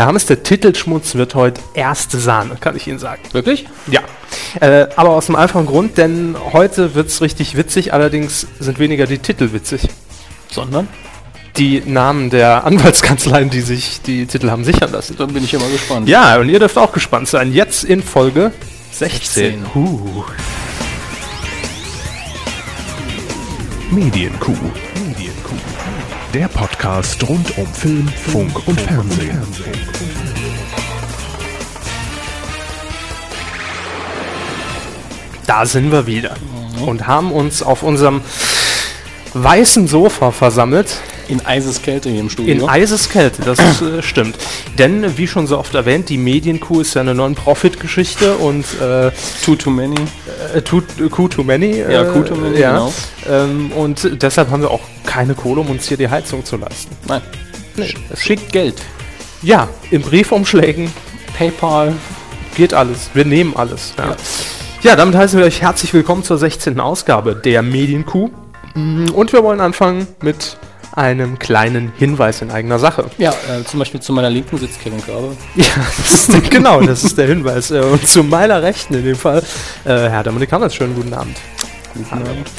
Herr Hammes, der Titelschmutz wird heute erste Sahne, kann ich Ihnen sagen. Wirklich? Ja. Äh, aber aus dem einfachen Grund, denn heute wird es richtig witzig, allerdings sind weniger die Titel witzig. Sondern? Die Namen der Anwaltskanzleien, die sich die Titel haben sichern lassen. Dann bin ich immer gespannt. Ja, und ihr dürft auch gespannt sein. Jetzt in Folge 16. 16. Huh. Medienkuh. Der Podcast rund um Film, Funk und Fernsehen. Da sind wir wieder und haben uns auf unserem weißen Sofa versammelt. In Eiseskälte hier im Studio. In Eiseskälte, das äh, stimmt. Denn, wie schon so oft erwähnt, die Medienkuh ist ja eine Non-Profit-Geschichte und äh, Too Too Many. äh, too, Kuh too many. Äh, Ja, Kuh too many, ja. genau. Ähm, und deshalb haben wir auch keine Kohle, um uns hier die Heizung zu leisten. Nein. Nee, schickt Geld. Ja, in Briefumschlägen PayPal. geht alles. Wir nehmen alles. Ja. ja, damit heißen wir euch herzlich willkommen zur 16. Ausgabe der Medienkuh. Und wir wollen anfangen mit einem kleinen Hinweis in eigener Sache. Ja, äh, zum Beispiel zu meiner Linken sitzt Kevin Körber. Ja, das ist, genau, das ist der Hinweis. Äh, Und zu meiner Rechten in dem Fall, äh, Herr Dominik Hammers, schönen guten Abend. Guten. Abend.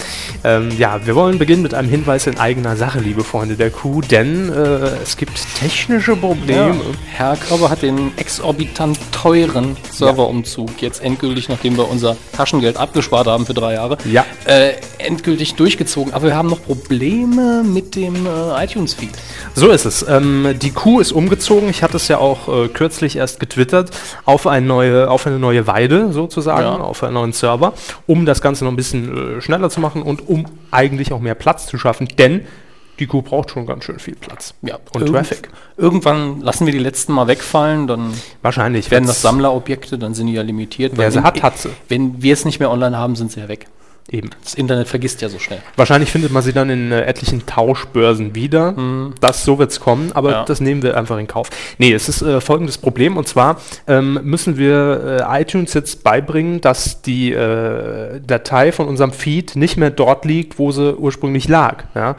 Ähm, ja, wir wollen beginnen mit einem Hinweis in eigener Sache, liebe Freunde der Kuh, denn äh, es gibt technische Ja. Probleme. Herr Körber hat den exorbitant teuren Serverumzug jetzt endgültig, nachdem wir unser Taschengeld abgespart haben für drei Jahre, Ja. äh, endgültig durchgezogen. Aber wir haben noch Probleme mit dem äh, iTunes-Feed. So ist es. Ähm, die Kuh ist umgezogen. Ich hatte es ja auch äh, kürzlich erst getwittert auf eine neue, auf eine neue Weide sozusagen, Ja. auf einen neuen Server, um das Ganze noch ein bisschen äh, schneller zu machen und um eigentlich auch mehr Platz zu schaffen, denn die Kuh braucht schon ganz schön viel Platz. Ja, Und irgend- Traffic. Irgendwann lassen wir die letzten mal wegfallen, dann Wahrscheinlich. werden das Sammlerobjekte, dann sind die ja limitiert. Wer sie hat, hat sie. Wenn wir es nicht mehr online haben, sind sie ja weg. Eben. Das Internet vergisst ja so schnell. Wahrscheinlich findet man sie dann in äh, etlichen Tauschbörsen wieder. Das, so wird es kommen, aber Mhm. Ja. das nehmen wir einfach in Kauf. Nee, es ist äh, folgendes Problem und zwar ähm, müssen wir äh, iTunes jetzt beibringen, dass die äh, Datei von unserem Feed nicht mehr dort liegt, wo sie ursprünglich lag. Ja?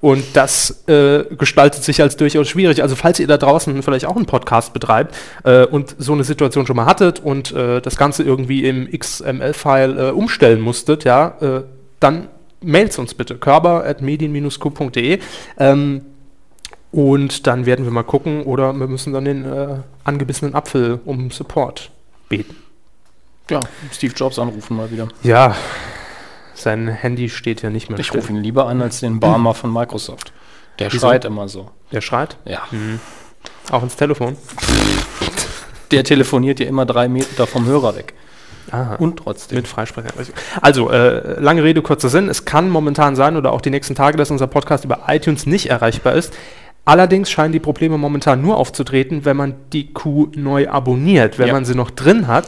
Und das äh, gestaltet sich als durchaus schwierig. Also falls ihr da draußen vielleicht auch einen Podcast betreibt äh, und so eine Situation schon mal hattet und das Ganze irgendwie im XML-File umstellen musstet, ja, äh, dann mailt uns bitte, körper.medien-q.de ähm, und dann werden wir mal gucken oder wir müssen dann den äh, angebissenen Apfel um Support beten. Ja, Steve Jobs anrufen mal wieder. Ja, sein Handy steht ja nicht mehr Ich rufe ihn lieber an als den Barmer von Microsoft. Der Wieso? schreit immer so. Der schreit Ja. auch ins Telefon. Der telefoniert ja immer drei Meter vom Hörer weg. Aha. Und trotzdem. Mit Freisprecher. Also, äh, lange Rede, kurzer Sinn. Es kann momentan sein oder auch die nächsten Tage, dass unser Podcast über iTunes nicht erreichbar ist. Allerdings scheinen die Probleme momentan nur aufzutreten, wenn man die Kuh neu abonniert. Wenn Ja. man sie noch drin hat,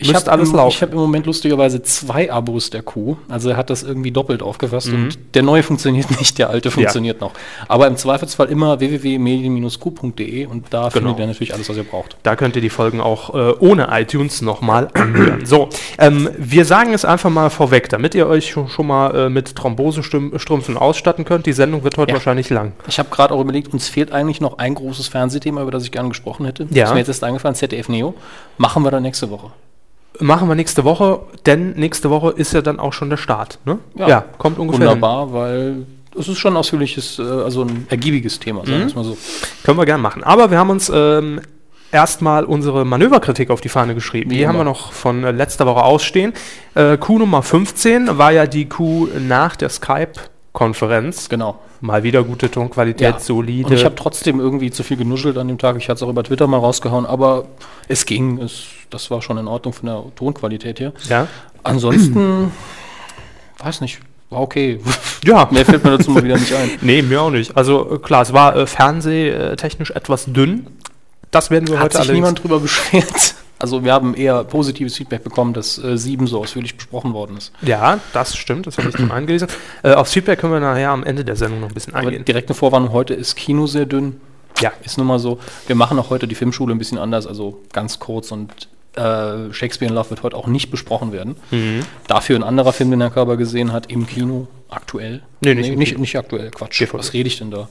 Ich habe alles im, laufen. ich hab im Moment lustigerweise zwei Abos der Kuh. Also er hat das irgendwie doppelt aufgefasst Mhm. und der neue funktioniert nicht, der alte funktioniert noch. Aber im Zweifelsfall immer www.medien-q.de und da findet Genau. ihr natürlich alles, was ihr braucht. Da könnt ihr die Folgen auch äh, ohne iTunes nochmal anhören. So, ähm, wir sagen es einfach mal vorweg, damit ihr euch schon, schon mal äh, mit Thrombosestrümpfen ausstatten könnt. Die Sendung wird heute Ja. wahrscheinlich lang. Ich habe gerade auch überlegt, uns fehlt eigentlich noch ein großes Fernsehthema, über das ich gerne gesprochen hätte. Ja. Ist mir jetzt erst eingefallen, ZDF Neo. Machen wir dann nächste Woche. Machen wir nächste Woche, denn nächste Woche ist ja dann auch schon der Start. Ne? Ja. kommt ungefähr. Hin. Wunderbar, weil es ist schon ein ausführliches, äh, also ein ergiebiges Thema, sagen wir es mal so. Können wir gern machen. Aber wir haben uns ähm, erstmal unsere Manöverkritik auf die Fahne geschrieben. Wie die haben wir noch von äh, letzter Woche ausstehen. Äh, Kuh Nummer 15 war ja die Kuh nach der Skype-Konferenz. Genau. Mal wieder gute Tonqualität, solide. Und ich habe trotzdem irgendwie zu viel genuschelt an dem Tag. Ich hatte es auch über Twitter mal rausgehauen, aber es ging. Es, das war schon in Ordnung von der Tonqualität her. ja. Ansonsten, weiß nicht, war okay. Ja. Mehr fällt mir dazu mal wieder nicht ein. Nee, mir auch nicht. Also äh, klar, es war äh, fernsehtechnisch etwas dünn. Das werden wir Hat heute sich allerdings- niemand drüber beschwert. Also wir haben eher positives Feedback bekommen, dass äh, 7 so ausführlich besprochen worden ist. Ja, das stimmt, das habe ich schon angelesen. Äh, aufs Feedback können wir nachher am Ende der Sendung noch ein bisschen Aber eingehen. direkt eine Vorwarnung, heute ist Kino sehr dünn. Ja. Ist nun mal so. Wir machen auch heute die Filmschule ein bisschen anders, also ganz kurz und äh, Shakespeare in Love wird heute auch nicht besprochen werden. Mhm. Dafür ein anderer Film, den Herr Körber gesehen hat, im Kino. Aktuell. Nee, nicht nee, nicht, nicht aktuell, Quatsch. DVD. Was rede ich denn da?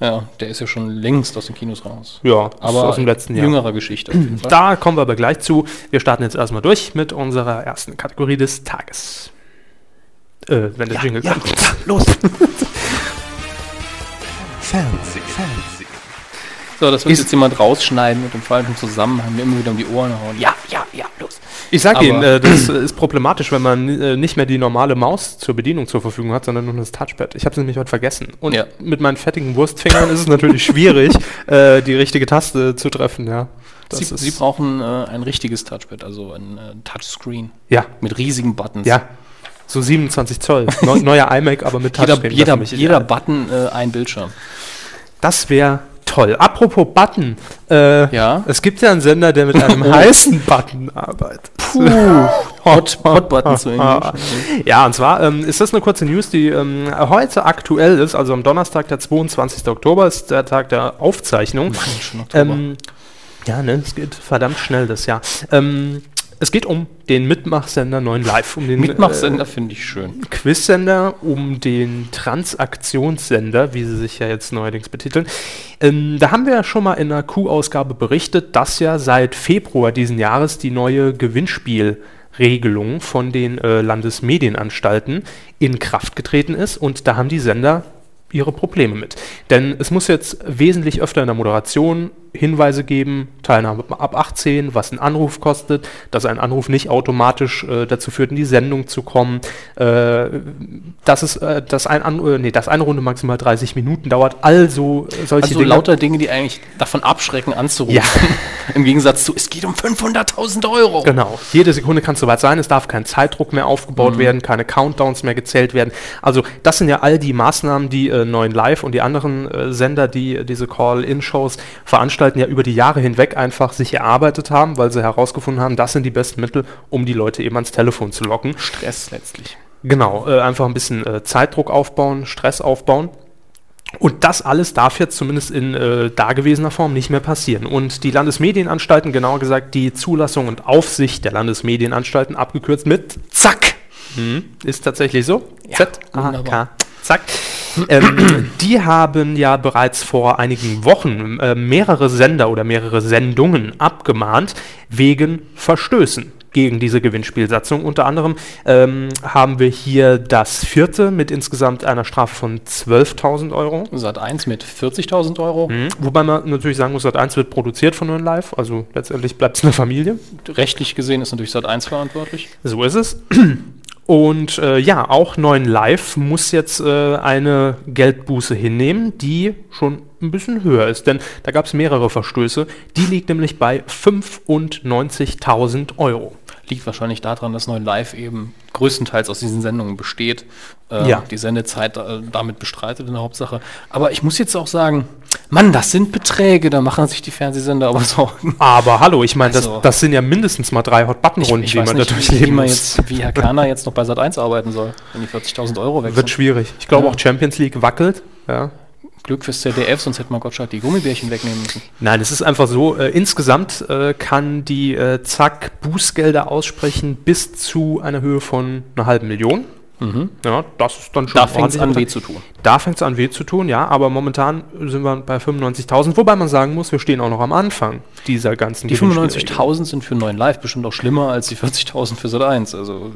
Ja, der ist ja schon längst aus den Kinos raus. Ja, Aber aus dem letzten Jahr. jüngerer Geschichte. Da kommen wir aber gleich zu. Wir starten jetzt erstmal durch mit unserer ersten Kategorie des Tages. Äh, wenn der Jingle kommt. los. Fernsehen. Fernsehen. So, das wird Ist- jetzt jemand rausschneiden und im falschen Zusammenhang mir immer wieder um die Ohren hauen. Ja, ja, ja. Ich sag Aber- Ihnen, äh, das ist problematisch, wenn man äh, nicht mehr die normale Maus zur Bedienung zur Verfügung hat, sondern nur das Touchpad. Ich habe es nämlich heute vergessen. Und Ja. mit meinen fettigen Wurstfingern ist es natürlich schwierig, äh, die richtige Taste zu treffen. Ja, Sie, Sie brauchen äh, ein richtiges Touchpad, also ein äh, Touchscreen ja, mit riesigen Buttons. ja. So 27 Zoll. Neu, neuer iMac, aber mit Jeder, Touchscreen. jeder, Das, jeder Button äh, ein Bildschirm. das wäre toll. Apropos Button. Äh, Ja. Es gibt ja einen Sender, der mit einem heißen Button arbeitet. Puh. Hot, Hot Button zu Englisch. Ja, und zwar ähm, ist das eine kurze News, die ähm, heute aktuell ist. Also am Donnerstag, der 22. Oktober, ist der Tag der Aufzeichnung. schon Oktober. Ähm, ja, ne, es geht verdammt schnell das Jahr. Ähm, es geht um den Mitmachsender 9 Live, um den Mitmachsender finde ich schön. äh, Quizsender, um den Transaktionssender, wie sie sich ja jetzt neuerdings betiteln. Ähm, da haben wir ja schon mal in einer Q-Ausgabe berichtet, dass ja seit Februar diesen Jahres die neue Gewinnspielregelung von den äh, Landesmedienanstalten in Kraft getreten ist und da haben die Sender ihre Probleme mit. Denn es muss jetzt wesentlich öfter in der Moderation Hinweise geben, Teilnahme ab 18, was ein Anruf kostet, dass ein Anruf nicht automatisch äh, dazu führt, in die Sendung zu kommen, äh, dass, es, äh, dass, ein An äh, nee, dass eine Runde maximal 30 Minuten dauert, also äh, solche Also Dinge. lauter Dinge, die eigentlich davon abschrecken anzurufen. Ja. Im Gegensatz zu, es geht um 500.000 Euro. Genau. Jede Sekunde kann es soweit sein. Es darf kein Zeitdruck mehr Mhm. aufgebaut werden, keine Countdowns mehr gezählt werden. Also das sind ja all die Maßnahmen, die äh, neuen Live und die anderen äh, Sender, die diese Call-In-Shows veranstalten, ja über die Jahre hinweg einfach sich erarbeitet haben, weil sie herausgefunden haben, das sind die besten Mittel, um die Leute eben ans Telefon zu locken. Stress letztlich. Genau, äh, einfach ein bisschen äh, Zeitdruck aufbauen, Stress aufbauen. Und das alles darf jetzt zumindest in äh, dagewesener Form nicht mehr passieren. Und die Landesmedienanstalten, genauer gesagt die Zulassung und Aufsicht der Landesmedienanstalten, abgekürzt mit ZAK, hm, ist tatsächlich so. Ja, Z-A-K, wunderbar. Ähm, die haben ja bereits vor einigen Wochen äh, mehrere Sender oder mehrere Sendungen abgemahnt wegen Verstößen gegen diese Gewinnspielsatzung. Unter anderem ähm, haben wir hier das vierte mit insgesamt einer Strafe von 12.000 Euro. Sat 1 mit 40.000 Euro. Mhm. Wobei man natürlich sagen muss, Sat 1 wird produziert von 9 Live, also letztendlich bleibt es eine Familie. Rechtlich gesehen ist natürlich Sat 1 verantwortlich. So ist es. Und äh, ja, auch 9 Live muss jetzt äh, eine Geldbuße hinnehmen, die schon ein bisschen höher ist, denn da gab es mehrere Verstöße. Die liegt nämlich bei 95.000 Euro. Liegt wahrscheinlich daran, dass 9 Live eben größtenteils aus diesen Sendungen besteht. Äh, Ja. Die Sendezeit äh, damit bestreitet in der Hauptsache. Aber ich muss jetzt auch sagen, Mann, das sind Beträge, da machen sich die Fernsehsender aber Sorgen. Aber hallo, ich meine, Also- das, das sind ja mindestens mal drei Hot-Button-Runden, die man da wie, durchleben wie, man muss. jetzt, wie Herr Kerner jetzt noch bei Sat 1 arbeiten soll, wenn die 40.000 Euro weg Wird schwierig. Ich glaube Ja. auch Champions League wackelt. Ja. Glück fürs ZDF, sonst hätte man Gottschalk die Gummibärchen wegnehmen müssen. Nein, es ist einfach so, äh, insgesamt äh, kann die äh, Zack Bußgelder aussprechen bis zu einer Höhe von einer halben Million. Ja, das ist dann schon Da fängt es an weh zu tun. Da fängt es an weh zu tun, ja, aber momentan sind wir bei 95.000, wobei man sagen muss, wir stehen auch noch am Anfang dieser ganzen Die Gewinnspielregelung. 95.000 sind für 9 Live bestimmt auch schlimmer als die 40.000 für Sat 1. Also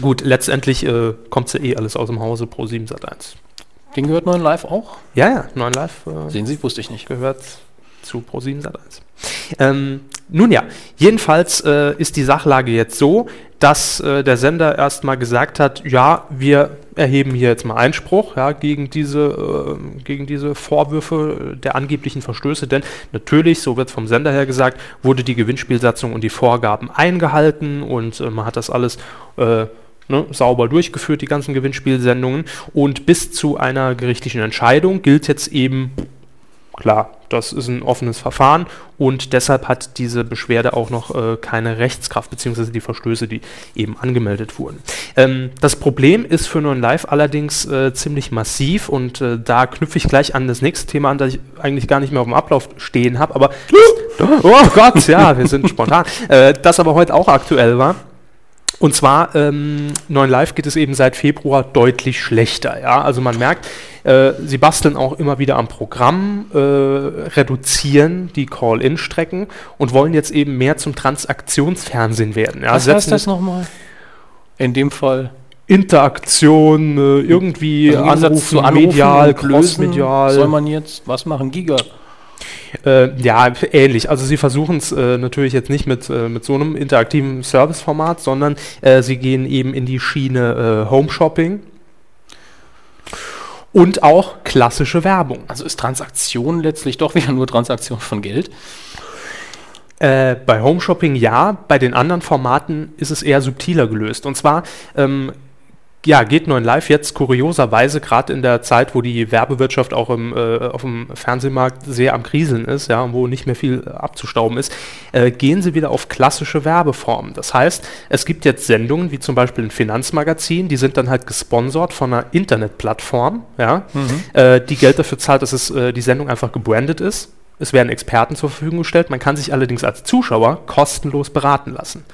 Gut, letztendlich äh, kommt ja eh alles aus dem Hause Pro 7 Sat 1. den gehört 9 Live auch? Ja, ja, 9 Live äh, Sehen Sie, wusste ich nicht. gehört zu Pro7 Sat1. Ähm, nun ja, jedenfalls äh, ist die Sachlage jetzt so, dass äh, der Sender erstmal gesagt hat, ja, wir erheben hier jetzt mal Einspruch ja, gegen, diese, äh, gegen diese Vorwürfe der angeblichen Verstöße, denn natürlich, so wird vom Sender her gesagt, wurde die Gewinnspielsatzung und die Vorgaben eingehalten und äh, man hat das alles äh, ne, sauber durchgeführt, die ganzen Gewinnspielsendungen. Und bis zu einer gerichtlichen Entscheidung gilt jetzt eben Klar, das ist ein offenes Verfahren. Und deshalb hat diese Beschwerde auch noch äh, keine Rechtskraft, beziehungsweise die Verstöße, die eben angemeldet wurden. Ähm, das Problem ist für Non Live allerdings äh, ziemlich massiv. Und äh, da knüpfe ich gleich an das nächste Thema an, das ich eigentlich gar nicht mehr auf dem Ablauf stehen habe, aber oh Gott, ja, wir sind spontan, äh, das aber heute auch aktuell war. Und zwar, ähm, 9 Live geht es eben seit Februar deutlich schlechter. Ja? Also man merkt, äh, sie basteln auch immer wieder am Programm, äh, reduzieren die Call-In-Strecken und wollen jetzt eben mehr zum Transaktionsfernsehen werden. Ja? Was heißt Setzen das nochmal? In dem Fall. Interaktion, äh, irgendwie Also Anrufen, zu Anrufen medial, crossmedial. Soll man jetzt was machen? Giga. Äh, ja, ähnlich. Also sie versuchen es äh, natürlich jetzt nicht mit, äh, mit so einem interaktiven Serviceformat, sondern äh, sie gehen eben in die Schiene äh, Home Shopping und auch klassische Werbung. Also ist Transaktion letztlich doch wieder nur Transaktion von Geld. Äh, bei Home Shopping ja, bei den anderen Formaten ist es eher subtiler gelöst. Und zwar ähm, ja, geht 9 Live jetzt kurioserweise, gerade in der Zeit, wo die Werbewirtschaft auch im, äh, auf dem Fernsehmarkt sehr am Kriseln ist, ja, und wo nicht mehr viel abzustauben ist, äh, gehen sie wieder auf klassische Werbeformen. Das heißt, es gibt jetzt Sendungen, wie zum Beispiel ein Finanzmagazin, die sind dann halt gesponsert von einer Internetplattform, ja, äh, die Geld dafür zahlt, dass es, äh, die Sendung einfach gebrandet ist. Es werden Experten zur Verfügung gestellt. Man kann sich allerdings als Zuschauer kostenlos beraten lassen.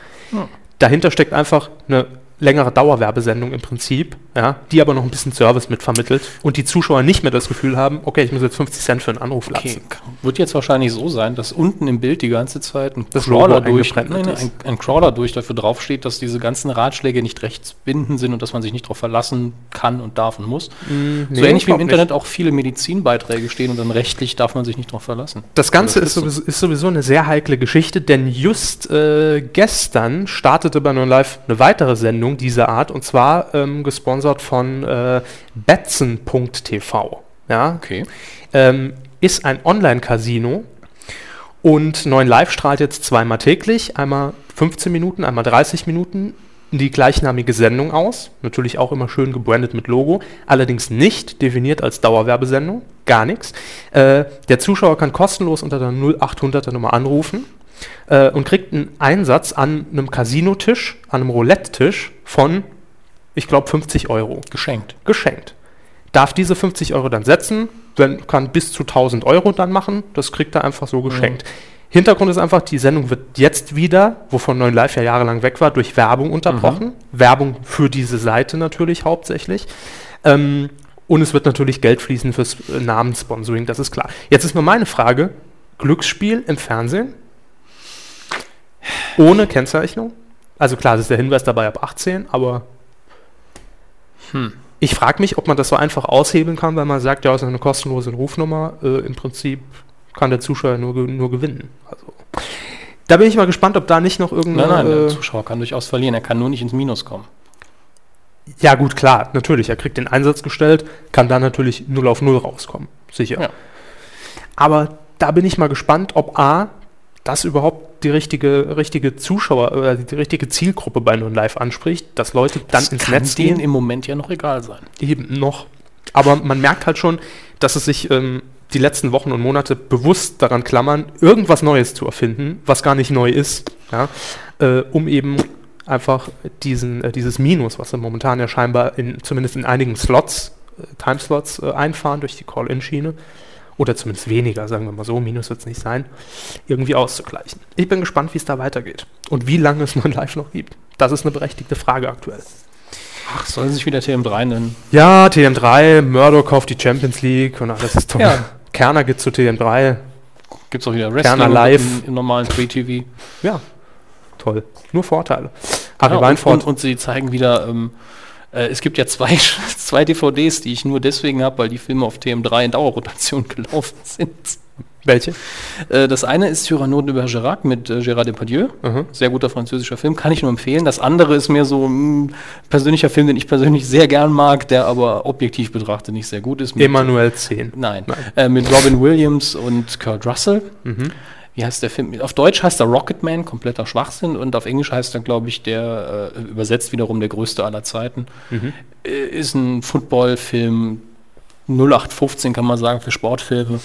Dahinter steckt einfach eine längere Dauerwerbesendung im Prinzip, ja, die aber noch ein bisschen Service mitvermittelt und die Zuschauer nicht mehr das Gefühl haben, okay, ich muss jetzt 50 Cent für einen Anruf Okay, lassen. wird jetzt wahrscheinlich so sein, dass unten im Bild die ganze Zeit ein Das Crawler durch, nein, ein, ein Crawler durch dafür draufsteht, dass diese ganzen Ratschläge nicht rechtsbindend sind und dass man sich nicht darauf verlassen kann und darf und muss. so nee, ähnlich wie im Internet auch viele Medizinbeiträge stehen und dann rechtlich darf man sich nicht darauf verlassen. Das Ganze Oder ist sowieso, ist sowieso eine sehr heikle Geschichte, denn just äh, gestern startete bei Non Live eine weitere Sendung dieser Art und zwar ähm, gesponsert von äh, Betzen.tv. Ja, Okay. ähm, ist ein Online-Casino und 9 Live strahlt jetzt zweimal täglich, einmal 15 Minuten, einmal 30 Minuten die gleichnamige Sendung aus. Natürlich auch immer schön gebrandet mit Logo, allerdings nicht definiert als Dauerwerbesendung, gar nichts. Äh, der Zuschauer kann kostenlos unter der 0800er Nummer anrufen äh, und kriegt einen Einsatz an einem Casinotisch, an einem Roulette-Tisch von, ich glaube, 50 Euro Geschenkt. geschenkt. Darf diese 50 Euro dann setzen, dann kann bis zu 1000 Euro dann machen, das kriegt er einfach so geschenkt. Hintergrund ist einfach, die Sendung wird jetzt wieder, wovon 9 Live ja jahrelang weg war, durch Werbung unterbrochen. Werbung für diese Seite natürlich hauptsächlich. Ähm, und es wird natürlich Geld fließen fürs äh, Namenssponsoring, das ist klar. Jetzt ist nur meine Frage, Glücksspiel im Fernsehen? Ohne Kennzeichnung? Also klar, es ist der Hinweis dabei ab 18, aber ich frage mich, ob man das so einfach aushebeln kann, weil man sagt, ja, es ist eine kostenlose Rufnummer. Äh, Im Prinzip kann der Zuschauer nur, nur gewinnen. Also, da bin ich mal gespannt, ob da nicht noch Nein, irgendeine. nein, der äh, Zuschauer kann durchaus verlieren. Er kann nur nicht ins Minus kommen. ja, gut, klar, natürlich. Er kriegt den Einsatz gestellt, kann dann natürlich 0 auf 0 rauskommen. Sicher. Ja. Aber da bin ich mal gespannt, ob A, das überhaupt die richtige, richtige Zuschauer oder die richtige Zielgruppe bei Non Live anspricht, dass Leute dann Das ins Netz gehen. im Moment ja noch egal sein. Eben noch. Aber man merkt halt schon, dass es sich ähm, die letzten Wochen und Monate bewusst daran klammern, irgendwas Neues zu erfinden, was gar nicht neu ist, ja, äh, um eben einfach diesen, äh, dieses Minus, was sie momentan ja scheinbar in, zumindest in einigen Slots, äh, Timeslots äh, einfahren durch die Call-In-Schiene, oder zumindest weniger, sagen wir mal so, Minus wird es nicht sein, irgendwie auszugleichen. Ich bin gespannt, wie es da weitergeht und wie lange es nun live noch gibt. Das ist eine berechtigte Frage aktuell. Ach, sollen sie sich wieder TM3 nennen? Ja, TM3, Murdoch kauft die Champions League und alles ist toll. Ja. Kerner geht zu TM3. Gibt es auch wieder Kerner live. Im, im normalen Free-TV. Ja, toll. Nur Vorteile. Harry Ja, und, und, und sie zeigen wieder, ähm, äh, es gibt ja zwei, zwei DVDs, die ich nur deswegen habe, weil die Filme auf TM3 in Dauerrotation gelaufen sind. welche? Äh, das eine ist Cyrano de Bergerac mit äh, Gérard Depardieu. Mhm. Sehr guter französischer Film, kann ich nur empfehlen. Das andere ist mehr so ein persönlicher Film, den ich persönlich sehr gern mag, der aber objektiv betrachtet nicht sehr gut ist. Mit, Emanuel 10. Nein, Nein. Äh, mit Robin Williams und Kurt Russell. Mhm. Wie heißt der Film? Auf Deutsch heißt er Rocketman, kompletter Schwachsinn. Und auf Englisch heißt er, glaube ich, der, äh, übersetzt wiederum der größte aller Zeiten. Mhm. Äh, ist ein Footballfilm, 0815 kann man sagen, für Sportfilme.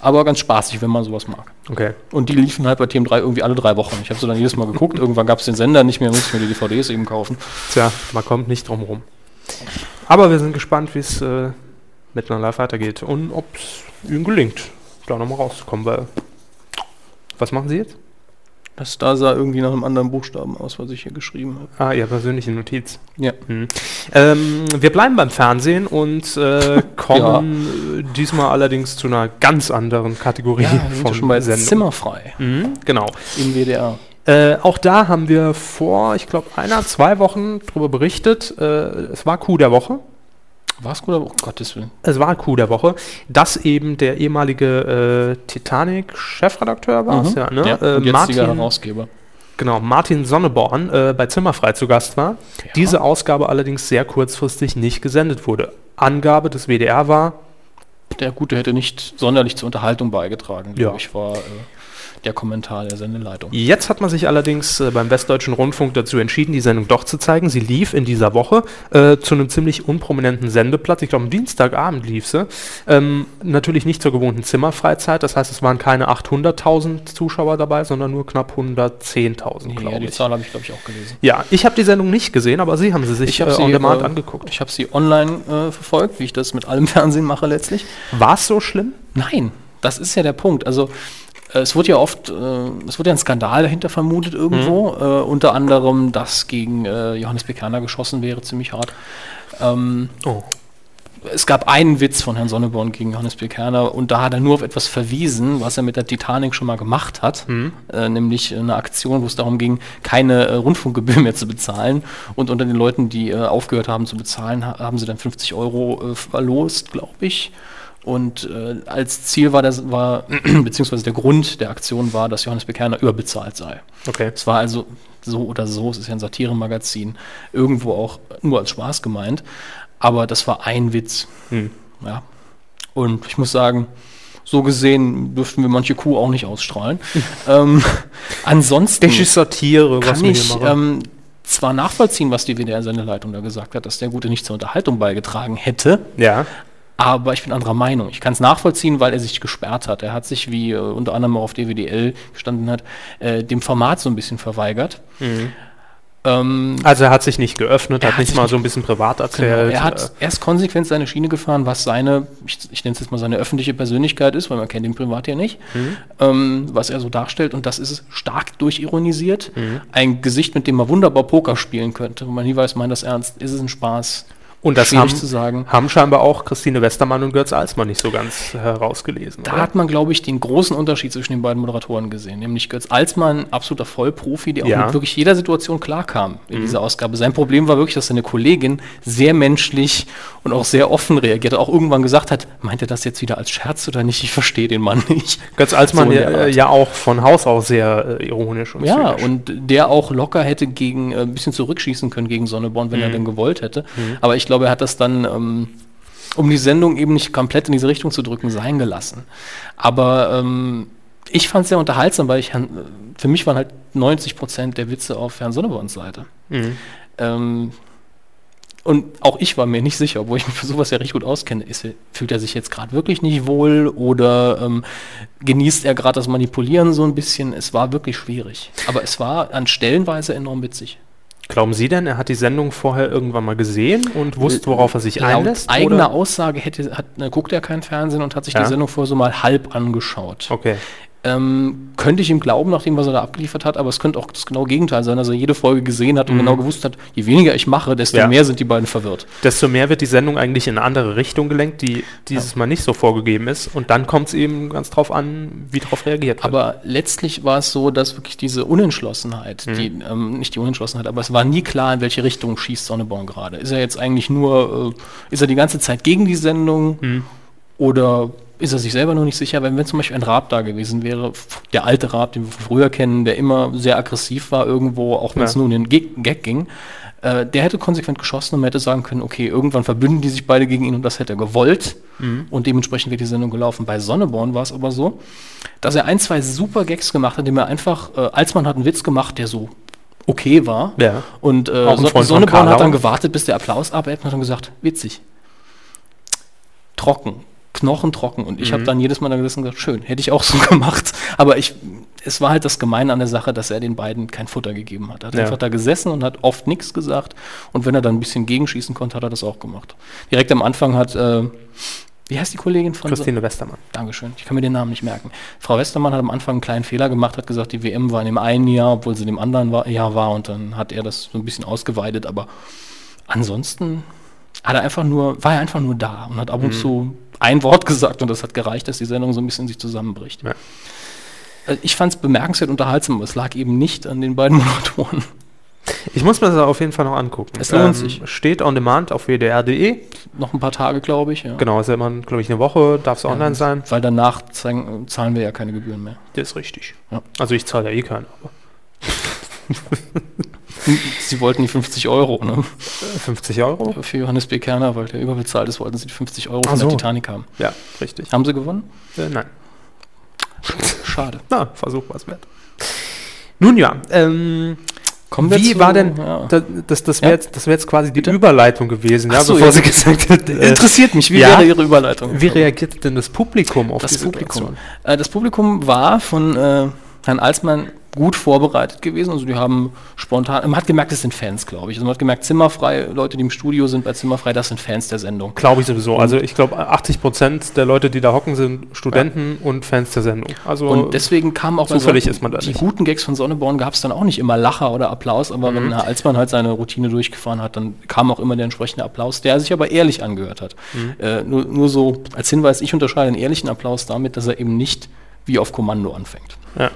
Aber ganz spaßig, wenn man sowas mag. Okay. Und die liefen halt bei TM3 irgendwie alle drei Wochen. Ich habe sie dann jedes Mal geguckt. Irgendwann gab es den Sender nicht mehr, musste ich mir die DVDs eben kaufen. Tja, man kommt nicht drum rum. Aber wir sind gespannt, wie es äh, mit Live weitergeht und ob es ihnen gelingt, da nochmal rauszukommen, weil. Was machen Sie jetzt? Das da sah irgendwie nach einem anderen Buchstaben aus, was ich hier geschrieben habe. Ah, Ihre persönliche Notiz. Ja. Mhm. Ähm, wir bleiben beim Fernsehen und äh, kommen äh, diesmal allerdings zu einer ganz anderen Kategorie Ja, ja schon bei Sendung. Zimmerfrei Mhm, genau. im WDR. Äh, auch da haben wir vor, ich glaube, einer, zwei Wochen darüber berichtet. Äh, es war Coup der Woche. War es gut, aber um Gottes Willen. Es war Coup der Woche, dass eben der ehemalige äh, Titanic-Chefredakteur war, es, ja, ne? Mhm. Ja, äh, jetziger Martin, Herausgeber. genau, Martin Sonneborn äh, bei Zimmerfrei zu Gast war. Ja. Diese Ausgabe allerdings sehr kurzfristig nicht gesendet wurde. Angabe des WDR war, Der Gute hätte nicht sonderlich zur Unterhaltung beigetragen, Ja. glaube ich, war äh, der Kommentar der Sendeleitung. Jetzt hat man sich allerdings äh, beim Westdeutschen Rundfunk dazu entschieden, die Sendung doch zu zeigen. Sie lief in dieser Woche äh, zu einem ziemlich unprominenten Sendeplatz. Ich glaube, am Dienstagabend lief sie. Ähm, natürlich nicht zur gewohnten Zimmerfreizeit. Das heißt, es waren keine 800.000 Zuschauer dabei, sondern nur knapp 110.000, Ja, glaube die ich. Zahl habe ich, glaube ich, auch gelesen. Ja, ich habe die Sendung nicht gesehen, aber Sie haben sie sich äh, on demand äh, angeguckt. Ich habe sie online äh, verfolgt, wie ich das mit allem Fernsehen mache letztlich. War es so schlimm? Nein, das ist ja der Punkt. Also es wird ja oft, äh, es wird ja ein Skandal dahinter vermutet irgendwo. Äh, unter anderem, dass gegen äh, Johannes Bekerner geschossen wäre, ziemlich hart. Ähm, Oh. es gab einen Witz von Herrn Sonneborn gegen Johannes Bekerner und da hat er nur auf etwas verwiesen, was er mit der Titanic schon mal gemacht hat, äh, nämlich eine Aktion, wo es darum ging, keine äh, Rundfunkgebühr mehr zu bezahlen und unter den Leuten, die äh, aufgehört haben zu bezahlen, ha haben sie dann 50 Euro äh, verlost, glaube ich. Und äh, als Ziel war, das, war beziehungsweise der Grund der Aktion war, dass Johannes Bekerner überbezahlt sei. Okay. Es war also so oder so, es ist ja ein Satiremagazin, irgendwo auch nur als Spaß gemeint. Aber das war ein Witz. Hm. Ja. Und ich muss sagen, so gesehen dürften wir manche Kuh auch nicht ausstrahlen. ähm, ansonsten Ich ist Satire, kann ich ähm, zwar nachvollziehen, was die WDR-Sendeleitung da gesagt hat, dass der Gute nicht zur Unterhaltung beigetragen hätte, ja. Aber ich bin anderer Meinung. Ich kann es nachvollziehen, weil er sich gesperrt hat. Er hat sich, wie äh, unter anderem auch auf DWDL gestanden hat, äh, dem Format so ein bisschen verweigert. Ähm, Also er hat sich nicht geöffnet, Er hat hat nicht mal so ein bisschen privat Genau. erzählt. Er hat erst konsequent seine Schiene gefahren, was seine, ich, ich nenne es jetzt mal seine öffentliche Persönlichkeit ist, weil man kennt ihn privat ja nicht, ähm, was er so darstellt. Und das ist stark durchironisiert. Ein Gesicht, mit dem man wunderbar Poker spielen könnte. Und man nie weiß, meint das ernst, ist es ein Spaß? Und das haben, zu sagen. haben scheinbar auch Christine Westermann und Götz Alsmann nicht so ganz herausgelesen. Da hat man, glaube ich, den großen Unterschied zwischen den beiden Moderatoren gesehen. Nämlich Götz Alsmann, absoluter Vollprofi, der auch Ja. mit wirklich jeder Situation klarkam in dieser Ausgabe. Sein Problem war wirklich, dass seine Kollegin sehr menschlich und auch sehr offen reagiert hat. Auch irgendwann gesagt hat, meint er das jetzt wieder als Scherz oder nicht? Ich verstehe den Mann nicht. Götz Alsmann So der äh, ja auch von Haus aus sehr äh, ironisch und Ja, zynisch. und der auch locker hätte gegen äh, ein bisschen zurückschießen können gegen Sonneborn, wenn er denn gewollt hätte. Aber ich glaube, er hat das dann, ähm, um die Sendung eben nicht komplett in diese Richtung zu drücken, sein gelassen. Aber ähm, ich fand es sehr unterhaltsam, weil ich Herrn- für mich waren halt 90 Prozent der Witze auf Herrn Sonneborns Seite. Mhm. Ähm, und auch ich war mir nicht sicher, obwohl ich mich für sowas ja recht gut auskenne. Ist, fühlt er sich jetzt gerade wirklich nicht wohl oder ähm, genießt er gerade das Manipulieren so ein bisschen? Es war wirklich schwierig. Aber es war an Stellenweise enorm witzig. Glauben Sie denn, er hat die Sendung vorher irgendwann mal gesehen und wusste, worauf er sich Laut einlässt? eigener oder? Aussage hätte, hat, guckt er kein Fernsehen und hat sich Ja. die Sendung vorher so mal halb angeschaut. Okay. Ähm, könnte ich ihm glauben, nach dem, was er da abgeliefert hat, aber es könnte auch das genaue Gegenteil sein, dass er jede Folge gesehen hat und genau gewusst hat, je weniger ich mache, desto Ja. mehr sind die beiden verwirrt. Desto mehr wird die Sendung eigentlich in eine andere Richtung gelenkt, die dieses Mal nicht so vorgegeben ist. Und dann kommt es eben ganz drauf an, wie darauf reagiert wird. Aber letztlich war es so, dass wirklich diese Unentschlossenheit, die, ähm, nicht die Unentschlossenheit, aber es war nie klar, in welche Richtung schießt Sonneborn gerade. Ist er jetzt eigentlich nur, äh, ist er die ganze Zeit gegen die Sendung oder ist er sich selber noch nicht sicher? Wenn, wenn zum Beispiel ein Raab da gewesen wäre, der alte Raab, den wir früher kennen, der immer sehr aggressiv war irgendwo, auch wenn es Ja. nur um den Gag, ging, äh, der hätte konsequent geschossen und man hätte sagen können, okay, irgendwann verbünden die sich beide gegen ihn und das hätte er gewollt. Und dementsprechend wäre die Sendung gelaufen. Bei Sonneborn war es aber so, dass er ein, zwei super Gags gemacht hat, indem er einfach, äh, als man hat einen Witz gemacht, der so okay war. Ja. Und äh, so Sonneborn hat dann gewartet, bis der Applaus abebbt und hat dann gesagt, witzig. Trocken. Knochentrocken. Und ich Mhm. habe dann jedes Mal da gesessen und gesagt, schön, hätte ich auch so gemacht. Aber ich, es war halt das Gemeine an der Sache, dass er den beiden kein Futter gegeben hat. Er hat Ja. einfach da gesessen und hat oft nichts gesagt. Und wenn er dann ein bisschen gegenschießen konnte, hat er das auch gemacht. Direkt am Anfang hat äh, Wie heißt die Kollegin von Christine Westermann. Dankeschön. Ich kann mir den Namen nicht merken. Frau Westermann hat am Anfang einen kleinen Fehler gemacht, hat gesagt, die WM war in dem einen Jahr, obwohl sie in dem anderen war, Jahr war und dann hat er das so ein bisschen ausgeweitet, aber ansonsten hat er einfach nur, war er einfach nur da und hat ab und zu ein Wort gesagt und das hat gereicht, dass die Sendung so ein bisschen sich zusammenbricht. Ja. Äh, Ich fand es bemerkenswert unterhaltsam, aber es lag eben nicht an den beiden Moderatoren. Ich muss mir das auf jeden Fall noch angucken. Ähm, Es lohnt sich. Steht on demand auf wdr.de. Noch ein paar Tage, glaube ich. Ja. Genau, ist ja immer, glaube ich, eine Woche, darf es online sein. Weil danach zahlen wir ja keine Gebühren mehr. Das ist richtig. Ja. Also ich zahle ja eh keine, aber Sie wollten die 50 Euro, ne? 50 Euro? Für Johannes B. Kerner, weil der überbezahlt ist, wollten sie die 50 Euro von so. der Titanic haben. Ja, richtig. Haben sie gewonnen? Äh, nein. Schade. Na, Versuch was wert. Nun ja, ähm, Kommen wir wie zu- war denn, ja. da, das, das wäre Ja? jetzt, wär jetzt quasi die Überleitung gewesen, ja, so, bevor sie gesagt hat, äh, Interessiert mich, wie wäre Ihre Überleitung? wie reagiert denn das Publikum auf das Publikum? Situation? Äh, das Publikum war von äh, Herrn Alsmann gut vorbereitet gewesen. Also die haben spontan, man hat gemerkt, es sind Fans, glaube ich. Also man hat gemerkt, Zimmerfrei, Leute, die im Studio sind bei Zimmerfrei, das sind Fans der Sendung. Glaube ich sowieso. Also ich glaube, 80 Prozent der Leute, die da hocken, sind Studenten und Fans der Sendung. Also Und deswegen kam auch zufällig solchen- ist man da die nicht. guten Gags von Sonneborn gab es dann auch nicht immer Lacher oder Applaus, aber Mhm. wenn Herr Alsmann halt seine Routine durchgefahren hat, dann kam auch immer der entsprechende Applaus, der sich aber ehrlich angehört hat. Mhm. Äh, nur, nur so als Hinweis, ich unterscheide einen ehrlichen Applaus damit, dass er eben nicht wie auf Kommando anfängt, ja.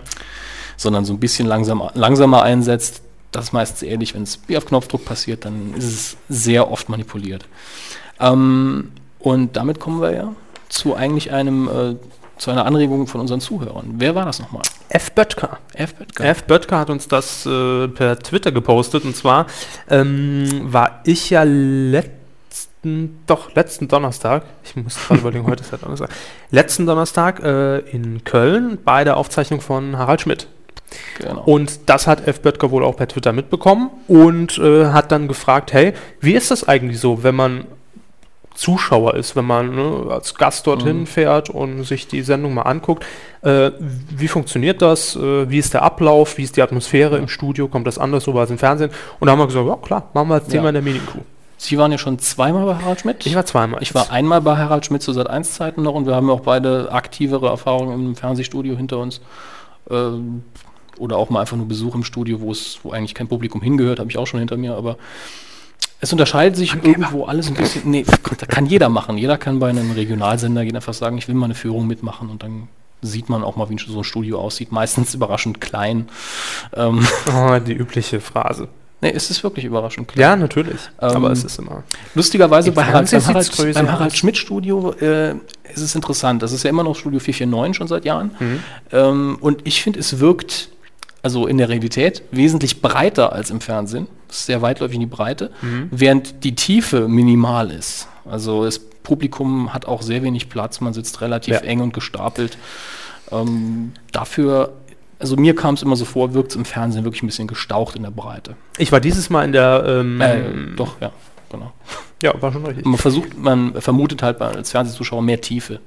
Sondern so ein bisschen langsam, langsamer einsetzt. Das ist meistens ehrlich, wenn es wie auf Knopfdruck passiert, dann ist es sehr oft manipuliert. Ähm, und damit kommen wir ja zu eigentlich einem, äh, zu einer Anregung von unseren Zuhörern. Wer war das nochmal? F. Böttger. F. Böttger. F. Böttger hat uns das äh, per Twitter gepostet und zwar ähm, war ich ja letzten, doch, letzten Donnerstag, ich muss gerade überlegen, heute ist ja Donnerstag, letzten Donnerstag äh, in Köln bei der Aufzeichnung von Harald Schmidt. Genau. Und das hat F. Böttger wohl auch per Twitter mitbekommen und äh, hat dann gefragt, hey, wie ist das eigentlich so, wenn man Zuschauer ist, wenn man ne, als Gast dorthin Mhm. fährt und sich die Sendung mal anguckt. Äh, wie funktioniert das? Äh, wie ist der Ablauf? Wie ist die Atmosphäre im Studio? Kommt das anders rüber als im Fernsehen? Und da haben wir gesagt, ja klar, machen wir als Thema Ja. in der Medienkuh. Sie waren ja schon zweimal bei Harald Schmidt. Ich war zweimal. Ich war einmal bei Harald Schmidt zu Sat 1 Zeiten noch und wir haben auch beide aktivere Erfahrungen im Fernsehstudio hinter uns. Ähm, oder auch mal einfach nur Besuch im Studio, wo es, wo eigentlich kein Publikum hingehört, habe ich auch schon hinter mir, aber es unterscheidet sich irgendwo alles ein bisschen. Nee, da kann jeder machen. Jeder kann bei einem Regionalsender gehen, einfach sagen, ich will mal eine Führung mitmachen und dann sieht man auch mal, wie so ein Studio aussieht. Meistens überraschend klein. Ähm, Oh, die übliche Phrase. nee, es ist wirklich überraschend klein. Ja, natürlich. Ähm, aber es ist immer. Lustigerweise bei Harald, beim Harald, beim Harald. Schmidt Studio äh, ist es interessant. Das ist ja immer noch Studio 449 schon seit Jahren. Mhm. Ähm, und ich finde, es wirkt also in der Realität wesentlich breiter als im Fernsehen. Es ist sehr weitläufig in die Breite, Mhm. während die Tiefe minimal ist. Also das Publikum hat auch sehr wenig Platz, man sitzt relativ Ja. eng und gestapelt. Ähm, dafür, also mir kam es immer so vor, wirkt es im Fernsehen wirklich ein bisschen gestaucht in der Breite. Ich war dieses Mal in der. Ähm, Äh, doch, ja, genau. Ja, war schon richtig. Man versucht, man vermutet halt als Fernsehzuschauer mehr Tiefe.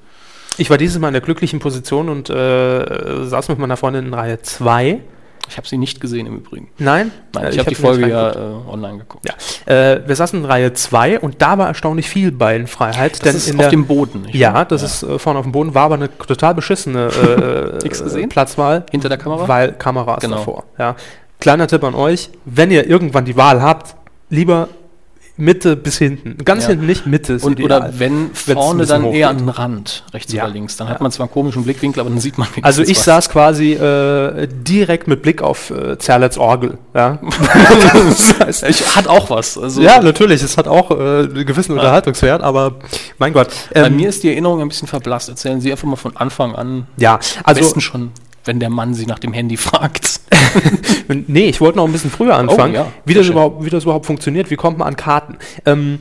Ich war dieses Mal in der glücklichen Position und äh, saß mit meiner Freundin in Reihe 2. Ich habe sie nicht gesehen im Übrigen. Nein? Nein, Äh, ich, habe die hab mir Folge ja äh, online geguckt. Ja. Äh, wir saßen in Reihe 2 und da war erstaunlich viel Beinfreiheit. Das ist in auf der, dem Boden. Ja, das ist äh, vorne auf dem Boden, war aber eine total beschissene äh, gesehen? Platzwahl. Hinter der Kamera? Weil Kameras Genau. davor. Ja. Kleiner Tipp an euch, wenn ihr irgendwann die Wahl habt, lieber Mitte bis hinten. Ganz Ja. hinten nicht, Mitte ist Und, ideal. oder wenn vorne dann eher an den Rand, rechts Ja. oder links, dann Ja. hat man zwar einen komischen Blickwinkel, aber dann sieht man Also wenigstens ich was. saß quasi äh, direkt mit Blick auf äh, Zerlets Orgel. Ja. das heißt, Ich, hat auch was. Also ja, natürlich, es hat auch äh, einen gewissen Unterhaltungswert, aber mein Gott. bei ähm, mir ist die Erinnerung ein bisschen verblasst. Erzählen Sie einfach mal von Anfang an. ja, Am also besten schon, wenn der Mann Sie nach dem Handy fragt. Nee, ich wollte noch ein bisschen früher anfangen, Oh, ja. wie, das überhaupt, wie das überhaupt funktioniert, wie kommt man an Karten. Ähm,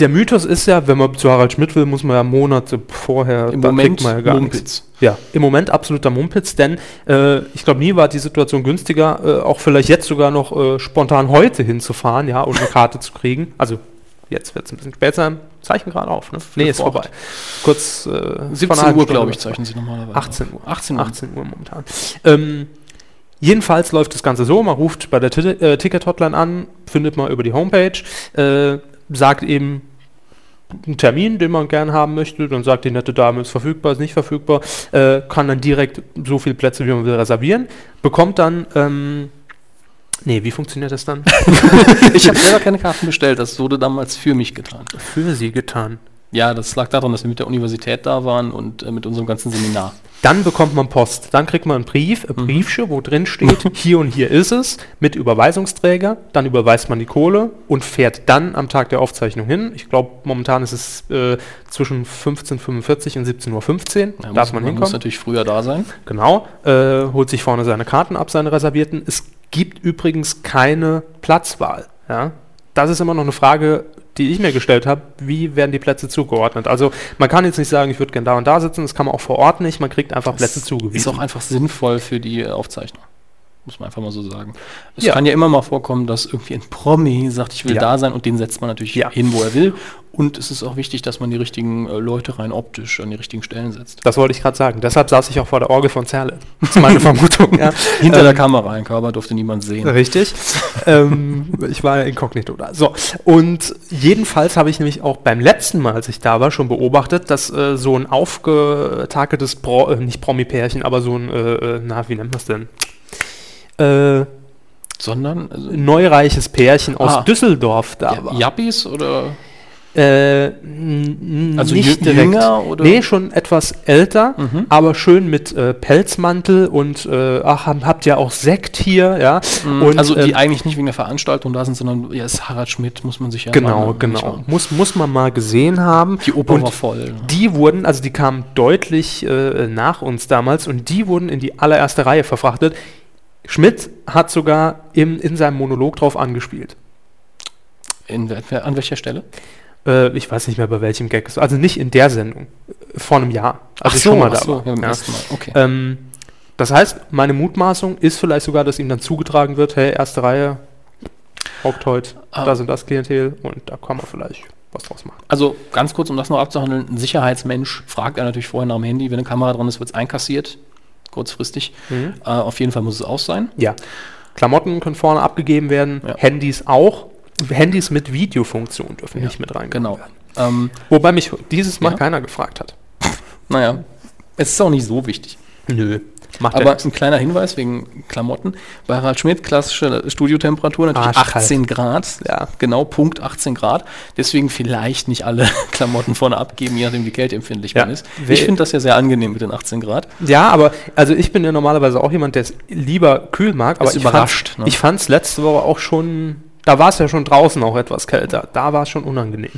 der Mythos ist ja, wenn man zu Harald Schmidt will, muss man ja Monate vorher, Im Moment man ja gar nichts. Mumpitz. Ja, im Moment absoluter Mumpitz, denn äh, ich glaube, nie war die Situation günstiger, äh, auch vielleicht jetzt sogar noch äh, spontan heute hinzufahren, ja, und eine Karte zu kriegen. Also jetzt wird es ein bisschen spät sein, Zeichen gerade auf, ne? Nee, ist vor vorbei. Kurz äh, vor einer 17 halben Uhr, glaube ich, zeichnen Sie normalerweise. 18 Uhr. 18 Uhr. 18 Uhr momentan. Ähm, jedenfalls läuft das Ganze so, man ruft bei der Ti- äh, Ticket-Hotline an, findet man über die Homepage, äh, sagt eben einen Termin, den man gern haben möchte, dann sagt die nette Dame, ist verfügbar, ist nicht verfügbar, äh, kann dann direkt so viele Plätze, wie man will, reservieren, bekommt dann, ähm, nee, wie funktioniert das dann? ich habe selber keine Karten bestellt, das wurde damals für mich getan. Für sie getan. Ja, das lag daran, dass wir mit der Universität da waren und äh, mit unserem ganzen Seminar. Dann bekommt man Post. Dann kriegt man einen Brief, ein Briefchen, wo drin steht, hier und hier ist es, mit Überweisungsträger. Dann überweist man die Kohle und fährt dann am Tag der Aufzeichnung hin. Ich glaube, momentan ist es äh, zwischen 15.45 und 17.15 Uhr. Da Darf muss, man muss hinkommen. natürlich früher da sein. Genau. Äh, holt sich vorne seine Karten ab, seine reservierten. Es gibt übrigens keine Platzwahl. Ja? Das ist immer noch eine Frage, die ich mir gestellt habe. Wie werden die Plätze zugeordnet? Also man kann jetzt nicht sagen, ich würde gerne da und da sitzen. Das kann man auch vor Ort nicht. Man kriegt einfach Plätze Ist zugewiesen. auch einfach sinnvoll für die Aufzeichnung. Muss man einfach mal so sagen. Es Ja. kann ja immer mal vorkommen, dass irgendwie ein Promi sagt, ich will Ja. da sein und den setzt man natürlich Ja. hin, wo er will. Und es ist auch wichtig, dass man die richtigen äh, Leute rein optisch an die richtigen Stellen setzt. Das wollte ich gerade sagen. Deshalb saß ich auch vor der Orgel von Zerle. Das ist meine Vermutung. Ja. Hinter der Ähm, Kamera, ein Körper durfte niemand sehen. Richtig. ähm, ich war inkognito da. So. Und jedenfalls habe ich nämlich auch beim letzten Mal, als ich da war, schon beobachtet, dass äh, so ein aufgetakeltes, Pro, äh, nicht Promi-Pärchen, aber so ein, äh, äh, na, wie nennt man es denn? Äh, Sondern also, neureiches Pärchen aus Ah. Düsseldorf da ja, war. Jappis oder Äh, Also nicht direkt. jünger oder- Nee, schon etwas älter, Mhm. aber schön mit äh, Pelzmantel und äh, ach, hab- habt ihr auch Sekt hier, ja? Und, also die ähm, eigentlich nicht wegen der Veranstaltung da sind, sondern ja, ist Harald Schmidt, muss man sich ja Genau, mal- genau. Muss, muss man mal gesehen haben. Die Oper und war voll. ne? Die wurden, also die kamen deutlich äh, nach uns damals und die wurden in die allererste Reihe verfrachtet. Schmidt hat sogar im, in seinem Monolog drauf angespielt. In, an welcher Stelle? Äh, ich weiß nicht mehr bei welchem Gag es war. Also nicht in der Sendung. äh, Vor einem Jahr. Als ich schon mal da war. ja, Ja. Okay. Ähm, das heißt, meine Mutmaßung ist vielleicht sogar, dass ihm dann zugetragen wird, hey, erste Reihe, Hauptdeut, Ah. da sind das Klientel und da kann man vielleicht was draus machen. Also ganz kurz, um das noch abzuhandeln, ein Sicherheitsmensch fragt er natürlich vorher nach dem Handy, wenn eine Kamera dran ist, wird es einkassiert, kurzfristig. Mhm. Äh, auf jeden Fall muss es aus sein. Ja. Klamotten können vorne abgegeben werden, Ja. Handys auch. Handys mit Videofunktion dürfen Ja, nicht mit rein. Genau. Ähm, Wobei mich dieses Mal Ja. keiner gefragt hat. naja, es ist auch nicht so wichtig. Nö. Macht Aber er ein kleiner Hinweis wegen Klamotten. Bei Harald Schmidt, klassische Studiotemperatur, natürlich Arschkalt. 18 Grad. Ja. Genau, Punkt 18 Grad. Deswegen vielleicht nicht alle Klamotten vorne abgeben, je nachdem wie kälteempfindlich Ja. man ist. Ich finde das ja sehr angenehm mit den 18 Grad. Ja, aber also ich bin ja normalerweise auch jemand, der es lieber kühl mag, aber ich überrascht, ne? Ich fand es letzte Woche auch schon, da war es ja schon draußen auch etwas kälter. Da war es schon unangenehm.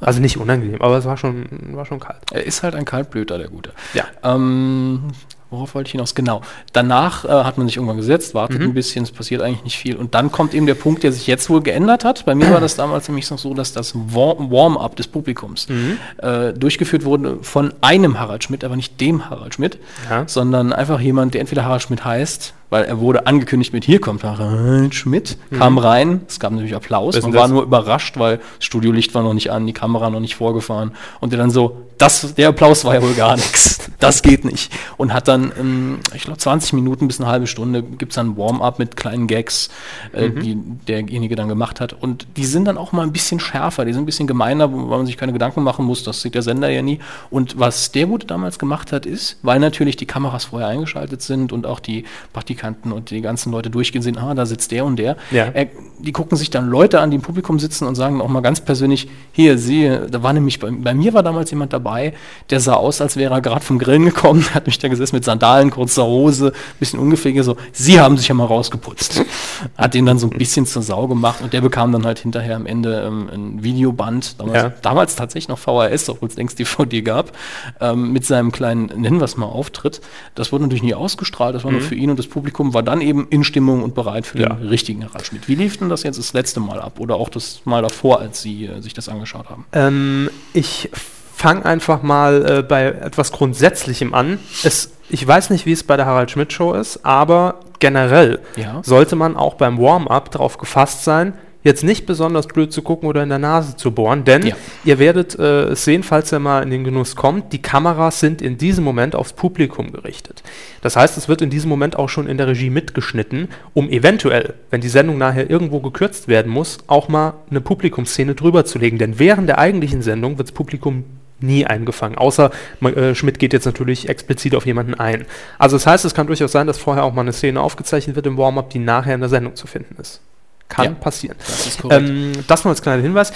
Also nicht unangenehm, aber es war schon, war schon kalt. Er ist halt ein Kaltblüter, der Gute. Ja. Ähm, worauf wollte ich hinaus? Genau. Danach äh, hat man sich irgendwann gesetzt, wartet Mhm. ein bisschen, es passiert eigentlich nicht viel. Und dann kommt eben der Punkt, der sich jetzt wohl geändert hat. Bei mir war das damals nämlich noch so, dass das War- Warm-up des Publikums Mhm. äh, durchgeführt wurde von einem Harald Schmidt, aber nicht dem Harald Schmidt, Ja. sondern einfach jemand, der entweder Harald Schmidt heißt, weil er wurde angekündigt mit hier kommt Harald Schmidt, kam rein, es gab natürlich Applaus, man denn war das? nur überrascht, weil das Studiolicht war noch nicht an, die Kamera noch nicht vorgefahren. Und der dann so, das, der Applaus war ja wohl gar nichts, das geht nicht. Und hat dann, ähm, ich glaube 20 Minuten bis eine halbe Stunde gibt es dann ein Warm-up mit kleinen Gags, äh, Mhm. die derjenige dann gemacht hat. Und die sind dann auch mal ein bisschen schärfer, die sind ein bisschen gemeiner, wo man sich keine Gedanken machen muss, das sieht der Sender ja nie. Und was der Gute damals gemacht hat ist, weil natürlich die Kameras vorher eingeschaltet sind und auch die Praktikanten und die ganzen Leute durchgehen sehen, ah, da sitzt der und der. Ja. Er, die gucken sich dann Leute an, die im Publikum sitzen und sagen auch mal ganz persönlich, hier, Sie, da war nämlich, bei, bei mir war damals jemand dabei, der sah aus, als wäre er gerade vom Grillen gekommen, hat mich da gesessen mit Sandalen, kurzer Hose, bisschen ungepflegt, so, Sie haben sich ja mal rausgeputzt. Hat den dann so ein bisschen zur Sau gemacht und der bekam dann halt hinterher am Ende ähm, ein Videoband, damals, Ja. damals tatsächlich noch VHS, obwohl es längst DVD gab, ähm, mit seinem kleinen, nennen wir es mal, Auftritt. Das wurde natürlich nie ausgestrahlt, das war nur für ihn und das Publikum war dann eben in Stimmung und bereit für. Ja. den richtigen Harald Schmidt. Wie lief denn das jetzt das letzte Mal ab oder auch das Mal davor, als Sie äh, sich das angeschaut haben? Ähm, ich fange einfach mal äh, bei etwas Grundsätzlichem an. Es, ich weiß nicht, wie es bei der Harald Schmidt Show ist, aber generell Ja. sollte man auch beim Warm-up darauf gefasst sein, jetzt nicht besonders blöd zu gucken oder in der Nase zu bohren, denn Ja. ihr werdet äh, es sehen, falls ihr mal in den Genuss kommt, die Kameras sind in diesem Moment aufs Publikum gerichtet. Das heißt, es wird in diesem Moment auch schon in der Regie mitgeschnitten, um eventuell, wenn die Sendung nachher irgendwo gekürzt werden muss, auch mal eine Publikumsszene drüber zu legen. Denn während der eigentlichen Sendung wird das Publikum nie eingefangen. Außer äh, Schmidt geht jetzt natürlich explizit auf jemanden ein. Also das heißt, es kann durchaus sein, dass vorher auch mal eine Szene aufgezeichnet wird im Warm-up, die nachher in der Sendung zu finden ist. Kann Ja. passieren. Das ist korrekt. Ähm, das nur als kleiner Hinweis.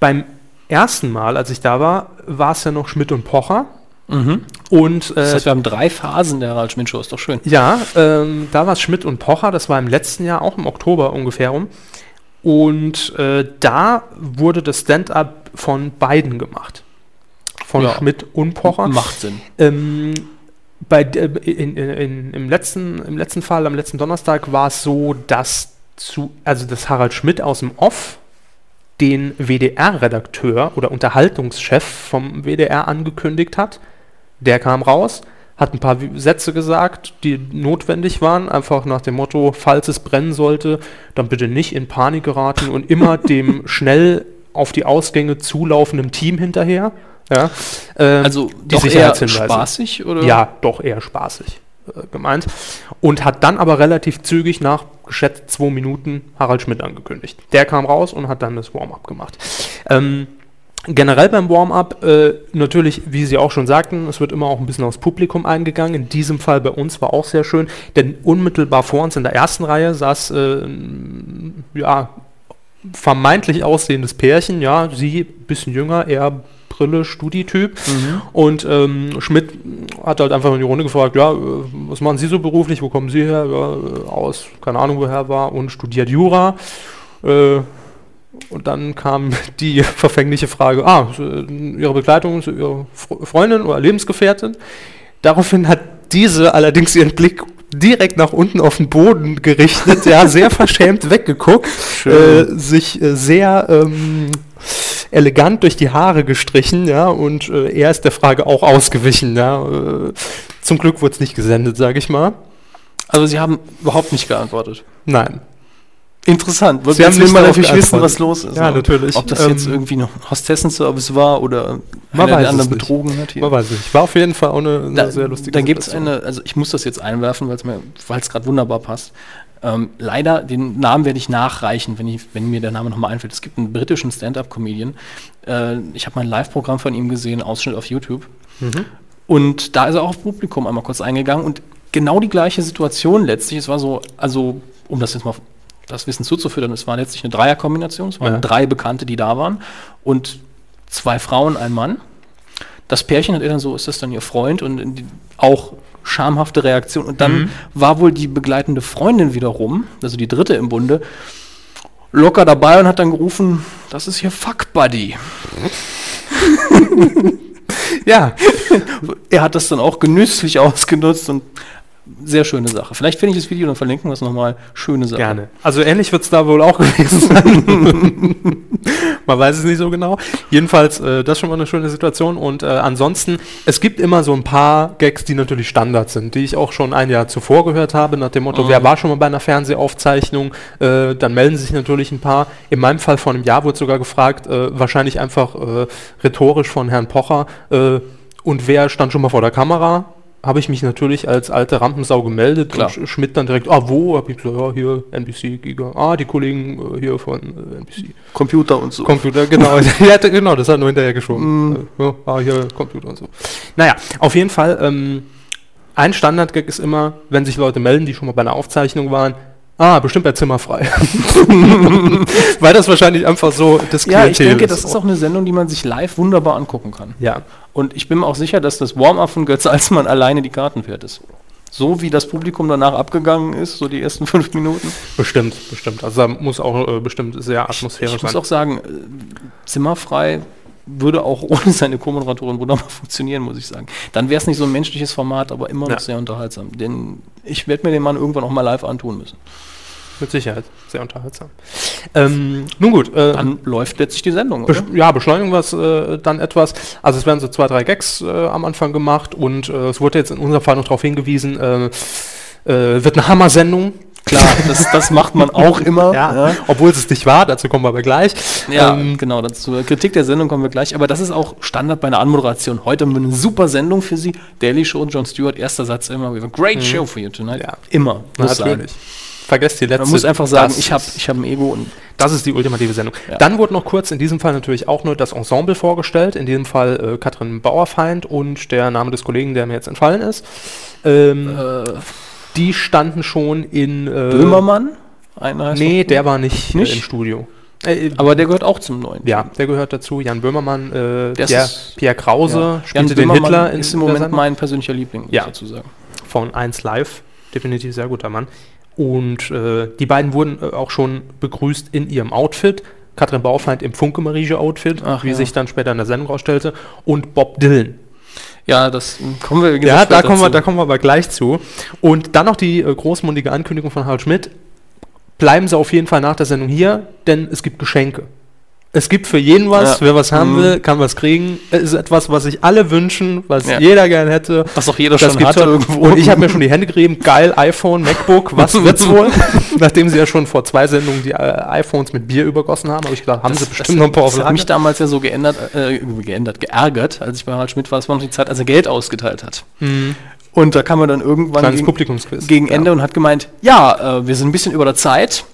Beim ersten Mal, als ich da war, war es ja noch Schmidt und Pocher. mhm. Und Das äh, heißt, wir haben drei Phasen der Harald Schmidt Show, ist doch schön. ja, ähm, da war es Schmidt und Pocher, das war im letzten Jahr, auch im Oktober ungefähr rum. Und äh, da wurde das Stand-up von beiden gemacht. Von Ja. Schmidt und Pocher. Macht Sinn. Ähm, bei, d- in, in, in, im, letzten, Im letzten Fall, am letzten Donnerstag, war es so, dass zu, also dass Harald Schmidt aus dem Off den WDR-Redakteur oder Unterhaltungschef vom WDR angekündigt hat. Der kam raus, hat ein paar Sätze gesagt, die notwendig waren, einfach nach dem Motto, falls es brennen sollte, dann bitte nicht in Panik geraten und immer dem schnell auf die Ausgänge zulaufenden Team hinterher. Ja, ähm, Also die doch eher spaßig oder? Ja, doch eher spaßig gemeint. Und hat dann aber relativ zügig nach geschätzt zwei Minuten Harald Schmidt angekündigt. Der kam raus und hat dann das Warm-up gemacht. Ähm, generell beim Warm-up, äh, natürlich, wie Sie auch schon sagten, es wird immer auch ein bisschen aufs Publikum eingegangen. In diesem Fall bei uns war auch sehr schön, denn unmittelbar vor uns in der ersten Reihe saß äh, ein, ja, vermeintlich aussehendes Pärchen, ja, sie bisschen jünger, eher Brille, Studi-Typ. Mhm. Und ähm, Schmidt hat halt einfach in die Runde gefragt, ja, äh, was machen Sie so beruflich, wo kommen Sie her? Ja, äh, aus, keine Ahnung woher war und studiert Jura. Äh, und dann kam die verfängliche Frage, ah, äh, Ihre Begleitung Ihre Fre- Freundin oder Lebensgefährtin. Daraufhin hat diese allerdings ihren Blick direkt nach unten auf den Boden gerichtet, ja, sehr verschämt weggeguckt, äh, sich äh, sehr ähm, elegant durch die Haare gestrichen, ja, und äh, er ist der Frage auch ausgewichen, ja. Äh, zum Glück wurde es nicht gesendet, sage ich mal. Also Sie haben überhaupt nicht geantwortet. Nein. Interessant. Sie haben Jetzt will man natürlich wissen, was los ist. Ja, ne? natürlich. Ob das jetzt Ähm, irgendwie noch Hostessenservice war oder Man einer der anderen betrogen hat hier. Man weiß nicht. War auf jeden Fall auch eine, eine Da, sehr lustige da gibt es eine, also ich muss das jetzt einwerfen, weil es mir, weil es gerade wunderbar passt. Ähm, leider, den Namen werde ich nachreichen, wenn, ich, wenn mir der Name nochmal einfällt. Es gibt einen britischen Stand-Up-Comedian. Äh, ich habe mein Live-Programm von ihm gesehen, Ausschnitt auf YouTube. Mhm. Und da ist er auch auf Publikum einmal kurz eingegangen und genau die gleiche Situation letztlich. Es war so, also, um das jetzt mal das Wissen zuzuführen, es war letztlich eine Dreierkombination. Es waren Ja. drei Bekannte, die da waren und zwei Frauen, ein Mann. Das Pärchen hat er dann so, ist das dann ihr Freund und auch schamhafte Reaktion. Und dann Mhm. war wohl die begleitende Freundin wiederum, also die dritte im Bunde, locker dabei und hat dann gerufen, das ist hier Fuck Buddy. Ja, Er hat das dann auch genüsslich ausgenutzt und sehr schöne Sache. Vielleicht finde ich das Video und verlinken wir es nochmal. Schöne Sache. gerne. Also ähnlich wird es da wohl auch gewesen sein. Man weiß es nicht so genau. Jedenfalls, äh, das ist schon mal eine schöne Situation. Und äh, ansonsten, es gibt immer so ein paar Gags, die natürlich Standard sind, die ich auch schon ein Jahr zuvor gehört habe, nach dem Motto, Mhm. wer war schon mal bei einer Fernsehaufzeichnung, äh, dann melden sich natürlich ein paar. In meinem Fall vor einem Jahr wurde sogar gefragt, äh, wahrscheinlich einfach äh, rhetorisch von Herrn Pocher, äh, und wer stand schon mal vor der Kamera? Habe ich mich natürlich als alte Rampensau gemeldet Klar. und Sch- Schmidt dann direkt, ah, wo? Hab ich gesagt, ja, hier, NBC, Giga. Ah, die Kollegen äh, hier von äh, NBC. Computer und so. Computer, genau. ja, genau, das hat nur hinterher geschoben. Äh, ja, ah, hier, Computer und so. Naja, auf jeden Fall, ähm, ein Standardgag ist immer, wenn sich Leute melden, die schon mal bei einer Aufzeichnung waren, ah, bestimmt bei Zimmer frei. Weil das wahrscheinlich einfach so das ja, ich denke, das ist auch eine Sendung, die man sich live wunderbar angucken kann. Ja, Und ich bin mir auch sicher, dass das Warm-up von Götz Alsmann alleine die Karten wert ist. So wie das Publikum danach abgegangen ist, so die ersten fünf Minuten. bestimmt, bestimmt. Also da muss auch äh, bestimmt sehr atmosphärisch Ich muss sein. auch sagen, äh, Zimmerfrei würde auch ohne seine Co-Moderatorin wunderbar funktionieren, muss ich sagen. Dann wäre es nicht so ein menschliches Format, aber immer noch Ja. sehr unterhaltsam. Denn ich werde mir den Mann irgendwann auch mal live antun müssen. Mit Sicherheit. Sehr unterhaltsam. Ähm, nun gut, äh, Dann läuft letztlich die Sendung, oder? Ja, beschleunigen wir es äh, dann etwas. Also es werden so zwei, drei Gags äh, am Anfang gemacht und äh, es wurde jetzt in unserem Fall noch darauf hingewiesen, äh, äh, wird eine Hammer-Sendung. Klar, das, das macht man auch immer. Ja, obwohl es nicht war, dazu kommen wir aber gleich. Ja, ähm, genau, dazu. Kritik der Sendung kommen wir gleich. Aber das ist auch Standard bei einer Anmoderation. Heute haben wir eine super Sendung für Sie. Daily Show, John Stewart, erster Satz immer. We have a great show for you tonight. Ja. Immer. Muss natürlich. Vergesst die letzte. Man muss einfach sagen, ich habe ich hab ein Ego und Das ist die ultimative Sendung. Ja. Dann wurde noch kurz in diesem Fall natürlich auch nur das Ensemble vorgestellt. In diesem Fall äh, Katrin Bauerfeind und der Name des Kollegen, der mir jetzt entfallen ist. Ähm, die standen schon in. Äh, Böhmermann. Einer Nee, der war nicht, Nicht? Äh, im Studio. Äh, Aber der gehört auch zum neuen. ja, der gehört dazu. Jan Böhmermann, äh, Pierre, Pierre Krause Ja. spielte Jan den Böhmermann Hitler in ist im Moment Sendung. mein persönlicher Liebling, muss Ja. ich dazu sagen. von 1 Live. Definitiv sehr guter Mann. Und äh, die beiden wurden äh, auch schon begrüßt in ihrem Outfit. Katrin Baufeind im Funke-Marige-Outfit, Ach wie ja. sich dann später in der Sendung rausstellte. Und Bob Dylan. Ja, das ähm, kommen wir, Ja, da kommen, wir, da kommen wir aber gleich zu. Und dann noch die äh, großmundige Ankündigung von Harald Schmidt. Bleiben Sie auf jeden Fall nach der Sendung hier, denn es gibt Geschenke. Es gibt für jeden was, Ja. wer was haben Mhm. will, kann was kriegen. Es ist etwas, was sich alle wünschen, was Ja. jeder gern hätte. Was auch jeder Das schon ja. irgendwo. Und ich habe mir schon die Hände gerieben. Geil, iPhone, MacBook, was wird's wohl? Nachdem sie ja schon vor zwei Sendungen die äh, iPhones mit Bier übergossen haben, habe ich gedacht, haben sie bestimmt noch ein paar auf Das hat mich damals ja so geändert, äh, geändert, geärgert, als ich bei Harald Schmidt war. Das war noch die Zeit, als er Geld ausgeteilt hat. Und da kam er dann irgendwann Kleines gegen, gegen Ende und hat gemeint, ja, äh, wir sind ein bisschen über der Zeit.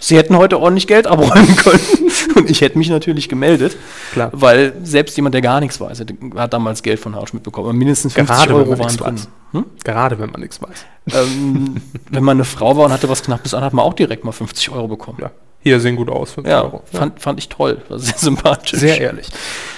Sie hätten heute ordentlich Geld abräumen können. Und ich hätte mich natürlich gemeldet, Klar. weil selbst jemand, der gar nichts weiß, hat damals Geld von Harald Schmidt bekommen. Aber mindestens 50 Gerade, Euro waren drin. Hm? Gerade wenn man nichts weiß. Ähm, wenn man eine Frau war und hatte was Knappes an, hat man auch direkt mal 50 Euro bekommen. Ja. Hier sehen gut aus, 5 Ja, Euro. Fand, fand ich toll. War sehr sympathisch. Sehr ehrlich.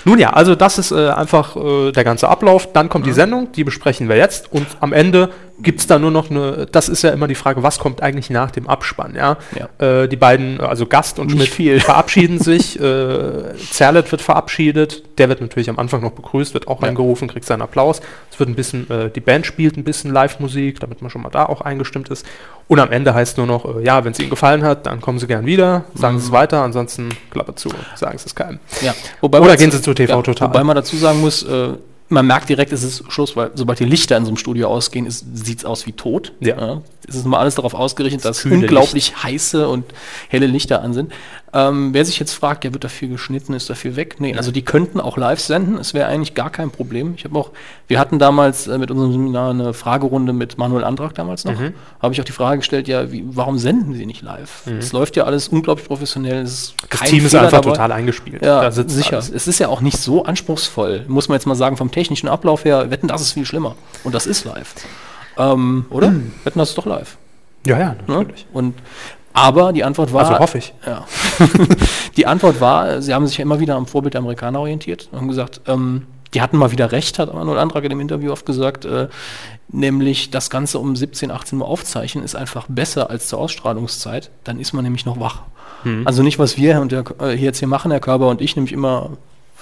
Nun ja, also das ist äh, einfach äh, der ganze Ablauf. Dann kommt die Sendung, die besprechen wir jetzt. Und am Ende gibt es da nur noch eine, das ist ja immer die Frage, was kommt eigentlich nach dem Abspann? Ja? Äh, die beiden, also Gast und Schmidt, viel. verabschieden sich. Äh, Zerlett wird verabschiedet. Der wird natürlich am Anfang noch begrüßt, wird auch Ja. eingerufen, kriegt seinen Applaus. Es wird ein bisschen, äh, die Band spielt ein bisschen Live-Musik, damit man schon mal da auch eingestimmt ist. Und am Ende heißt nur noch, äh, ja, wenn es Ihnen gefallen hat, dann kommen Sie gern wieder, sagen Sie es weiter, ansonsten Klappe zu, sagen Sie es keinem. Ja. Wobei Oder gehen Sie zu TV Total. Wobei man dazu sagen muss, äh, man merkt direkt, es ist Schluss, weil sobald die Lichter in so einem Studio ausgehen, sieht es aus wie tot. Ja. Es ist immer alles darauf ausgerichtet, dass kühle unglaublich heiße und helle Lichter an sind. Ähm, wer sich jetzt fragt, ja, wird da viel geschnitten, ist da viel weg? Nee, also die könnten auch live senden, es wäre eigentlich gar kein Problem. Ich habe auch, wir hatten damals äh, mit unserem Seminar eine Fragerunde mit Manuel Antrag damals noch. Mhm. Habe ich auch die Frage gestellt, ja, wie, warum senden sie nicht live? Es läuft ja alles unglaublich professionell. Es ist Mhm. Das kein Team ist Fehler einfach dabei. total eingespielt. Ja, sicher. alles. Es ist ja auch nicht so anspruchsvoll, muss man jetzt mal sagen, vom technischen Ablauf her. Wetten, das ist viel schlimmer. Und das ist live. Ähm, oder? Wetten, das ist doch live. Ja, ja, Ne? natürlich. Und, aber die Antwort war. Also hoffe ich. Ja. die Antwort war, sie haben sich ja immer wieder am Vorbild der Amerikaner orientiert und haben gesagt, ähm, die hatten mal wieder recht, hat Manuel Antrag in dem Interview oft gesagt, äh, nämlich das Ganze um 17, 18 Uhr aufzeichnen ist einfach besser als zur Ausstrahlungszeit, dann ist man nämlich noch wach. Mhm. Also nicht, was wir und der, äh, hier jetzt hier machen, Herr Körber und ich, nämlich immer,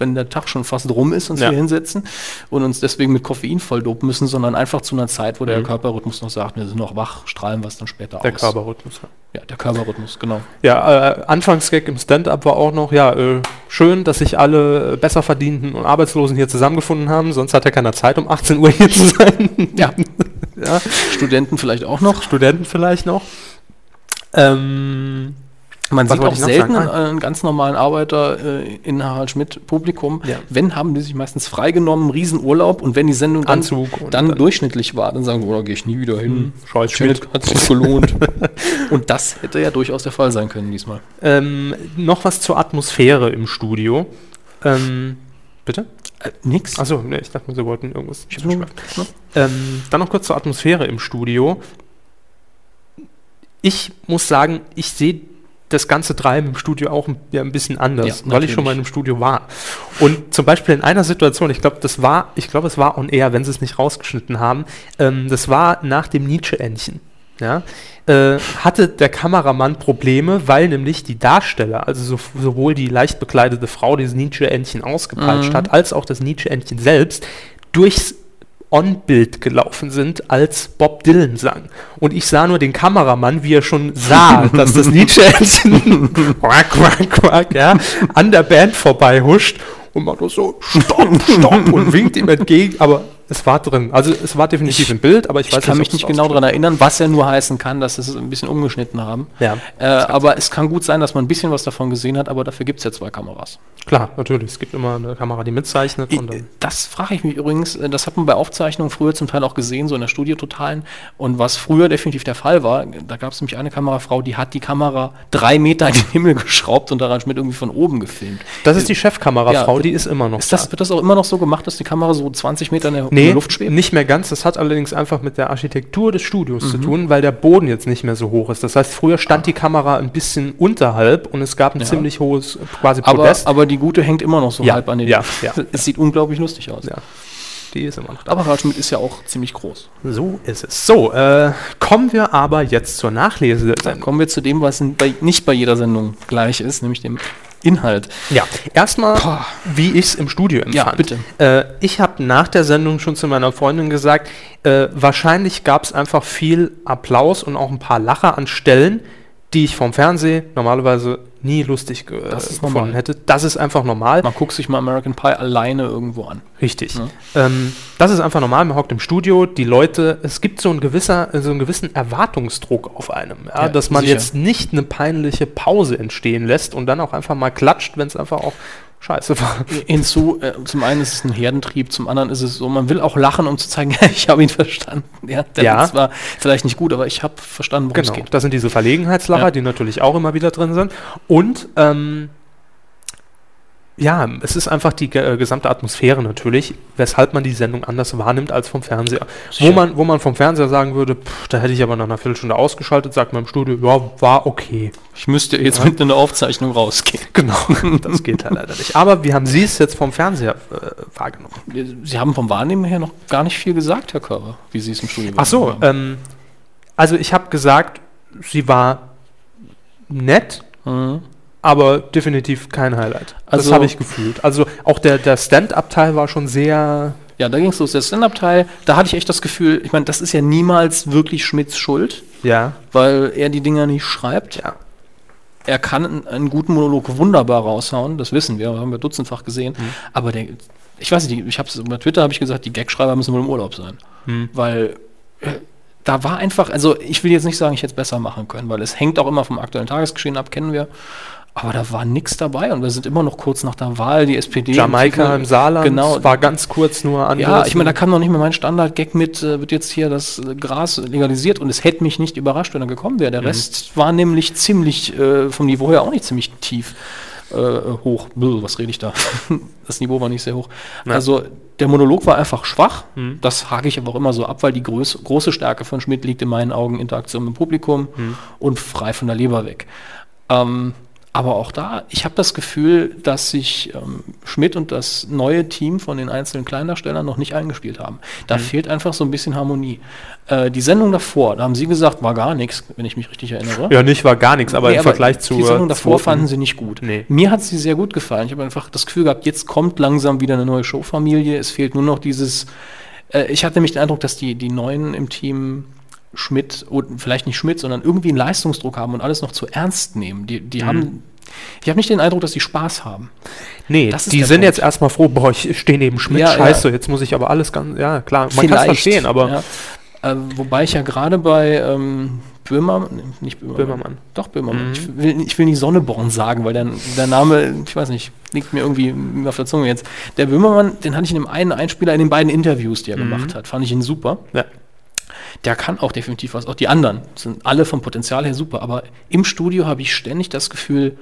wenn der Tag schon fast rum ist, uns Ja. hier hinsetzen und uns deswegen mit Koffein voll dopen müssen, sondern einfach zu einer Zeit, wo der Mhm. Körperrhythmus noch sagt, wir sind noch wach, strahlen was dann später Der aus. Körperrhythmus. ja. Ja, der Körperrhythmus, genau. Ja, äh, Anfangsgag im Stand-up war auch noch, ja, äh, schön, dass sich alle besser verdienten und Arbeitslosen hier zusammengefunden haben, sonst hat ja keiner Zeit, um 18 Uhr hier zu sein. Ja, ja, Studenten vielleicht auch noch. Studenten vielleicht noch. Ähm, Man Was sieht auch selten sagen? einen, ganz normalen Arbeiter äh, in Harald Schmidt Publikum. Ja. Wenn, haben die sich meistens freigenommen, Riesenurlaub und wenn die Sendung dann, dann, dann- durchschnittlich war, dann sagen wir, oh, gehe ich nie wieder hin. Scheiß Schmidt hat sich gelohnt. und das hätte ja durchaus der Fall sein können diesmal. ähm, noch was zur Atmosphäre im Studio. Ähm, bitte? Äh, nix. Achso, nee, ich dachte, Sie wollten irgendwas. ich nur, ne? Ähm, dann noch kurz zur Atmosphäre im Studio. Ich muss sagen, ich sehe das ganze Treiben im Studio auch ein, ja, ein bisschen anders, Ja, weil ich schon mal natürlich. im Studio war. Und zum Beispiel in einer Situation, ich glaube, das war, ich glaube, es war on air, wenn sie es nicht rausgeschnitten haben, ähm, das war nach dem Nietzsche-Entchen. Ja, äh, hatte der Kameramann Probleme, weil nämlich die Darsteller, also so, sowohl die leicht bekleidete Frau, die das Nietzsche-Entchen ausgepeitscht Mhm. hat, als auch das Nietzsche-Entchen selbst, durchs On-Bild gelaufen sind, als Bob Dylan sang. Und ich sah nur den Kameramann, wie er schon sah, dass das Nietzsche-Entchen quack, quack, quack, ja, an der Band vorbei huscht und macht doch so, stopp, stopp und winkt ihm entgegen, aber Es war drin. Also es war definitiv Ich- im Bild, aber ich, Ich, weiß kann mich ob nicht genau daran erinnern, was er nur heißen kann, dass sie es ein bisschen umgeschnitten haben. Ja, Äh, aber es kann gut sein, dass man ein bisschen was davon gesehen hat, aber dafür gibt es ja zwei Kameras. Klar, natürlich. Es gibt immer eine Kamera, die mitzeichnet. Dann, Das frage ich mich übrigens, äh, das hat man bei Aufzeichnungen früher zum Teil auch gesehen, so in der Studiototalen. Und was früher definitiv der Fall war, da gab es nämlich eine Kamerafrau, die hat die Kamera drei Meter in den Himmel geschraubt und daran Schmidt irgendwie von oben gefilmt. das ist die Chefkamerafrau, Ja, die ist immer noch Ist das, da. wird das auch immer noch so gemacht, dass die Kamera so 20 Meter in der, in Nee, der Luft schwebt? nicht mehr ganz. Das hat allerdings einfach mit der Architektur des Studios Mhm. zu tun, weil der Boden jetzt nicht mehr so hoch ist. Das heißt, früher stand die Kamera ein bisschen unterhalb und es gab ein Ja. ziemlich hohes quasi Aber, Podest. aber die gute hängt immer noch so Ja, halb an den. ja, ja. Es sieht unglaublich lustig aus. Ja. die ist immer noch da. Aber Harald Schmidt ist ja auch ziemlich groß. So ist es. So, äh, kommen wir aber jetzt zur Nachlese. Dann kommen wir zu dem, was in, bei, nicht bei jeder Sendung gleich ist, nämlich dem Inhalt. Ja, erstmal, Boah. wie ich es im Studio empfand. Ja, bitte. Äh, ich habe nach der Sendung schon zu meiner Freundin gesagt, äh, wahrscheinlich gab es einfach viel Applaus und auch ein paar Lacher an Stellen, die ich vom Fernsehen normalerweise nie lustig gefunden hätte. Das ist einfach normal. Man guckt sich mal American Pie alleine irgendwo an. Richtig. Ja. Ähm, das ist einfach normal. Man hockt im Studio, die Leute, es gibt so, ein gewisser, so einen gewissen Erwartungsdruck auf einem, ja, Ja, dass man sicher. jetzt nicht eine peinliche Pause entstehen lässt und dann auch einfach mal klatscht, wenn es einfach auch scheiße war. Hinzu, äh, zum einen ist es ein Herdentrieb, zum anderen ist es so, man will auch lachen, um zu zeigen, ich habe ihn verstanden. Ja, der Ja. Witz war vielleicht nicht gut, aber ich habe verstanden, worum Genau, es geht. das sind diese Verlegenheitslacher, Ja. die natürlich auch immer wieder drin sind. Und ähm, ja, es ist einfach die äh, gesamte Atmosphäre natürlich, weshalb man die Sendung anders wahrnimmt als vom Fernseher. Wo man, wo man vom Fernseher sagen würde, pff, da hätte ich aber nach einer Viertelstunde ausgeschaltet, sagt man im Studio, ja, war okay. Ich müsste jetzt mit einer Aufzeichnung rausgehen. Genau, das geht halt leider nicht. Aber wie haben Sie es jetzt vom Fernseher äh, wahrgenommen? Sie haben vom Wahrnehmen her noch gar nicht viel gesagt, Herr Körber, wie Sie es im Studio Ach so, ähm, also ich habe gesagt, sie war nett. Mhm. Aber definitiv kein Highlight. das Also- habe ich gefühlt. Also auch der, der Stand-Up-Teil war schon sehr. Ja, da ging es los. Der Stand-Up-Teil, da hatte ich echt das Gefühl, ich meine, das ist ja niemals wirklich Schmidts Schuld, Ja. weil er die Dinger nicht schreibt. Ja. Er kann einen, guten Monolog wunderbar raushauen, das wissen wir, haben wir dutzendfach gesehen. Mhm. Aber der, ich weiß nicht, ich habe bei Twitter habe ich gesagt, die Gagschreiber müssen wohl im Urlaub sein, Mhm. weil äh, da war einfach, also ich will jetzt nicht sagen, ich hätte es besser machen können, weil es hängt auch immer vom aktuellen Tagesgeschehen ab, kennen wir. Aber da war nichts dabei und wir sind immer noch kurz nach der Wahl, die SPD. Jamaika im Saarland Genau. war ganz kurz nur Ja, angerissen. ich meine, da kam noch nicht mehr mein Standard-Gag mit, äh, wird jetzt hier das äh, Gras legalisiert und es hätte mich nicht überrascht, wenn er gekommen wäre. Mhm. Der Rest war nämlich ziemlich, äh, vom Niveau her auch nicht ziemlich tief äh, hoch. Bluh, was rede ich da? das Niveau war nicht sehr hoch. Ja. Also der Monolog war einfach schwach. Mhm. Das hake ich aber auch immer so ab, weil die größ große Stärke von Schmidt liegt in meinen Augen Interaktion mit dem Publikum Mhm. und frei von der Leber weg. Ähm, aber auch da, ich habe das Gefühl, dass sich ähm, Schmidt und das neue Team von den einzelnen Kleindarstellern noch nicht eingespielt haben. Da Mhm. fehlt einfach so ein bisschen Harmonie. Äh, die Sendung davor, da haben Sie gesagt, war gar nichts, wenn ich mich richtig erinnere. ja, nicht war gar nichts, aber Nee, im Vergleich zu. Die Sendung davor zweiten- fanden Sie nicht gut. Nee. Mir hat sie sehr gut gefallen. Ich habe einfach das Gefühl gehabt, jetzt kommt langsam wieder eine neue Showfamilie. Es fehlt nur noch dieses. Äh, ich hatte nämlich den Eindruck, dass die, die Neuen im Team Schmidt, und vielleicht nicht Schmidt, sondern irgendwie einen Leistungsdruck haben und alles noch zu ernst nehmen. Die, Mhm. die haben. Ich habe nicht den Eindruck, dass die Spaß haben. Nee, Das die sind Punkt. jetzt erstmal froh, boah, ich stehe neben Schmidt, Ja, scheiße, jetzt muss ich aber alles ganz. Ja, klar, man kann es verstehen, aber. Ja. Äh, wobei ich ja gerade bei ähm, Böhmer, nee, nicht Böhmermann. Böhmermann. Doch, Böhmermann. Mhm. Ich, will, ich will nicht Sonneborn sagen, weil der, der Name, ich weiß nicht, liegt mir irgendwie auf der Zunge jetzt. Der Böhmermann, den hatte ich in dem einen Einspieler in den beiden Interviews, die er Mhm. gemacht hat. Fand ich ihn super. Ja. Der kann auch definitiv was. Auch die anderen sind alle vom Potenzial her super. Aber im Studio habe ich ständig das Gefühl,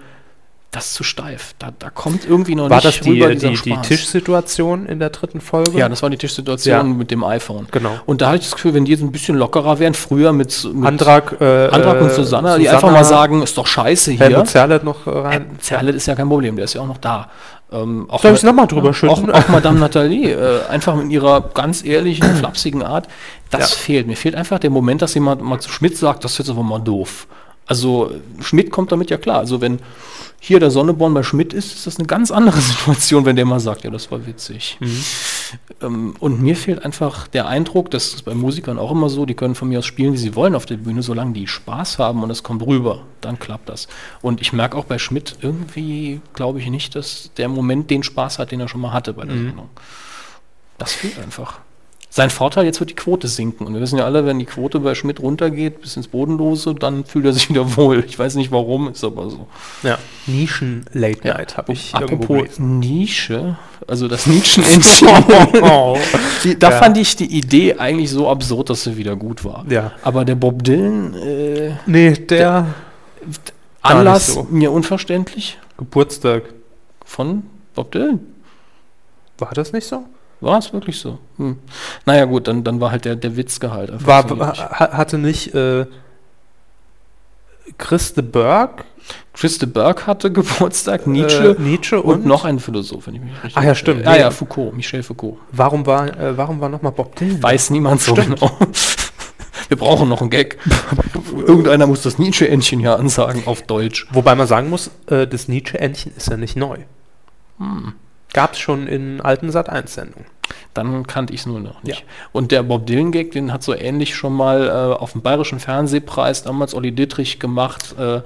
das ist zu steif. Da, da kommt irgendwie noch War nicht das die, rüber die, die Spaß. Tischsituation in der dritten Folge? Ja, das war die Tischsituation Ja. mit dem iPhone. Genau. Und da hatte ich das Gefühl, wenn die jetzt ein bisschen lockerer wären, früher mit, mit Antrag, äh, Antrag und äh, Susanna, die einfach mal sagen, ist doch scheiße hier. Helmut Zerlett noch äh, rein. Zerlett ist ja kein Problem, der ist ja auch noch da. Ähm, auch Soll ich mal- noch mal drüber schütten? Auch, auch Madame Nathalie, äh, einfach mit ihrer ganz ehrlichen, flapsigen Art. Das Ja. fehlt. Mir fehlt einfach der Moment, dass jemand mal zu Schmidt sagt, das ist jetzt aber mal doof. Also Schmidt kommt damit ja klar. Also wenn hier der Sonneborn bei Schmidt ist, ist das eine ganz andere Situation, wenn der mal sagt, ja, das war witzig. Mhm. Ähm, und mir fehlt einfach der Eindruck, das ist bei Musikern auch immer so, die können von mir aus spielen, wie sie wollen auf der Bühne, solange die Spaß haben und es kommt rüber, dann klappt das. Und ich merke auch bei Schmidt irgendwie, glaube ich nicht, dass der Moment den Spaß hat, den er schon mal hatte bei der Mhm. Sendung. Das fehlt einfach. Sein Vorteil, jetzt wird die Quote sinken. Und wir wissen ja alle, wenn die Quote bei Schmidt runtergeht bis ins Bodenlose, dann fühlt er sich wieder wohl. Ich weiß nicht warum, ist aber so. Ja. Nischen-Late Night habe ich Apropos. Nische, also das. Die, da Ja. fand ich die Idee eigentlich so absurd, dass sie wieder gut war. Ja. Aber der Bob Dylan, äh, Nee, der Gar Anlass so. mir unverständlich Geburtstag. von Bob Dylan. War das nicht so? War es wirklich so? Hm. Naja gut, dann, dann war halt der, der Witz gehalt. einfach War, so ha- hatte nicht äh, Chris de Berg, Chris de Burgh hatte Geburtstag, Nietzsche, äh, Nietzsche und, und, noch ein Philosoph, wenn ich mich richtig Ach ja, stimmt. Ah Nee. ja, Foucault, Michel Foucault. Warum war, äh, warum war nochmal Bob Dylan? Weiß niemand so Stimmt. genau. Wir brauchen noch einen Gag. Irgendeiner muss das Nietzsche-Entchen hier ansagen auf Deutsch. Wobei man sagen muss, äh, das Nietzsche-Entchen ist ja nicht neu. Gab es schon in alten Sat1-Sendungen. Dann kannte ich es nur noch nicht. Und der Bob Dylan-Gag, den hat so ähnlich schon mal äh, auf dem Bayerischen Fernsehpreis damals Olli Dittrich gemacht. Äh,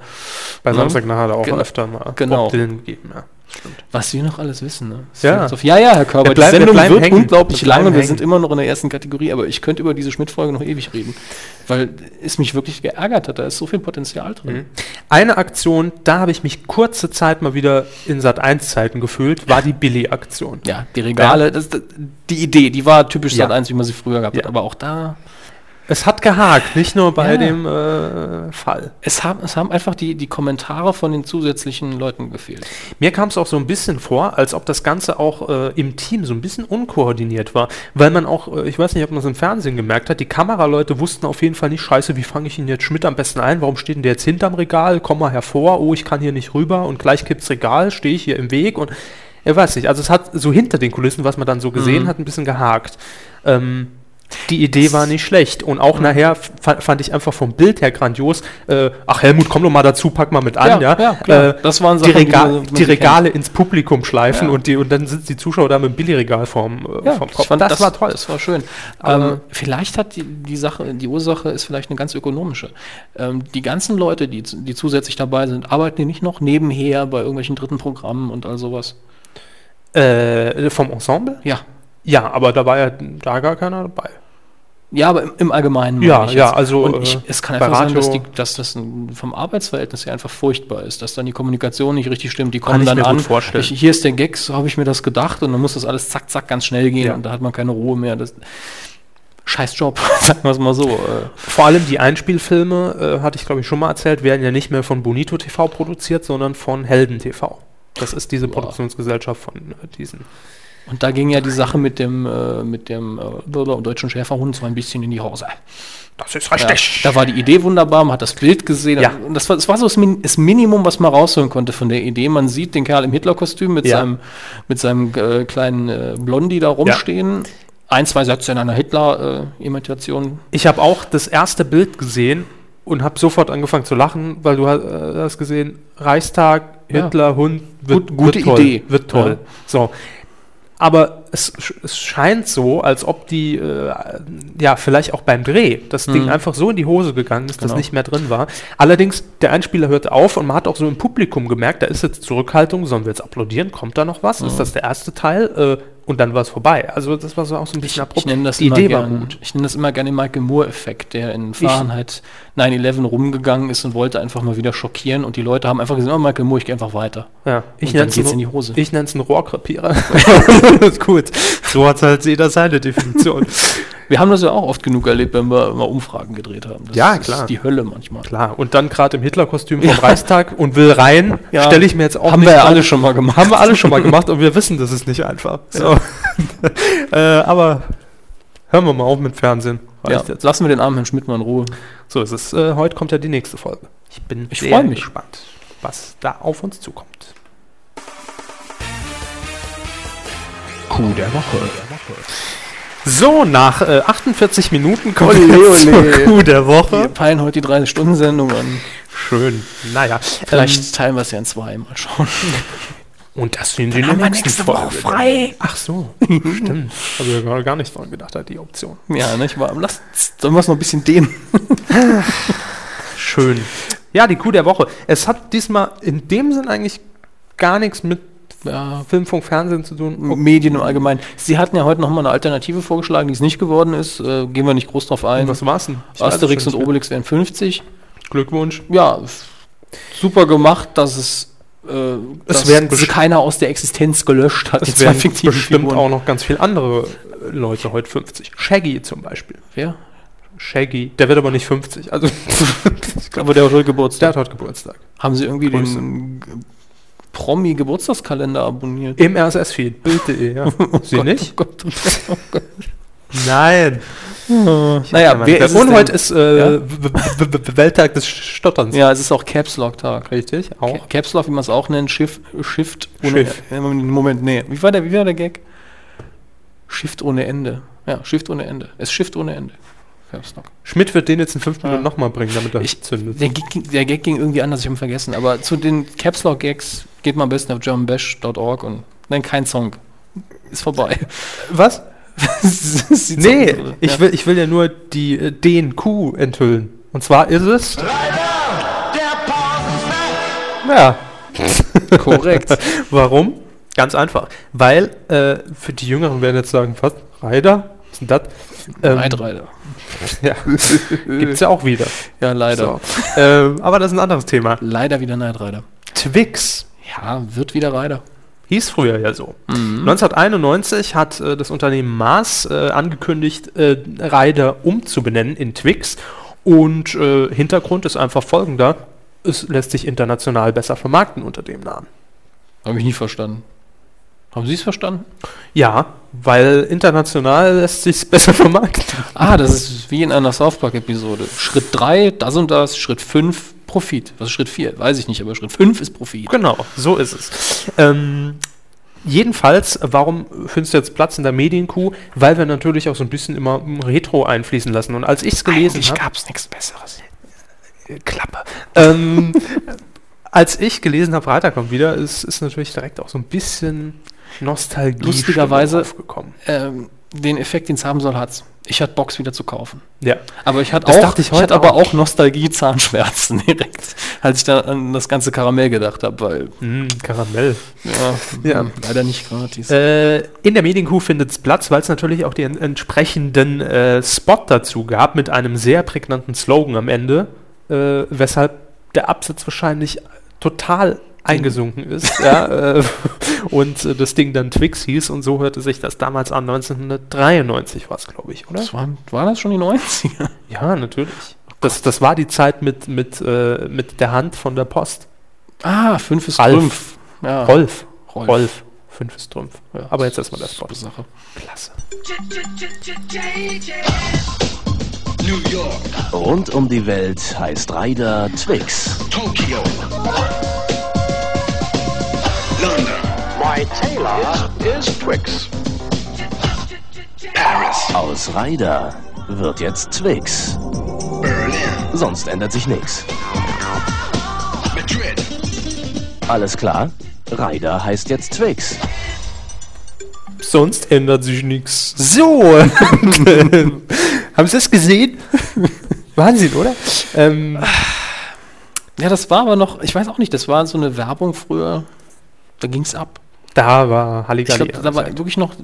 Bei Ja. Samstag nachher hat er auch Genau. öfter mal Genau. Bob Dylan gegeben. Ja. Stimmt. was wir noch alles wissen, ne? Ja. ja, ja, Herr Körber, Wir bleiben- die wir Sendung bleiben wird hängen. unglaublich Wir lang und wir hängen. sind immer noch in der ersten Kategorie, aber ich könnte über diese Schmidt-Folge noch ewig reden, weil es mich wirklich geärgert hat, da ist so viel Potenzial drin. Mhm. Eine Aktion, da habe ich mich kurze Zeit mal wieder in Sat1-Zeiten gefühlt, war die Billy-Aktion. Ja, die Regale, das, das, die Idee, die war typisch Ja. Sat 1, wie man sie früher gehabt hat, Ja. aber auch da, Es hat gehakt, nicht nur bei Ja. dem äh, Fall. es haben, es haben einfach die, die Kommentare von den zusätzlichen Leuten gefehlt. Mir kam es auch so ein bisschen vor, als ob das Ganze auch äh, im Team so ein bisschen unkoordiniert war, weil man auch, äh, ich weiß nicht, ob man es im Fernsehen gemerkt hat, die Kameraleute wussten auf jeden Fall nicht, scheiße, wie fange ich ihn jetzt Schmidt am besten ein, warum steht denn der jetzt hinterm Regal, komm mal hervor, oh, ich kann hier nicht rüber und gleich kippt's Regal, stehe ich hier im Weg und er weiß nicht, also es hat so hinter den Kulissen, was man dann so gesehen Mhm. hat, ein bisschen gehakt. Ähm, die Idee war nicht schlecht und auch nachher fa- fand ich einfach vom Bild her grandios. Äh, ach Helmut, komm doch mal dazu, pack mal mit an, ja. Ja, ja, klar. Äh, Das waren die, Sachen, die Rega die man die Regale ins Publikum schleifen Ja. und, die, und dann sitzen die Zuschauer da mit dem Billigregal vorm, äh, Ja, vom ich Kopf. fand, das, war toll. Das war schön. Ähm, vielleicht hat die, die Sache, die Ursache ist vielleicht eine ganz ökonomische. Ähm, die ganzen Leute, die, die zusätzlich dabei sind, arbeiten die nicht noch nebenher bei irgendwelchen dritten Programmen und all sowas? Äh, vom Ensemble? Ja. Ja, aber da war ja da gar keiner dabei. Ja, aber im, im Allgemeinen. meine Ja, ja, jetzt. also, Und ich, äh, es kann einfach sein, dass, die, dass das ein, vom Arbeitsverhältnis her einfach furchtbar ist, dass dann die Kommunikation nicht richtig stimmt. Die kommen dann an. vorstellen. Ich, hier ist der Gag, so habe ich mir das gedacht und dann muss das alles zack, zack ganz schnell gehen Ja. und da hat man keine Ruhe mehr. Das, Scheiß Job, sagen wir es mal so. Äh, Vor allem die Einspielfilme, äh, hatte ich glaube ich schon mal erzählt, werden ja nicht mehr von Bonito TV produziert, sondern von Helden TV. Das ist diese Ja. Produktionsgesellschaft von äh, diesen. Und da ging ja die Sache mit dem, äh, mit dem äh, deutschen Schäferhund so ein bisschen in die Hose. Das ist Ja, da war die Idee wunderbar, man hat das Bild gesehen. Ja. Und das war, das war so das, Min das Minimum, was man rausholen konnte von der Idee. Man sieht den Kerl im Hitler-Kostüm mit Ja. seinem, mit seinem äh, kleinen äh, Blondi da rumstehen. Ein, zwei Sätze in einer Hitler-Imitation. Ich habe auch das erste Bild gesehen und habe sofort angefangen zu lachen, weil du hast, äh, hast gesehen, Reichstag. Hitler, Hund, wird, Gut- gute wird toll, Idee. Wird toll. So. Aber es, es scheint so, als ob die, äh, ja, vielleicht auch beim Dreh, das Ding Mhm. einfach so in die Hose gegangen ist, dass Genau. nicht mehr drin war. Allerdings, der Einspieler hörte auf und man hat auch so im Publikum gemerkt, da ist jetzt Zurückhaltung, sollen wir jetzt applaudieren, kommt da noch was? Mhm. Ist das der erste Teil? Äh, und dann war es vorbei. Also das war so auch so ein bisschen Ich abrupt. nenne das die immer Idee war gern, gut. Ich nenne das immer gerne den Michael Moore-Effekt, der in Fahrenheit 9-11 rumgegangen ist und wollte einfach mal wieder schockieren und die Leute haben einfach gesagt, oh, Michael Moore, ich gehe einfach weiter. Ja, ich geht's ein- in die Hose. Ich nenne es einen Rohrkrepierer. das ist gut. So hat halt jeder seine Definition. Wir haben das ja auch oft genug erlebt, wenn wir mal Umfragen gedreht haben. Das Ja, ist klar. die Hölle manchmal. Klar, und dann gerade im Hitlerkostüm vom Reichstag und will rein, Ja. stelle ich mir jetzt auch Haben nicht wir ja alle schon mal gemacht. Haben wir alle schon mal gemacht und wir wissen, das ist nicht einfach. So. äh, aber hören wir mal auf mit Fernsehen. Ja, jetzt. lassen wir den armen Herrn Schmidt mal in Ruhe. So ist es. Äh, heute kommt ja die nächste Folge. Ich bin Ich sehr mich. gespannt, was da auf uns zukommt. Coup der Woche. So, nach äh, 48 Minuten kommt Ole, jetzt ole. zur Coup der Wir Woche. peilen heute die 30-Stunden-Sendung an. Schön. Naja, Vielleicht ähm, teilen wir es ja in zwei. Mal schauen. Und das sehen Sie in der nächsten Folge. frei. Ach so, stimmt. Habe ich ja gerade gar nicht dran gedacht, hat die Option. Ja, nicht wahr? Lass, sollen wir es noch ein bisschen dehnen? Schön. Ja, die Kuh der Woche. Es hat diesmal in dem Sinn eigentlich gar nichts mit ja, Film, Funk, Fernsehen zu tun? Medien im Allgemeinen. Sie hatten ja heute noch mal eine Alternative vorgeschlagen, die es nicht geworden ist. Äh, gehen wir nicht groß drauf ein. Was war's denn? Ich Asterix und Obelix wären 50. mehr. Glückwunsch. Ja, super gemacht, dass es, äh, dass werden keiner aus der Existenz gelöscht hat. Es werden bestimmt auch noch ganz viele andere Leute heute 50. Shaggy zum Beispiel. Wer? Shaggy. Der wird aber nicht 50. Also, ich glaube, Aber der hat heute der Geburtstag. hat heute Geburtstag. Haben sie irgendwie Grüße. den Promi-Geburtstagskalender abonniert? Im RSS-Feed. Bild.de, ja. Sie Gott, nicht? Oh Gott, oh Gott. Nein. Naja, wer ist heute ist äh, Ja? Welttag des Stotterns. Ja, es ist auch Caps Lock Tag. Richtig, auch. Ca- Caps Lock, wie man es auch nennt, Shift, Shift ohne Schiff. äh, Moment, nee. Wie war der, wie war der Gag? Shift ohne Ende. Ja, Shift ohne Ende. Es Shift ohne Ende. Caps Lock. Schmidt wird den jetzt in fünf Minuten Ah. nochmal bringen, damit er Ich, zündet. der, Gag, ging- der Gag ging irgendwie anders, ich habe ihn vergessen. Aber zu den Caps Lock Gags geht man am besten auf germanbash.org und nein, kein Song. Ist vorbei. Was? Sieht Nee, so- ich, ja. will, ich will ja nur die, äh, den Q enthüllen. Und zwar ist es. Ja. Korrekt. Warum? Ganz einfach. Weil, äh, für die Jüngeren werden jetzt sagen, was? Reider? Was ist denn das? Ähm, Neidreiter. Ja. Gibt's ja auch wieder. Ja, leider. So. ähm, aber das ist ein anderes Thema. Leider wieder Neidreiter. Twix Ja, wird wieder Reiter. Hieß früher ja so. Mhm. 1991 hat äh, das Unternehmen Mars äh, angekündigt, äh, Ryder umzubenennen in Twix. Und äh, Hintergrund ist einfach folgender. Es lässt sich international besser vermarkten unter dem Namen. Habe ich nie verstanden. Haben Sie es verstanden? Ja, weil international lässt sich besser vermarkten. Ah, das ist wie in einer South Park-Episode. Schritt 3, das und das, Schritt 5, Profit. Was ist Schritt 4? Weiß ich nicht, aber Schritt 5 ist Profit. Genau, so ist es. Ähm, jedenfalls, warum findest du jetzt Platz in der Medienkuh? Weil wir natürlich auch so ein bisschen immer Retro einfließen lassen. Und als ich es gelesen habe... gab es nichts Besseres. Klappe. ähm, als ich gelesen habe, Freitag kommt wieder, ist, ist natürlich direkt auch so ein bisschen Nostalgie Lustigerweise- aufgekommen. Ähm, den Effekt, den es haben soll, hat's. Ich hatte Box wieder zu kaufen. Ja. Aber ich hatte Das auch, dachte ich ich heute hatte aber auch. Nostalgie-Zahnschmerzen direkt, als ich da an das ganze Karamell gedacht habe, weil Mm, Karamell. ja, Ja. mh, leider nicht gratis. Äh, in der Medienkuh findet es Platz, weil es natürlich auch den entsprechenden äh, Spot dazu gab mit einem sehr prägnanten Slogan am Ende, äh, weshalb der Absatz wahrscheinlich total eingesunken ist. ja, äh, und äh, das Ding dann Twix hieß und so hörte sich das damals an. 1993 war es, glaube ich, oder? das war, war das schon die 90er? Ja, natürlich. Das, das war die Zeit mit, mit, äh, mit der Hand von der Post. Ah, 5 ist Ralf. Trümpf. Ja, Rolf. Rolf. Rolf. Fünf ist Trümpf. Ja, Aber jetzt erstmal der Spot. super Sache. Klasse. New York, Rund um die Welt heißt Ryder Twix. Tokyo, London, My tailor is Twix. Paris, Aus Ryder wird jetzt Twix. Berlin, Sonst ändert sich nichts. Madrid, Alles klar? Ryder heißt jetzt Twix. Sonst ändert sich nichts. So. Haben Sie es gesehen? Wahnsinn, oder? Ähm, Ja, das war aber noch, ich weiß auch nicht, das war so eine Werbung früher, da ging's ab. Da war Ich Halligalli. glaube, da war wirklich noch äh,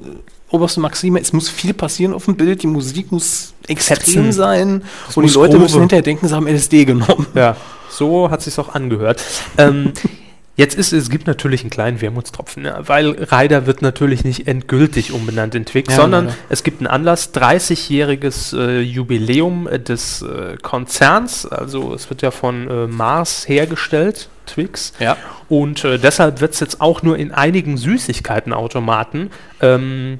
oberste Maxime, es muss viel passieren auf dem Bild, die Musik muss extrem Fetzen. sein und muss die Leute Grobe. müssen hinterher denken, sie haben LSD genommen. ja, so hat sich auch angehört. Ähm, jetzt ist es gibt natürlich einen kleinen Wermutstropfen, ja, weil Ryder wird natürlich nicht endgültig umbenannt in Twix, Ja, sondern leider. es gibt einen Anlass, 30-jähriges äh, Jubiläum äh, des äh, Konzerns, also es wird ja von äh, Mars hergestellt, Twix. Ja. Und äh, deshalb wird es jetzt auch nur in einigen Süßigkeitenautomaten ähm,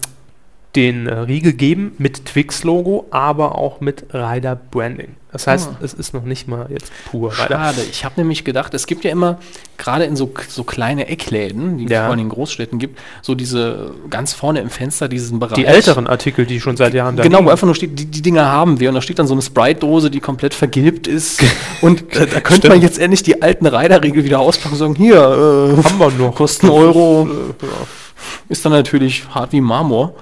den äh, Riegel geben mit Twix-Logo, aber auch mit Ryder Branding. Das heißt, Ah. es ist noch nicht mal jetzt pur Ryder. Schade, ich habe nämlich gedacht, es gibt ja immer, gerade in so, so kleine Eckläden, die es Ja. vor allem in Großstädten gibt, so diese ganz vorne im Fenster diesen Bereich. Die älteren Artikel, die schon seit Jahren da Genau, wo liegen. einfach nur steht, die, die Dinger haben wir. Und da steht dann so eine Sprite-Dose, die komplett vergilbt ist. Und äh, da könnte man Stimmt. jetzt endlich die alten Reiterriegel wieder auspacken und sagen, hier, äh, haben wir noch. kosten Euro. Ist dann natürlich hart wie Marmor.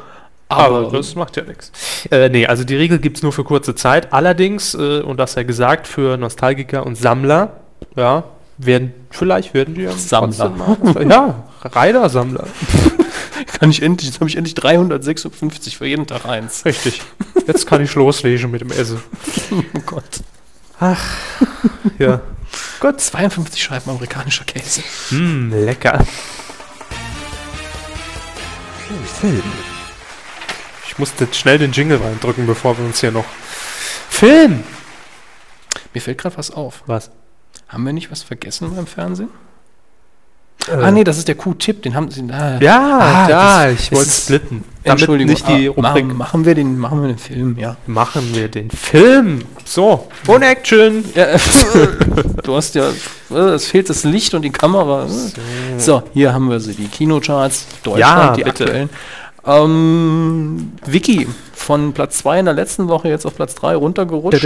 Aber Aber, das macht ja nichts. Äh, nee, also die Regel gibt es nur für kurze Zeit. Allerdings, äh, und das ja gesagt, für Nostalgiker und Sammler, ja, werden, vielleicht werden die ja Sammler. mal- Ja, Rider-Sammler. Kann ich endlich, jetzt habe ich endlich 356 für jeden Tag eins. Richtig. Jetzt kann ich loslegen mit dem Essen. Oh Gott. Ja. Gott, 52 Scheiben amerikanischer Käse. Mm, lecker. Film. Ich musste jetzt schnell den Jingle reindrücken, bevor wir uns hier noch. Film! Mir fällt gerade was auf. Was? Haben wir nicht was vergessen beim Fernsehen? ah, nee, das ist der Q-Tipp, den haben sie. Ah, Ja, ah, da, das- ich wollte splitten. Damit Entschuldigung, nicht die ah, machen, machen, wir den, machen wir den Film, ja. Machen wir den Film. So, und Action. ja du hast ja, äh, es fehlt das Licht und die Kamera. So, hier haben wir sie, die Kinocharts, Deutschland, Ja, die bitte. aktuellen. Ähm, Vicky, von Platz 2 in der letzten Woche jetzt auf Platz 3 runtergerutscht.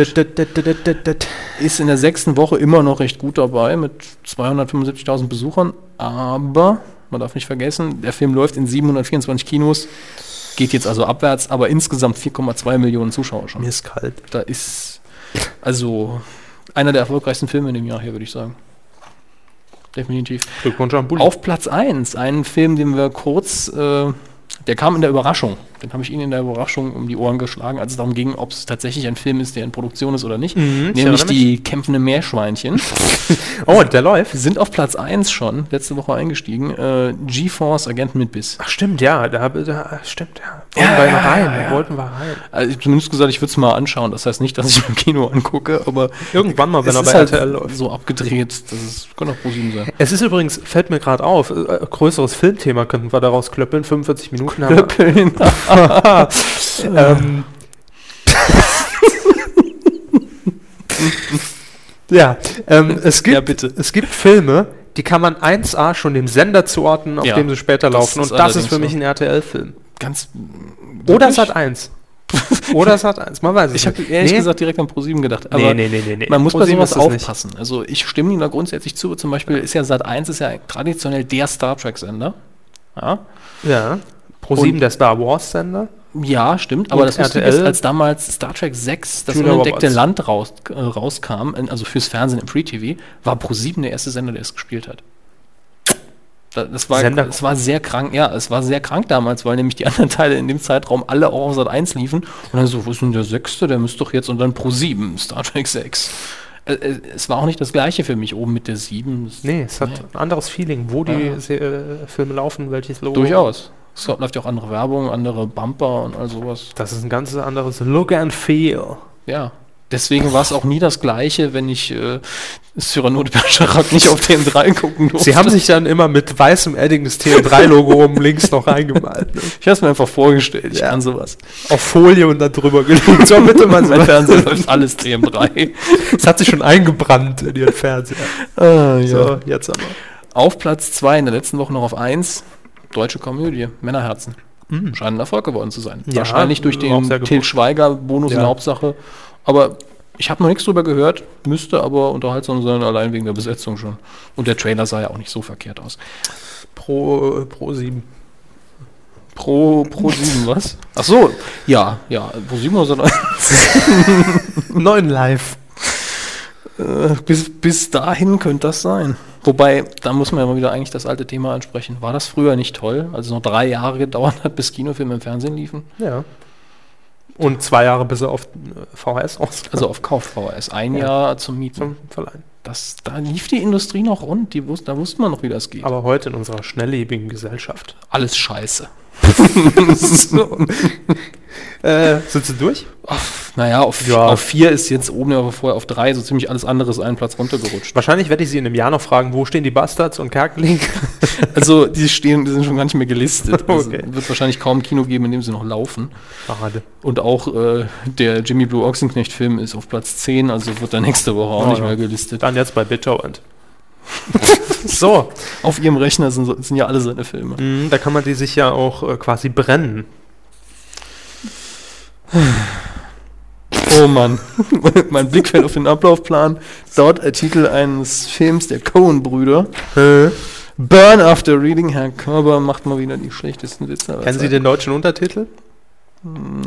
ist in der sechsten Woche immer noch recht gut dabei mit 275.000 Besuchern, aber man darf nicht vergessen, der Film läuft in 724 Kinos, geht jetzt also abwärts, aber insgesamt 4,2 Millionen Zuschauer schon. Mir ist kalt. Da ist also einer der erfolgreichsten Filme in dem Jahr hier, würde ich sagen. Definitiv. Glückwunsch an Bulli. Auf Platz 1, einen Film, den wir kurz, äh, der kam in der Überraschung. Den habe ich Ihnen in der Überraschung um die Ohren geschlagen, als es darum ging, ob es tatsächlich ein Film ist, der in Produktion ist oder nicht. Mhm, ich Nämlich die kämpfenden Meerschweinchen. Oh, der läuft. Sind auf Platz 1 schon, letzte Woche eingestiegen. Äh, GeForce Agenten mit Biss. Ach, stimmt, ja. Da, da stimmt, ja. Ja, ja, rein. ja, ja. Wollten wir rein. Also ich zumindest gesagt, ich würde es mal anschauen. Das heißt nicht, dass ich im Kino angucke, aber Irgendwann mal, wenn er bei halt RTL läuft. so abgedreht. Das ist, kann auch ProSieben sein. Es ist übrigens, fällt mir gerade auf, äh, größeres Filmthema könnten wir daraus klöppeln. 45 Minuten haben wir. ähm, ja, ähm, es, gibt, Ja, bitte. es gibt Filme, die kann man 1A schon dem Sender zuordnen, auf Ja, dem sie später laufen. Und das ist für mich ein RTL-Film. Ganz. Oder? Sat 1. Oder Sat 1, man weiß es Ich habe nicht. ehrlich Nee? gesagt direkt an ProSieben gedacht. Aber nee, nee, nee, nee. man muss bei ProSieben sowas ist es nicht. aufpassen. Also ich stimme Ihnen da grundsätzlich zu. Zum Beispiel ist ja Sat 1 ist ja traditionell der Star Trek-Sender. Ja. Ja. Pro7 Und- der Star Wars-Sender. Ja, stimmt. Aber das Lustige RTL? ist, als damals Star Trek 6, das Julia unentdeckte Roberts. Land raus, äh, rauskam, in, also fürs Fernsehen im Free TV, war Pro7 der erste Sender, der es gespielt hat. Da- Das war, Sender- es war sehr krank, ja, es war sehr krank damals, weil nämlich die anderen Teile in dem Zeitraum alle auch auf Sat 1 liefen. Und dann so, wo ist denn der sechste? Der müsste doch jetzt und dann Pro 7, Star Trek 6. Äh, äh, es war auch nicht das gleiche für mich oben mit der 7. Das- Nee, es hat Nee. ein anderes Feeling, wo die äh, Filme laufen, welches Logo. Durchaus. Es läuft ja auch andere Werbung, andere Bumper und all sowas. Das ist ein ganz anderes Look and Feel. Ja. Deswegen war es auch nie das Gleiche, wenn ich äh, Cyrano de Bergerac nicht auf TM3 gucken durfte. Sie haben sich dann immer mit weißem Edding das TM3-Logo oben links noch reingemalt. Ne? ich habe es mir einfach vorgestellt, ich Ja. kann sowas. Auf Folie und dann drüber gelegt. So, bitte mal so. Mein Fernseher läuft alles TM3. Das hat sich schon eingebrannt in ihren Fernseher. Ah, So, jetzt aber. Auf Platz 2 in der letzten Woche noch auf 1, deutsche Komödie, Männerherzen. Scheint ein Erfolg geworden zu sein. Ja, Wahrscheinlich durch den Til. Schweiger-Bonus in Ja. der Hauptsache. Aber ich habe noch nichts drüber gehört, müsste aber unterhaltsam sein, allein wegen der Besetzung schon. Und der Trailer sah ja auch nicht so verkehrt aus. Pro, Pro 7. Pro, Pro 7, was? Ach so, ja, ja, Pro 7 oder so. 9 live. Äh, bis, bis dahin könnte das sein. Wobei, da muss man ja mal wieder eigentlich das alte Thema ansprechen. War das früher nicht toll, als es noch drei Jahre gedauert hat, bis Kinofilme im Fernsehen liefen? Ja. Und zwei Jahre bis er auf äh, VHS rauskam. Also auf Kauf VHS. Ein Ja. Jahr zum Mieten. zum Verleihen. Das, da lief die Industrie noch rund. Die wus da wusste man noch, wie das geht. Aber heute in unserer schnelllebigen Gesellschaft. Alles scheiße. so. Äh, sind sie durch? Naja, auf, Ja. auf vier ist jetzt oben, aber vorher auf drei, so ziemlich alles andere ist einen Platz runtergerutscht. Wahrscheinlich werde ich sie in einem Jahr noch fragen, wo stehen die Bastards und Kerkeling? Also die stehen, die sind schon gar nicht mehr gelistet. Es Okay. wird wahrscheinlich kaum ein Kino geben, in dem sie noch laufen. Schade. Und auch äh, der Jimmy Blue Ochsenknecht-Film ist auf Platz 10, also wird er nächste Woche auch Oh, nicht ja. mehr gelistet. Dann jetzt bei BitTorrent. so, Auf ihrem Rechner sind, sind ja alle seine Filme. Mhm, da kann man die sich ja auch äh, quasi brennen. Oh Mann. mein Blick fällt auf den Ablaufplan. Dort der Titel eines Films der Coen-Brüder. Burn After Reading. Herr Körber macht mal wieder die schlechtesten Witze. Kennen Sie den deutschen Untertitel?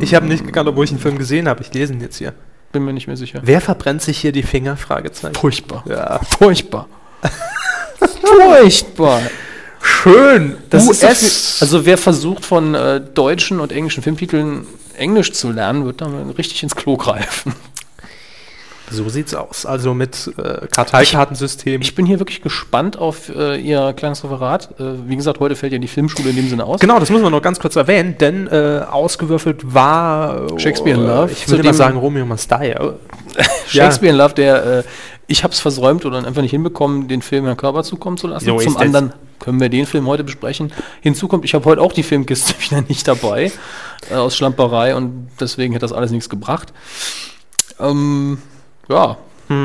Ich habe nicht gekannt, obwohl ich einen Film gesehen habe. Ich lese ihn jetzt hier. Bin mir nicht mehr sicher. Wer verbrennt sich hier die Finger? Fragezeichen. Furchtbar. Ja. Furchtbar. Furchtbar. schön. Das ist so viel, also wer versucht von äh, deutschen und englischen Filmtiteln Englisch zu lernen, wird dann richtig ins Klo greifen. so sieht's aus. Also mit äh, Karteikartensystem. Ich bin hier wirklich gespannt auf äh, Ihr kleines Referat. Äh, wie gesagt, heute fällt ja die Filmschule in dem Sinne aus. Genau, das muss man noch ganz kurz erwähnen, denn äh, ausgewürfelt war äh, Shakespeare in Love, Ich immer dem- sagen Romeo Must Die. Shakespeare in Love, der äh, ich habe es versäumt oder einfach nicht hinbekommen, den Film Herrn Körber zukommen zu lassen. So Zum anderen können wir den Film heute besprechen. Hinzu kommt, ich habe heute auch die Filmkiste wieder nicht dabei äh, aus Schlamperei und deswegen hat das alles nichts gebracht. Ähm, ja,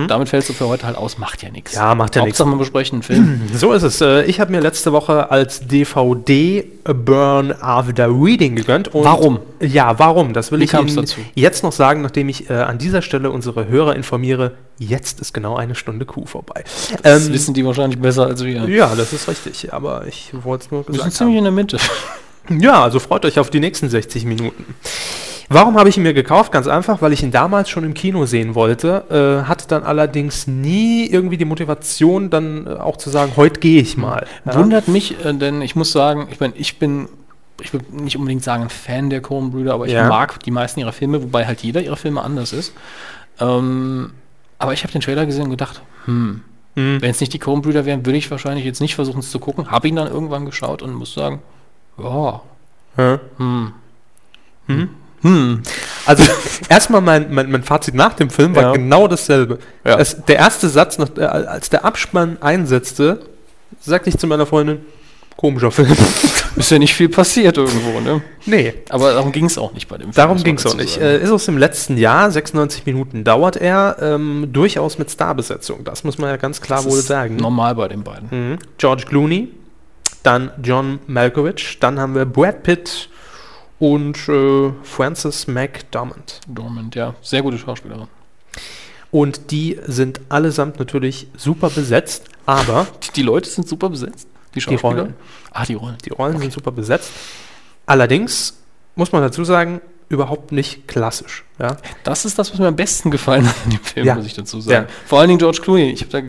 damit fällst du für heute halt aus. Macht ja nichts. Mhm. Ja, macht ja nichts. Hauptsache, wir besprechen einen Film. So ist es. Äh, Ich habe mir letzte Woche als DVD A Burn After Reading gegönnt. Warum? Ja, warum? Das will Wie ich Ihnen dazu? jetzt noch sagen, nachdem ich äh, an dieser Stelle unsere Hörer informiere. Jetzt ist genau eine Stunde Kuh vorbei. Das Ähm, wissen die wahrscheinlich besser als wir. ja, das ist richtig. Aber ich wollte es nur Wir sind gesagt ziemlich haben. in der Mitte. Ja, also freut euch auf die nächsten 60 Minuten. Warum habe ich ihn mir gekauft? Ganz einfach, weil ich ihn damals schon im Kino sehen wollte, äh, hatte dann allerdings nie irgendwie die Motivation, dann äh, auch zu sagen, heute gehe ich mal. Ja? Wundert mich, äh, denn ich muss sagen, ich meine, ich bin, ich würde nicht unbedingt sagen ein Fan der Coen-Brüder, aber ich Ja. mag die meisten ihrer Filme, wobei halt jeder ihrer Filme anders ist. Ähm, aber ich habe den Trailer gesehen und gedacht, hm, Mhm. wenn es nicht die Coen-Brüder wären, würde ich wahrscheinlich jetzt nicht versuchen, es zu gucken. Habe ihn dann irgendwann geschaut und muss sagen, ja, Ja. hm, Also erstmal mein, mein, mein Fazit nach dem Film war Ja. genau dasselbe. Ja. Es, der erste Satz, nach, äh, als der Abspann einsetzte, sagte ich zu meiner Freundin, komischer Film. ist ja nicht viel passiert irgendwo, ne? nee, Aber darum ging es auch nicht bei dem Film. darum ging es auch nicht. Äh, ist aus dem letzten Jahr, 96 Minuten dauert er, ähm, durchaus mit Starbesetzung. Das muss man ja ganz klar Das wohl sagen. Normal bei den beiden. Mhm. George Clooney, dann John Malkovich, dann haben wir Brad Pitt und äh, Frances McDormand. Dormant, ja. Sehr gute Schauspielerin. Und die sind allesamt natürlich super besetzt, aber Die, die Leute sind super besetzt. Die Schauspieler. Rollen. Ah, die Rollen. die Rollen sind super besetzt. Allerdings muss man dazu sagen, überhaupt nicht klassisch. Ja? Das ist das, was mir am besten gefallen hat in dem Film, Ja. muss ich dazu sagen. Ja. Vor allen Dingen George Clooney. Ich da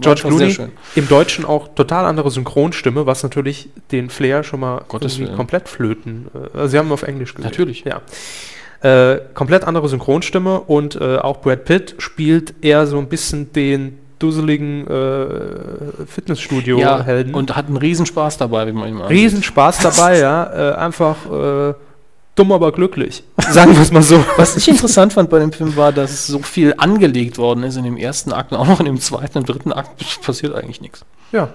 George Clooney im Deutschen auch total andere Synchronstimme, was natürlich den Flair schon mal Gottes komplett flöten. äh, Also sie haben auf Englisch gesehen. Natürlich. Ja. Äh, komplett andere Synchronstimme und äh, auch Brad Pitt spielt eher so ein bisschen den dusseligen äh, Fitnessstudio-Helden. und hat einen Riesenspaß dabei, wie man ihn mal Riesenspaß dabei, ja. Äh, einfach äh, dumm, aber glücklich. Sagen wir es mal so. Was ich interessant fand bei dem Film war, dass so viel angelegt worden ist in dem ersten Akt und auch noch in dem zweiten und dritten Akt passiert eigentlich nichts. Ja.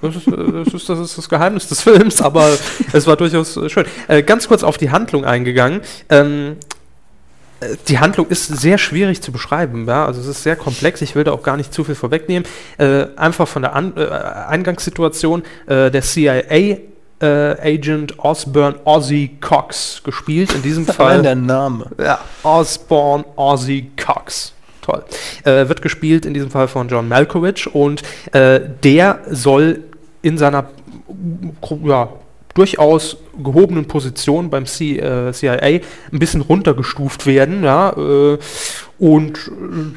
Das ist, das, ist, das ist das Geheimnis des Films, aber es war durchaus äh, schön. Äh, ganz kurz auf die Handlung eingegangen. Ähm, äh, die Handlung ist sehr schwierig zu beschreiben, ja? also es ist sehr komplex, ich will da auch gar nicht zu viel vorwegnehmen. Äh, einfach von der An äh, Eingangssituation, äh, der CIA äh, Agent Osborne Ozzy Cox gespielt, in diesem Allein Fall. der Name. Ja, Osborne Ozzy Cox. Toll. Äh, wird gespielt in diesem Fall von John Malkovich und äh, der soll in seiner ja, durchaus gehobenen Position beim C, äh, CIA ein bisschen runtergestuft werden, ja, äh, und äh,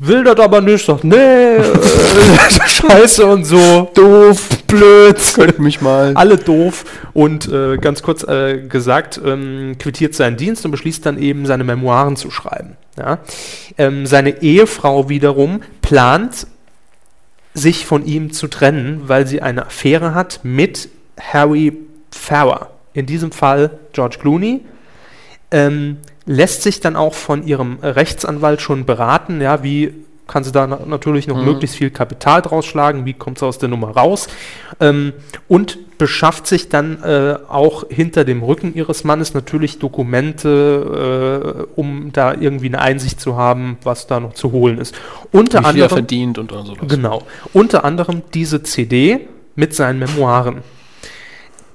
will das aber nicht, sagt, nee, äh, scheiße und so, doof, blöd, Könnt mich mal. alle doof und äh, ganz kurz äh, gesagt, ähm, quittiert seinen Dienst und beschließt dann eben seine Memoiren zu schreiben. Ja? Ähm, seine Ehefrau wiederum plant, sich von ihm zu trennen, weil sie eine Affäre hat mit Harry Farrer. In diesem Fall George Clooney. Ähm, lässt sich dann auch von ihrem Rechtsanwalt schon beraten, ja, wie kann sie da na natürlich noch möglichst viel Kapital draus schlagen, wie kommt sie aus der Nummer raus ähm, und beschafft sich dann äh, auch hinter dem Rücken ihres Mannes natürlich Dokumente, äh, um da irgendwie eine Einsicht zu haben, was da noch zu holen ist. Unter Wie er anderem, verdient und so. Genau. Unter anderem diese CD mit seinen Memoiren.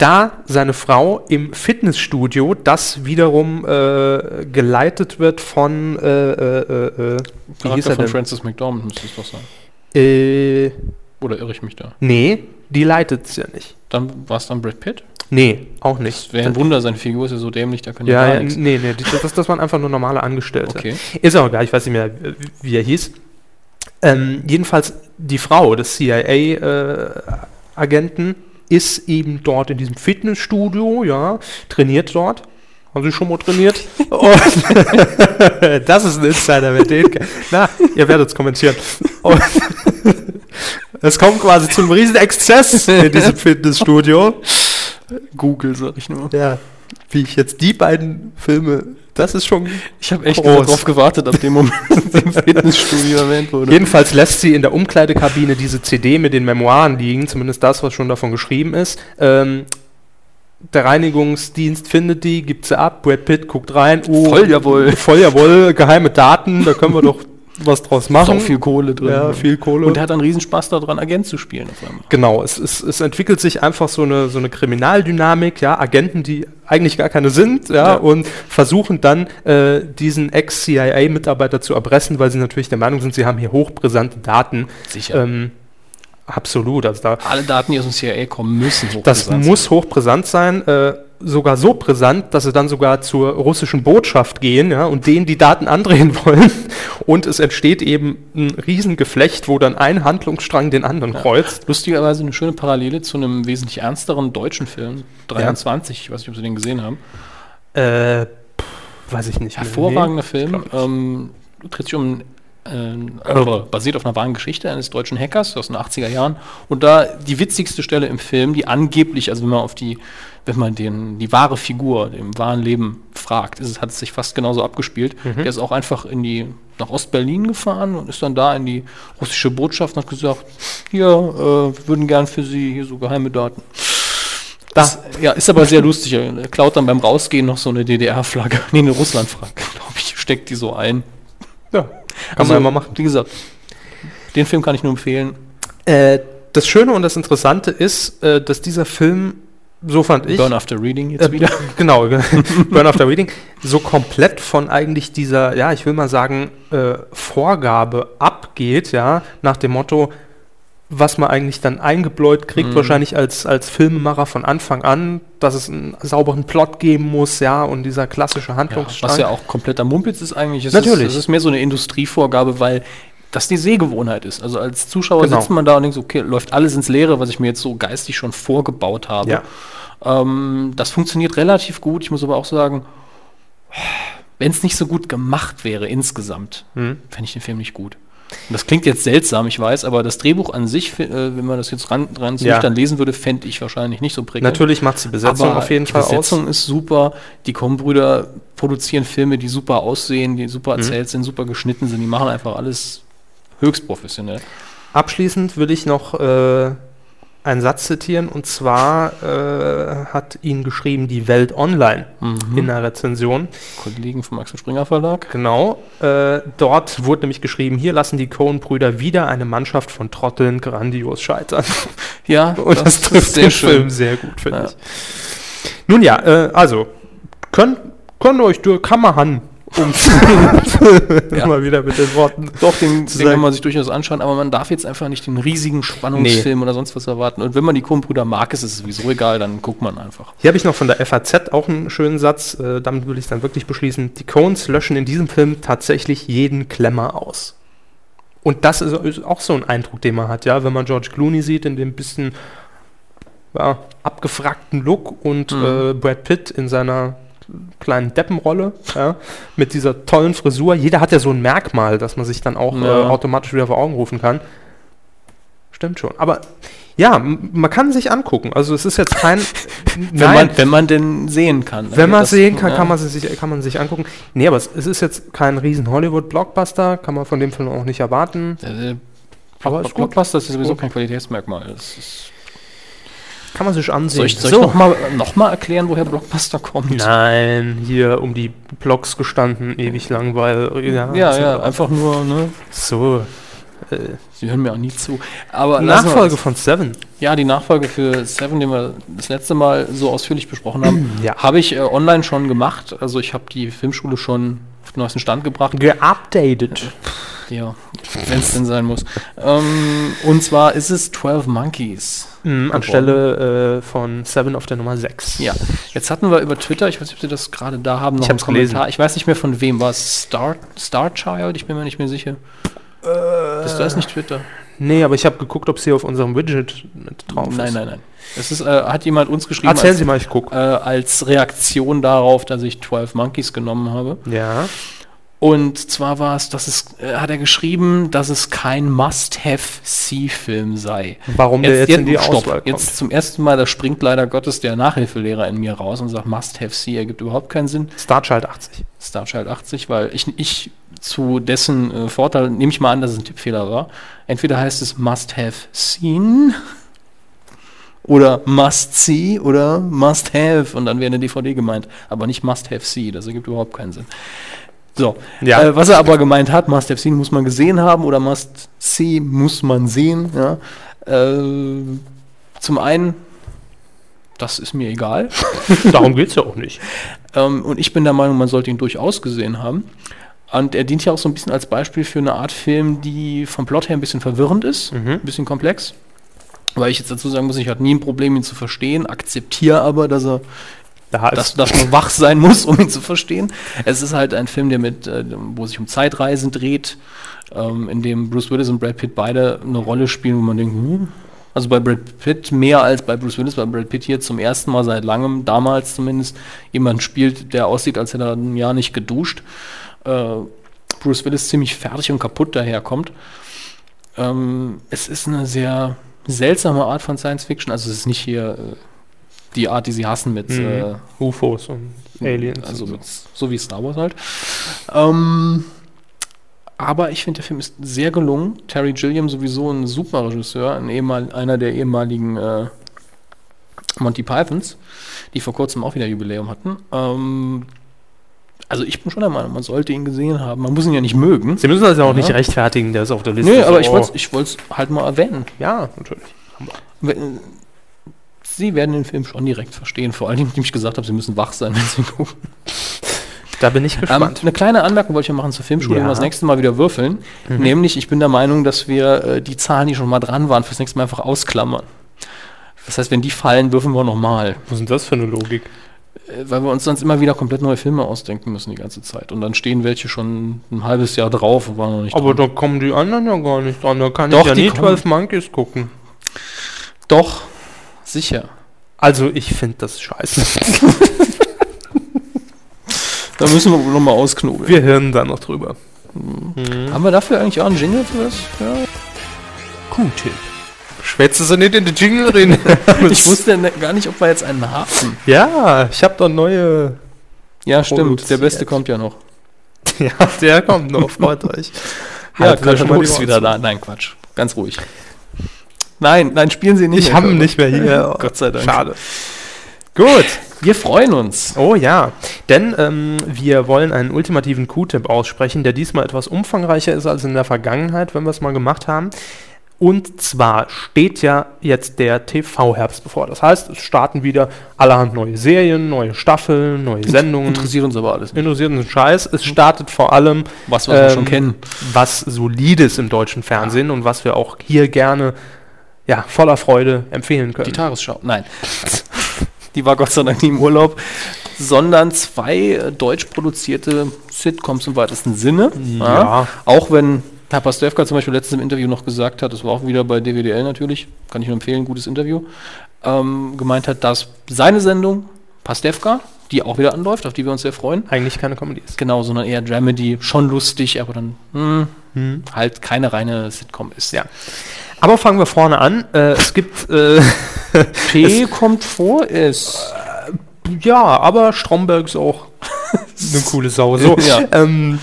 Da seine Frau im Fitnessstudio, das wiederum äh, geleitet wird von, äh, äh, äh, äh, wie hieß er von denn? Francis McDormand müsste es doch sein. Äh, Oder irre ich mich da? nee, die leitet es ja nicht. Dann war es dann Brad Pitt? Nee, auch nicht. Das wäre ein Wunder, seine Figur ist ja so dämlich, da kann ja, Ja, gar ja nichts. nee, nee, das, das waren einfach nur normale Angestellte. Okay. Ist auch egal, ich weiß nicht mehr, wie er hieß. Ähm, jedenfalls die Frau des CIA-Agenten ist eben dort in diesem Fitnessstudio, ja, trainiert dort. Haben Sie schon mal trainiert? Das ist ein Insider, wer den. Na, ihr werdet es kommentieren. Und es kommt quasi zum riesen Exzess in diesem Fitnessstudio. Google, sag ich nur. Ja, wie ich jetzt die beiden Filme, das ist schon Ich habe echt darauf gewartet, ab dem Moment, im Fitnessstudio erwähnt wurde. Jedenfalls lässt sie in der Umkleidekabine diese CD mit den Memoiren liegen, zumindest das, was schon davon geschrieben ist. Ähm, der Reinigungsdienst findet die, gibt sie ab, Brad Pitt guckt rein, oh, Voll jawohl. voll jawohl, geheime Daten, da können wir doch was draus Ist machen. auch viel Kohle drin. Ja, viel Kohle. Und er hat dann riesen Spaß daran, Agent zu spielen auf einmal. Genau, es, es, es entwickelt sich einfach so eine, so eine Kriminaldynamik, ja, Agenten, die eigentlich gar keine sind, ja, Ja. und versuchen dann äh, diesen Ex-CIA-Mitarbeiter zu erpressen, weil sie natürlich der Meinung sind, sie haben hier hochbrisante Daten. Sicher. Ähm, absolut, also da, Alle Daten, die aus dem CIA kommen, müssen das hochbrisant muss hochbrisant sein, äh, sogar so brisant, dass sie dann sogar zur russischen Botschaft gehen ja, und denen die Daten andrehen wollen. Und es entsteht eben ein Riesengeflecht, wo dann ein Handlungsstrang den anderen kreuzt. Lustigerweise eine schöne Parallele zu einem wesentlich ernsteren deutschen Film, 23, ich weiß nicht, ob Sie den gesehen haben. Äh, pff, weiß ich nicht. Hervorragender Nee, Film. Ähm, dreht sich um also basiert auf einer wahren Geschichte eines deutschen Hackers aus den 80er Jahren. Und da die witzigste Stelle im Film, die angeblich, also wenn man auf die, wenn man den, die wahre Figur im wahren Leben fragt, ist es, hat es sich fast genauso abgespielt. Der ist auch einfach in die, nach Ostberlin gefahren und ist dann da in die russische Botschaft und hat gesagt, hier, äh, wir würden gern für Sie hier so geheime Daten. Das, ja, ist aber sehr lustig. Er klaut dann beim Rausgehen noch so eine DDR-Flagge, nee, eine Russland-Flagge, glaube ich, steckt die so ein. Ja, kann man immer machen. Wie gesagt, den Film kann ich nur empfehlen. Äh, das Schöne und das Interessante ist, äh, dass dieser Film, so fand ich, Burn After Reading jetzt äh, wieder. genau, Burn After Reading, so komplett von eigentlich dieser, ja, ich will mal sagen, äh, Vorgabe abgeht, ja, nach dem Motto, was man eigentlich dann eingebläut kriegt, Mhm. wahrscheinlich als, als Filmemacher von Anfang an, dass es einen sauberen Plot geben muss, ja, und dieser klassische Ja, Handlungsstrang. was ja auch kompletter Mumpitz ist eigentlich. Es Natürlich. Ist, es ist mehr so eine Industrievorgabe, weil das die Sehgewohnheit ist. Also als Zuschauer Genau. sitzt man da und denkt okay, läuft alles ins Leere, was ich mir jetzt so geistig schon vorgebaut habe. Ja. Ähm, das funktioniert relativ gut. Ich muss aber auch sagen, wenn es nicht so gut gemacht wäre insgesamt, Mhm. fände ich den Film nicht gut. Und das klingt jetzt seltsam, ich weiß, aber das Drehbuch an sich, äh, wenn man das jetzt ran, ran Ja. dann lesen würde, fände ich wahrscheinlich nicht so prickelnd. Natürlich macht die Besetzung Aber auf jeden die Fall Besetzung aus. ist super. Die Coen-Brüder produzieren Filme, die super aussehen, die Mhm. super erzählt sind, super geschnitten sind. Die machen einfach alles höchst professionell. Abschließend will ich noch äh, einen Satz zitieren und zwar äh, hat ihn geschrieben die Welt Online Mhm. in einer Rezension. Kollegen vom Axel Springer Verlag. Genau. Äh, dort wurde nämlich geschrieben, hier lassen die Coen-Brüder wieder eine Mannschaft von Trotteln grandios scheitern. Ja, Und das, ist trifft den Film sehr gut, finde Ja. ich. Nun ja, äh, also, könnt, könnt ihr euch durch Kammerhan um Ja. mal wieder mit den Worten. Doch, den, zu den sagen. kann man sich durchaus anschauen, aber man darf jetzt einfach nicht den riesigen Spannungsfilm oder sonst was erwarten. Und wenn man die Coen-Brüder mag, ist es sowieso egal, dann guckt man einfach. Hier habe ich noch von der FAZ auch einen schönen Satz, äh, damit will ich dann wirklich beschließen. Die Coens löschen in diesem Film tatsächlich jeden Klemmer aus. Und das ist, ist auch so ein Eindruck, den man hat, ja, wenn man George Clooney sieht in dem bisschen ja, abgefragten Look und äh, Brad Pitt in seiner kleinen Deppenrolle, ja, mit dieser tollen Frisur. Jeder hat ja so ein Merkmal, das man sich dann auch Ja. äh, automatisch wieder vor Augen rufen kann. Stimmt schon. Aber ja, man kann sich angucken. Also es ist jetzt kein. Wenn, man, wenn man denn sehen kann. Wenn man Das- sehen kann, ja. kann man, sich, kann man sich angucken. Nee, aber es, es ist jetzt kein riesen Hollywood-Blockbuster, kann man von dem Film auch nicht erwarten. Äh, Aber ist gut. Blockbuster ist sowieso kein Qualitätsmerkmal. Das ist, Kann man sich ansehen. soll ich, soll ich nochmal noch mal erklären, woher Blockbuster kommt? Nein, hier um die Blocks gestanden, ewig lang, weil. Ja, Ja, so, ja, einfach nur, ne? So. Äh, Sie hören mir auch nie zu. Aber Nachfolge von Seven. Ja, die Nachfolge für Seven, den wir das letzte Mal so ausführlich besprochen haben, Ja. habe ich äh, online schon gemacht. Also ich habe die Filmschule schon auf den neuesten Stand gebracht. Geupdatet. Ja, wenn es denn sein muss. Ähm, und zwar ist es 12 Monkeys. Mhm, anstelle äh, von Seven auf der Nummer 6. Ja, jetzt hatten wir über Twitter, ich weiß nicht, ob Sie das gerade da haben, noch Ich hab's gelesen. Ich weiß nicht mehr von wem, war es Star, Starchild? Ich bin mir nicht mehr sicher. das, da ist nicht Twitter. Nee, aber ich habe geguckt, ob sie auf unserem Widget drauf nein, ist. nein, nein. Es ist, äh, hat jemand uns geschrieben Erzählen als, Sie mal, ich guck. äh, als Reaktion darauf, dass ich 12 Monkeys genommen habe. Ja. Und zwar war es, dass es, äh, hat er geschrieben, dass es kein Must-Have-See-Film sei. Warum der jetzt in die stopp, Auswahl kommt. Jetzt zum ersten Mal, da springt leider Gottes der Nachhilfelehrer in mir raus und sagt, Must-Have-See ergibt überhaupt keinen Sinn. Starchild 80. Starchild 80, weil ich, ich zu dessen äh, Vorteil nehme ich mal an, dass es ein Tippfehler war. Entweder heißt es Must Have Seen oder Must See oder Must Have und dann wäre eine DVD gemeint, aber nicht Must Have See, das ergibt überhaupt keinen Sinn. So, Ja. äh, was er aber gemeint hat, Must Have Seen muss man gesehen haben oder Must See muss man sehen. Ja. Äh, zum einen, das ist mir egal. Darum geht's ja auch nicht. Ähm, und ich bin der Meinung, man sollte ihn durchaus gesehen haben. Und er dient ja auch so ein bisschen als Beispiel für eine Art Film, die vom Plot her ein bisschen verwirrend ist, Mhm. ein bisschen komplex. Weil ich jetzt dazu sagen muss, ich hatte nie ein Problem, ihn zu verstehen, akzeptiere aber, dass er dass, dass man wach sein muss, um ihn zu verstehen. Es ist halt ein Film, der mit, äh, wo sich um Zeitreisen dreht, ähm, in dem Bruce Willis und Brad Pitt beide eine Rolle spielen, wo man denkt, hm, also bei Brad Pitt mehr als bei Bruce Willis, weil Brad Pitt hier zum ersten Mal seit langem, damals zumindest, jemand spielt, der aussieht, als hätte er ein Jahr nicht geduscht. Äh, Bruce Willis ziemlich fertig und kaputt daherkommt. Ähm, es ist eine sehr seltsame Art von Science Fiction, also es ist nicht hier äh, die Art, die sie hassen mit Mhm. äh, UFOs und Aliens. also und mit, so wie Star Wars halt. Ähm, aber ich finde, der Film ist sehr gelungen. Terry Gilliam sowieso ein super Regisseur, ein ehemal, einer der ehemaligen äh, Monty Pythons, die vor kurzem auch wieder Jubiläum hatten. Ähm, also ich bin schon der Meinung, man sollte ihn gesehen haben. Man muss ihn ja nicht mögen. Sie müssen das ja auch Ja. nicht rechtfertigen, der ist auf der Liste. Nö, aber So, ich oh, wollte es halt mal erwähnen. Ja, natürlich. Sie werden den Film schon direkt verstehen, vor allem, indem ich gesagt habe, Sie müssen wach sein, wenn Sie ihn gucken. Da bin ich Ähm, gespannt. eine kleine Anmerkung wollte ich machen zur Filmschule, Ja. wenn wir das nächste Mal wieder würfeln. Nämlich, ich bin der Meinung, dass wir äh, die Zahlen, die schon mal dran waren, fürs nächste Mal einfach ausklammern. Das heißt, wenn die fallen, würfeln wir nochmal. Was ist denn das für eine Logik? Äh, Weil wir uns sonst immer wieder komplett neue Filme ausdenken müssen die ganze Zeit. Und dann stehen welche schon ein halbes Jahr drauf und waren noch nicht Aber dran. da kommen die anderen ja gar nicht dran. Da kann Doch, ich ja die nie kommen. 12 Monkeys gucken. Doch, sicher. Also ich finde das scheiße. Da müssen wir wohl nochmal ausknobeln. Wir hören da noch drüber. Haben wir dafür eigentlich auch einen Jingle für das? Ja. Q-Tipp. Schwätze sie nicht in den Jingle rein. Ich wusste ne- gar nicht, ob wir jetzt einen haben. ja, ich habe da neue. Ja, stimmt. Der. Beste kommt ja noch. Ja, der kommt noch. Freut euch. Ja, Halt Quatsch, mal wieder da. Nein, Quatsch. Ganz ruhig. Nein, nein, spielen Sie nicht. Ich habe ihn nicht mehr hier. Gott sei Dank. Schade. Gut. Wir freuen uns. Oh ja, denn ähm, wir wollen einen ultimativen Q-Tipp aussprechen, der diesmal etwas umfangreicher ist als in der Vergangenheit, wenn wir es mal gemacht haben. Und zwar steht ja jetzt der TV-Herbst bevor. Das heißt, es starten wieder allerhand neue Serien, neue Staffeln, neue Sendungen. Interessiert uns aber alles. nicht, Interessiert uns Scheiß. Es startet vor allem Was wir ähm, schon kennen. was Solides im deutschen Fernsehen und was wir auch hier gerne ja, voller Freude empfehlen können. Die Tagesschau. Nein. Die war Gott sei Dank nie im Urlaub. Sondern zwei äh, deutsch produzierte Sitcoms im weitesten Sinne. Ja. Auch wenn Herr Pastewka zum Beispiel letztens im Interview noch gesagt hat, das war auch wieder bei DWDL natürlich, kann ich nur empfehlen, gutes Interview, ähm, gemeint hat, dass seine Sendung Pastewka, die auch wieder anläuft, auf die wir uns sehr freuen, Eigentlich keine Comedy ist. genau, sondern eher Dramedy, schon lustig, aber dann hm, halt keine reine Sitcom ist. Ja. Aber fangen wir vorne an. Äh, es gibt äh, P kommt vor, ist. Ja, aber Stromberg ist auch eine coole Sau. So, Ja. ähm,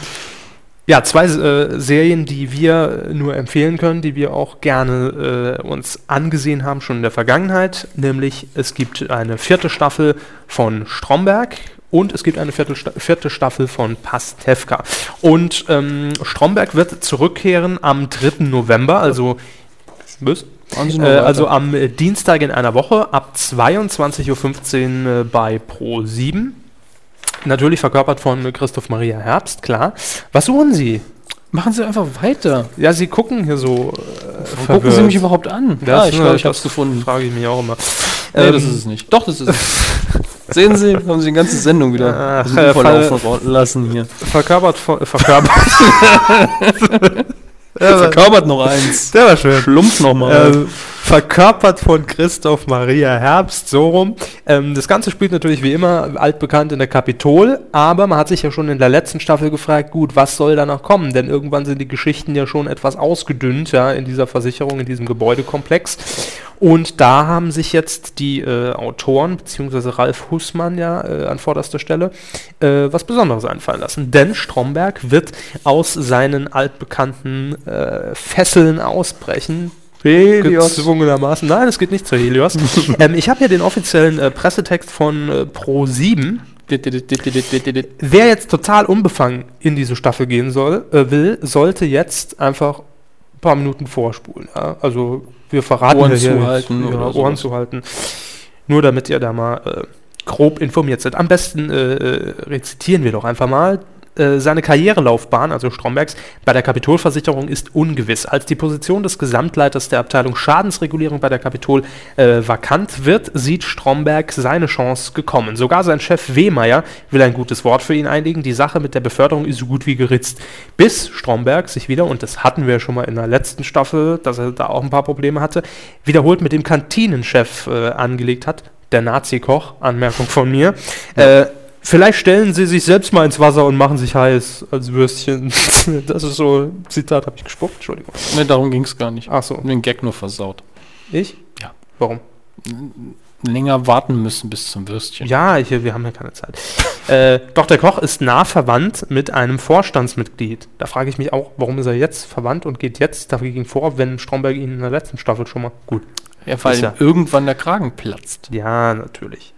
ja zwei äh, Serien, die wir nur empfehlen können, die wir auch gerne äh, uns angesehen haben, schon in der Vergangenheit. Nämlich es gibt eine vierte Staffel von Stromberg und es gibt eine vierte, vierte Staffel von Pastewka. Und ähm, Stromberg wird zurückkehren am 3. November, also noch Äh, also am Dienstag in einer Woche ab 22.15 Uhr äh, bei Pro7. Natürlich verkörpert von Christoph Maria Herbst, klar. Was suchen Sie? Machen Sie einfach weiter. Ja, Sie gucken hier so. Äh, Gucken Sie mich überhaupt an. Das, ja, ich ne, glaube, ich habe es gefunden. Frage ich mich auch immer. Nee, Ähm, das ist es nicht. Doch, das ist es. Sehen Sie, haben Sie die ganze Sendung wieder Ach, äh, lassen hier. Verkörpert von. Verkörpert. Verkörpert noch eins. Der war schön. Schlumpf noch mal. Ähm, verkörpert von Christoph Maria Herbst, so rum. Ähm, das Ganze spielt natürlich wie immer altbekannt in der Kapitol, aber man hat sich ja schon in der letzten Staffel gefragt, gut, was soll da noch kommen? Denn irgendwann sind die Geschichten ja schon etwas ausgedünnt, ja, in dieser Versicherung, in diesem Gebäudekomplex. Und da haben sich jetzt die äh, Autoren, beziehungsweise Ralf Hussmann ja äh, an vorderster Stelle, äh, was Besonderes einfallen lassen. Denn Stromberg wird aus seinen altbekannten äh, Fesseln ausbrechen. Gezwungenermaßen. Nein, es geht nicht zur Helios. ähm, ich habe hier den offiziellen äh, Pressetext von äh, Pro7. Wer jetzt total unbefangen in diese Staffel gehen soll, äh, will, sollte jetzt einfach ein paar Minuten vorspulen. Ja? Also wir verraten Ohren ja hier zuhalten ja, oder Ohren sowas. zuhalten. Nur damit ihr da mal äh, grob informiert seid. Am besten äh, äh, rezitieren wir doch einfach mal. Äh, Seine Karrierelaufbahn, also Strombergs, bei der Kapitolversicherung ist ungewiss. Als die Position des Gesamtleiters der Abteilung Schadensregulierung bei der Kapitol äh, vakant wird, sieht Stromberg seine Chance gekommen. Sogar sein Chef Wehmeier will ein gutes Wort für ihn einlegen. Die Sache mit der Beförderung ist so gut wie geritzt. Bis Stromberg sich wieder, und das hatten wir schon mal in der letzten Staffel, dass er da auch ein paar Probleme hatte, wiederholt mit dem Kantinenchef äh, angelegt hat. Der Nazi-Koch, Anmerkung von mir. Äh, Vielleicht stellen sie sich selbst mal ins Wasser und machen sich heiß als Würstchen. Das ist so, Zitat habe ich gespuckt, Entschuldigung. Ne, darum ging es gar nicht. Ach so. Den Gag nur versaut. Ich? Ja. Warum? Länger warten müssen bis zum Würstchen. Ja, ich, wir haben ja keine Zeit. äh, doch der Koch ist nah verwandt mit einem Vorstandsmitglied. Da frage ich mich auch, warum ist er jetzt verwandt und geht jetzt dagegen vor, wenn Stromberg ihn in der letzten Staffel schon mal gut. Ja, weil ja- irgendwann der Kragen platzt. Ja, natürlich.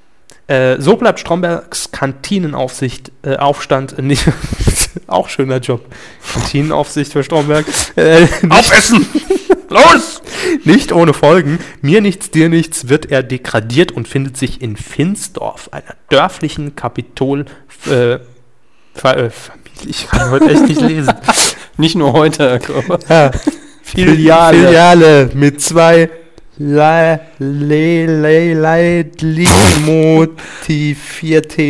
Äh, so bleibt Strombergs Kantinenaufsicht, äh, Aufstand äh, nicht. auch schöner Job. Kantinenaufsicht für Stromberg. Äh, Aufessen! Los! Nicht ohne Folgen. Mir nichts, dir nichts wird er degradiert und findet sich in Finsdorf, einer dörflichen Kapitol. Äh. Ich kann heute echt nicht lesen. Nicht nur heute, Herr. Ja. Filiale. Filiale mit zwei le, le,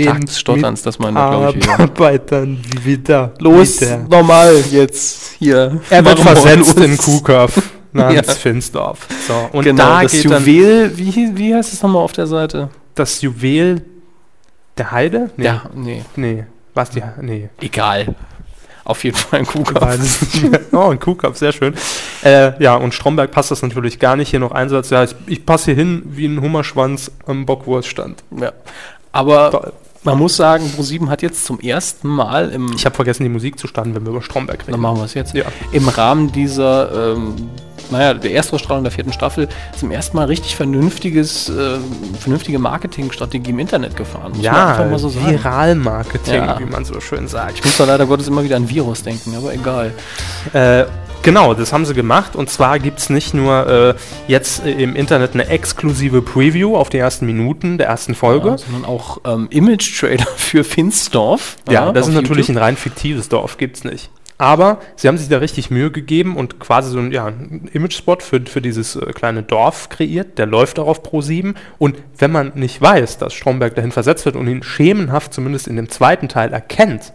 Tag des Stotterns, das er, glaub ich. Mitarbeitern wieder. Los, wieder. normal jetzt. Hier. Er wird wir versetzt los. in Kuhkopf namens Ja. Finsdorf. So, und genau, da das geht dann Juwel, wie, hieß- wie heißt es nochmal auf der Seite? das Juwel der Heide? Nee. Ja, nee. Nee. Was die Nee. Egal. Auf jeden Fall ein Kuhkopf. Oh, ein Kuhkopf, sehr schön. Äh, ja, und Stromberg passt das natürlich gar nicht. Hier noch Einsatz. Ja, ich, ich passe hier hin wie ein Hummerschwanz am Bockwurststand. Ja. Aber Toll. man muss sagen, Pro7 hat jetzt zum ersten Mal im. Ich habe vergessen, die Musik zu starten, wenn wir über Stromberg reden. Dann machen wir es jetzt. Ja. Im Rahmen dieser, ähm, naja, der Erstausstrahlung der vierten Staffel zum ersten Mal richtig vernünftiges, äh, vernünftige Marketingstrategie im Internet gefahren. Muss Ja, so sagen. Viralmarketing, Ja. wie man so schön sagt. Ich muss da leider Gottes immer wieder an Virus denken, aber egal. Äh, genau, das haben sie gemacht. Und zwar gibt es nicht nur äh, jetzt im Internet eine exklusive Preview auf die ersten Minuten der ersten Folge. Ja, sondern auch ähm, Image-Trailer für Finsdorf. Ja, das auf ist natürlich YouTube. ein rein fiktives Dorf, gibt's nicht. Aber sie haben sich da richtig Mühe gegeben und quasi so ein, ja, Image-Spot für, für dieses äh, kleine Dorf kreiert. Der läuft auch auf Pro 7. Und wenn man nicht weiß, dass Stromberg dahin versetzt wird und ihn schemenhaft zumindest in dem zweiten Teil erkennt,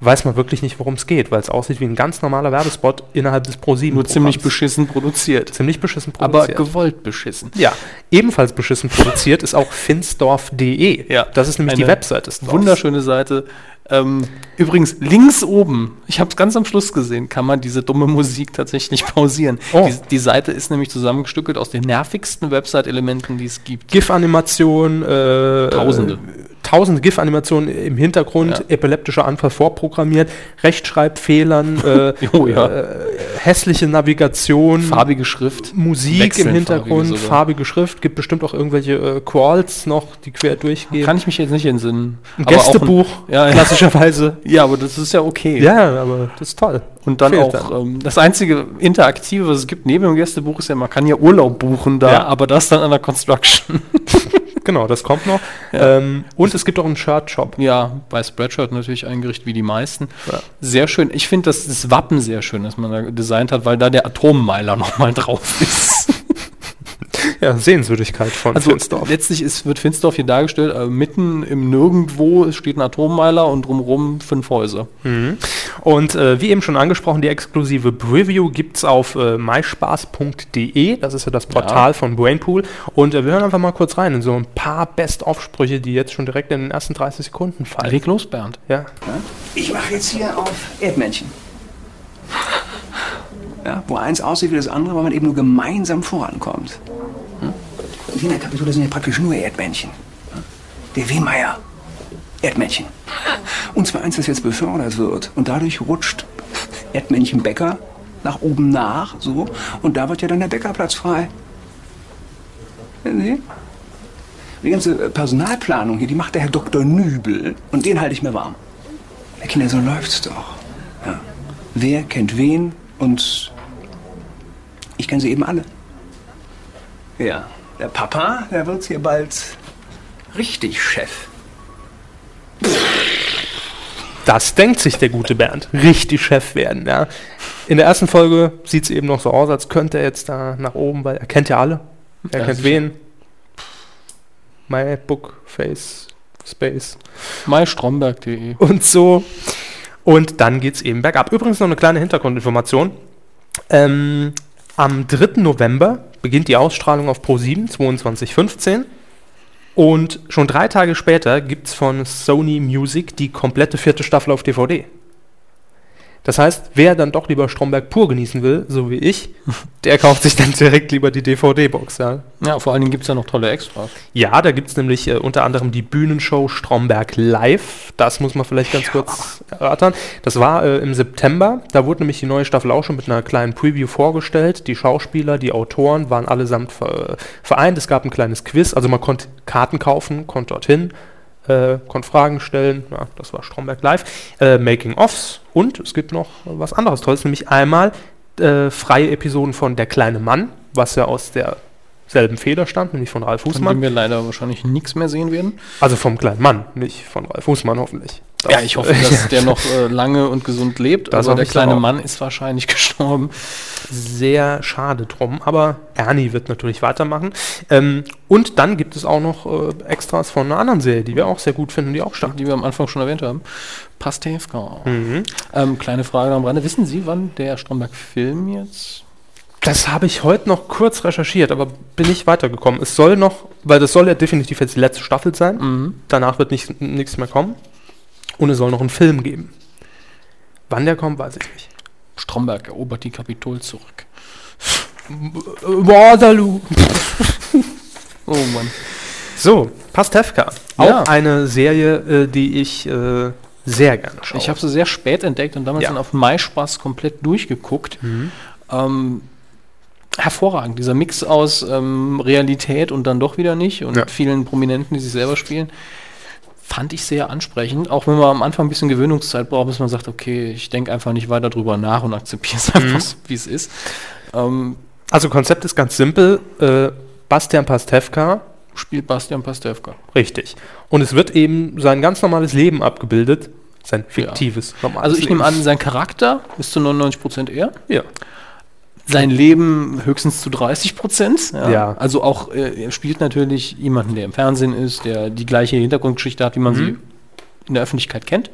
weiß man wirklich nicht, worum es geht, weil es aussieht wie ein ganz normaler Werbespot innerhalb des Pro 7. nur ziemlich beschissen produziert. ziemlich beschissen Aber produziert. gewollt beschissen. ja, ebenfalls beschissen produziert ist auch finsdorf.de. Ja, das ist nämlich die eine Webseite des Dorfs. Wunderschöne Seite. Ähm, übrigens, links oben, ich habe es ganz am Schluss gesehen, kann man diese dumme Musik tatsächlich pausieren. Oh. Die, die Seite ist nämlich zusammengestückelt aus den nervigsten Website-Elementen, die es gibt. GIF-Animation, äh, Tausende. Tausende GIF-Animationen im Hintergrund, Ja. epileptischer Anfall vorprogrammiert, Rechtschreibfehlern, äh, Oh ja. äh, hässliche Navigation, Farbige Schrift. Musik im Hintergrund, farbige sogar. farbige Schrift, gibt bestimmt auch irgendwelche äh, Qualls noch, die quer durchgehen. Kann ich mich jetzt nicht entsinnen. ein Aber Gästebuch, ja, ja. klassischerweise. Ja, aber das ist ja okay. Ja, aber das ist toll. Und dann Fehlt auch ähm, das einzige Interaktive, was es gibt neben dem Gästebuch, ist ja, man kann ja Urlaub buchen da, aber das dann an der Construction. Genau, das kommt noch. Ähm, und es gibt auch einen Shirt-Shop. ja, bei Spreadshirt natürlich eingerichtet wie die meisten. Ja. Sehr schön. Ich finde das, das Wappen sehr schön, das man da designt hat, weil da der Atommeiler nochmal drauf ist. Ja, Sehenswürdigkeit von Also Finsdorf. letztlich ist, wird Finsdorf hier dargestellt, äh, mitten im Nirgendwo steht ein Atommeiler und drumherum fünf Häuser. Und äh, wie eben schon angesprochen, die exklusive Preview gibt es auf äh, myspaß.de. Das ist ja das Portal von Brainpool. Und äh, wir hören einfach mal kurz rein in so ein paar Best-of-Sprüche, die jetzt schon direkt in den ersten 30 Sekunden fallen. Leg los, Bernd. Ja. Ich mache jetzt hier auf Erdmännchen. Ja, wo eins aussieht wie das andere, weil man eben nur gemeinsam vorankommt. In der Kapitol sind ja praktisch nur Erdmännchen. Der Wehmeier, Erdmännchen. Und zwar eins, das jetzt befördert wird. Und dadurch rutscht Erdmännchen Bäcker nach oben nach, so. Und da wird ja dann der Bäckerplatz frei. Sie? Die ganze Personalplanung hier, die macht der Herr Dr. Nübel. Und den halte ich mir warm. Ja, Kinder, so läuft's doch. Ja. Wer kennt wen und ich kenne sie eben alle. Ja, der Papa, der wird hier bald richtig Chef. Das denkt sich der gute Bernd. Richtig Chef werden, ja. In der ersten Folge sieht es eben noch so aus, als könnte er jetzt da nach oben, weil er kennt ja alle. Er Ja, kennt wen? MyBook, Face, Space. mystromberg.de. und so. Und dann geht es eben bergab. Übrigens noch eine kleine Hintergrundinformation. Ähm, am 3. November beginnt die Ausstrahlung auf Pro7 22.15 und schon drei Tage später gibt es von Sony Music die komplette vierte Staffel auf DVD. Das heißt, wer dann doch lieber Stromberg pur genießen will, so wie ich, der kauft sich dann direkt lieber die DVD-Box. Ja. Ja, vor allen Dingen gibt es ja noch tolle Extras. Ja, da gibt es nämlich äh, unter anderem die Bühnenshow Stromberg Live. Das muss man vielleicht ganz kurz erörtern. Das war äh, im September. Da wurde nämlich die neue Staffel auch schon mit einer kleinen Preview vorgestellt. Die Schauspieler, die Autoren waren allesamt ver vereint. Es gab ein kleines Quiz. Also man konnte Karten kaufen, konnte dorthin, äh, konnte Fragen stellen. Ja, das war Stromberg Live. Äh, Making-ofs. Und es gibt noch was anderes Tolles, nämlich einmal äh, freie Episoden von Der kleine Mann, was ja aus derselben Feder stammt, nämlich von Ralf Von Fußmann. dem wir leider wahrscheinlich nichts mehr sehen werden. Also vom kleinen Mann, nicht von Ralf Fußmann hoffentlich. Ja, ich hoffe, dass der noch äh, lange und gesund lebt. Das aber der ich kleine auch. Mann ist wahrscheinlich gestorben. sehr schade drum, aber Ernie wird natürlich weitermachen. Ähm, und dann gibt es auch noch äh, Extras von einer anderen Serie, die wir auch sehr gut finden, die auch stark. die wir am Anfang schon erwähnt haben. Pastewka. Mhm. Ähm, kleine Frage am Rande. Wissen Sie, wann der Stromberg-Film jetzt? Das habe ich heute noch kurz recherchiert, aber bin nicht weitergekommen. Es soll noch, weil das soll ja definitiv jetzt die letzte Staffel sein. Danach wird nicht- nichts mehr kommen. Und es soll noch einen Film geben. Wann der kommt, weiß ich nicht. Stromberg erobert die Kapitol zurück. Waterloo. Oh Mann. So, Pastewka. Ja. Auch eine Serie, äh, die ich äh, sehr gerne schaue. Ich habe sie sehr spät entdeckt und damals Ja. Mhm. dann auf MySpaß komplett durchgeguckt. Ähm, hervorragend, dieser Mix aus ähm, Realität und dann doch wieder nicht und Ja. vielen Prominenten, die sich selber spielen, fand ich sehr ansprechend. Auch wenn man am Anfang ein bisschen Gewöhnungszeit braucht, bis man sagt, okay, ich denke einfach nicht weiter drüber nach und akzeptiere es Mhm. einfach, so, wie es ist. Ähm, Also Konzept ist ganz simpel. Äh, Bastian Pastewka, spielt Bastian Pastewka. richtig. Und es wird eben sein ganz normales Leben abgebildet. Sein fiktives, normales Also ich Leben. nehme an, sein Charakter ist zu 99% er. Ja. Sein Leben höchstens zu 30 Prozent. Ja. Ja. Also auch, äh, er spielt natürlich jemanden, der im Fernsehen ist, der die gleiche Hintergrundgeschichte hat, wie man sie in der Öffentlichkeit kennt.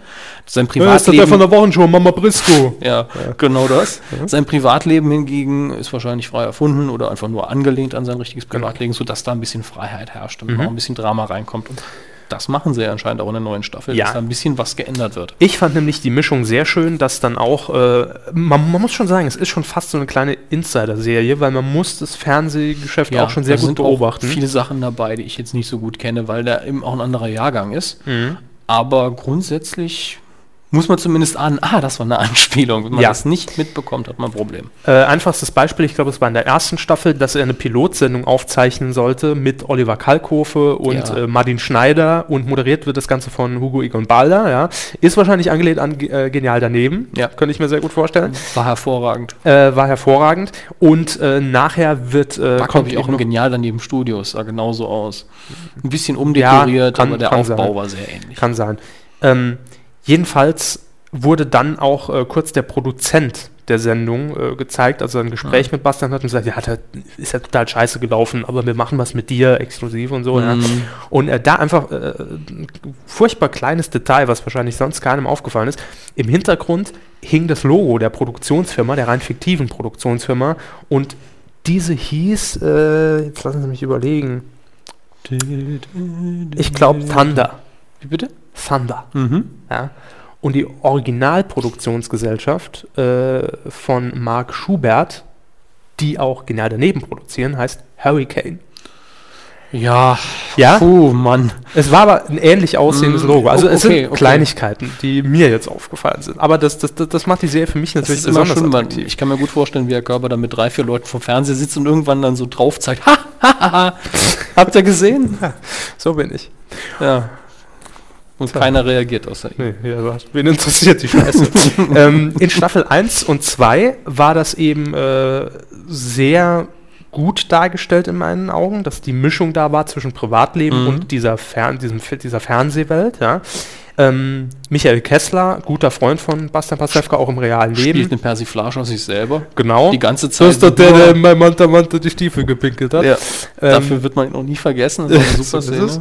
Sein Mhm. Ja, ist das der von Privatleben. der Wochenshow, Mama Briscoe. Ja, genau das. Sein Privatleben hingegen ist wahrscheinlich frei erfunden oder einfach nur angelehnt an sein richtiges Genau. Privatleben, sodass da ein bisschen Freiheit herrscht Mhm. und auch ein bisschen Drama reinkommt. Und das machen sie ja anscheinend auch in der neuen Staffel, Ja. dass da ein bisschen was geändert wird. Ich fand nämlich die Mischung sehr schön, dass dann auch, äh, man, man muss schon sagen, es ist schon fast so eine kleine Insider-Serie, weil man muss das Fernsehgeschäft auch schon sehr gut beobachten. Viele Sachen dabei, die ich jetzt nicht so gut kenne, weil da eben auch ein anderer Jahrgang ist. Mhm. Aber grundsätzlich muss man zumindest ahnen, ah, das war eine Anspielung. Wenn man Ja. das nicht mitbekommt, hat man ein Problem. Äh, einfachstes Beispiel, ich glaube, es war in der ersten Staffel, dass er eine Pilotsendung aufzeichnen sollte mit Oliver Kalkofe und Ja. äh, Martin Schneider und moderiert wird das Ganze von Hugo Egon Balder. Ja. Ist wahrscheinlich angelehnt an äh, Genial daneben. Ja. Könnte ich mir sehr gut vorstellen. War hervorragend. Äh, war hervorragend. Und äh, nachher wird. Äh, War, kommt ich, auch im Genial daneben Studio. Es sah genauso aus. Ein bisschen umdekoriert, kann- aber der Aufbau sein. war sehr ähnlich. Kann sein. Ähm, jedenfalls wurde dann auch äh, kurz der Produzent der Sendung äh, gezeigt, also ein Gespräch mit Bastian hat und gesagt, ja, das ist ja total scheiße gelaufen, aber wir machen was mit dir exklusiv und so. Ja. Und äh, da einfach äh, ein furchtbar kleines Detail, was wahrscheinlich sonst keinem aufgefallen ist. Im Hintergrund hing das Logo der Produktionsfirma, der rein fiktiven Produktionsfirma und diese hieß, äh, jetzt lassen Sie mich überlegen, ich glaube Thunder. Wie bitte? Thunder. Ja. Und die Originalproduktionsgesellschaft äh, von Mark Schubert, die auch genial daneben produzieren, heißt Hurricane. Ja. Ja? Puh, Mann. Es war aber ein ähnlich aussehendes Mm, Logo. Also es okay, sind okay. Kleinigkeiten, die mir jetzt aufgefallen sind. Aber das, das, das, macht die Serie für mich Das natürlich immer besonders schön, weil attraktiv. ich kann mir gut vorstellen, wie Herr Körber da mit drei, vier Leuten vom Fernseher sitzt und irgendwann dann so drauf zeigt. Ha, ha, ha, ha. Habt ihr gesehen? So bin ich. Ja. Und keiner reagiert außer ihm. Nee, ja, was- wen interessiert die Scheiße? ähm, in Staffel 1 und 2 war das eben äh, sehr gut dargestellt in meinen Augen, dass die Mischung da war zwischen Privatleben Mhm. und dieser, Fern diesem, dieser Fernsehwelt. Ja. Ähm, Michael Kessler, guter Freund von Bastian Pastewka, auch im realen Spielt Leben. eine Persiflage aus sich selber. Genau. Die ganze Das Zeit. ist doch der, der in meinem Manta Manta die Stiefel gepinkelt hat. ja. Ähm, Dafür wird man ihn auch nie vergessen. Das ist eine super Szene.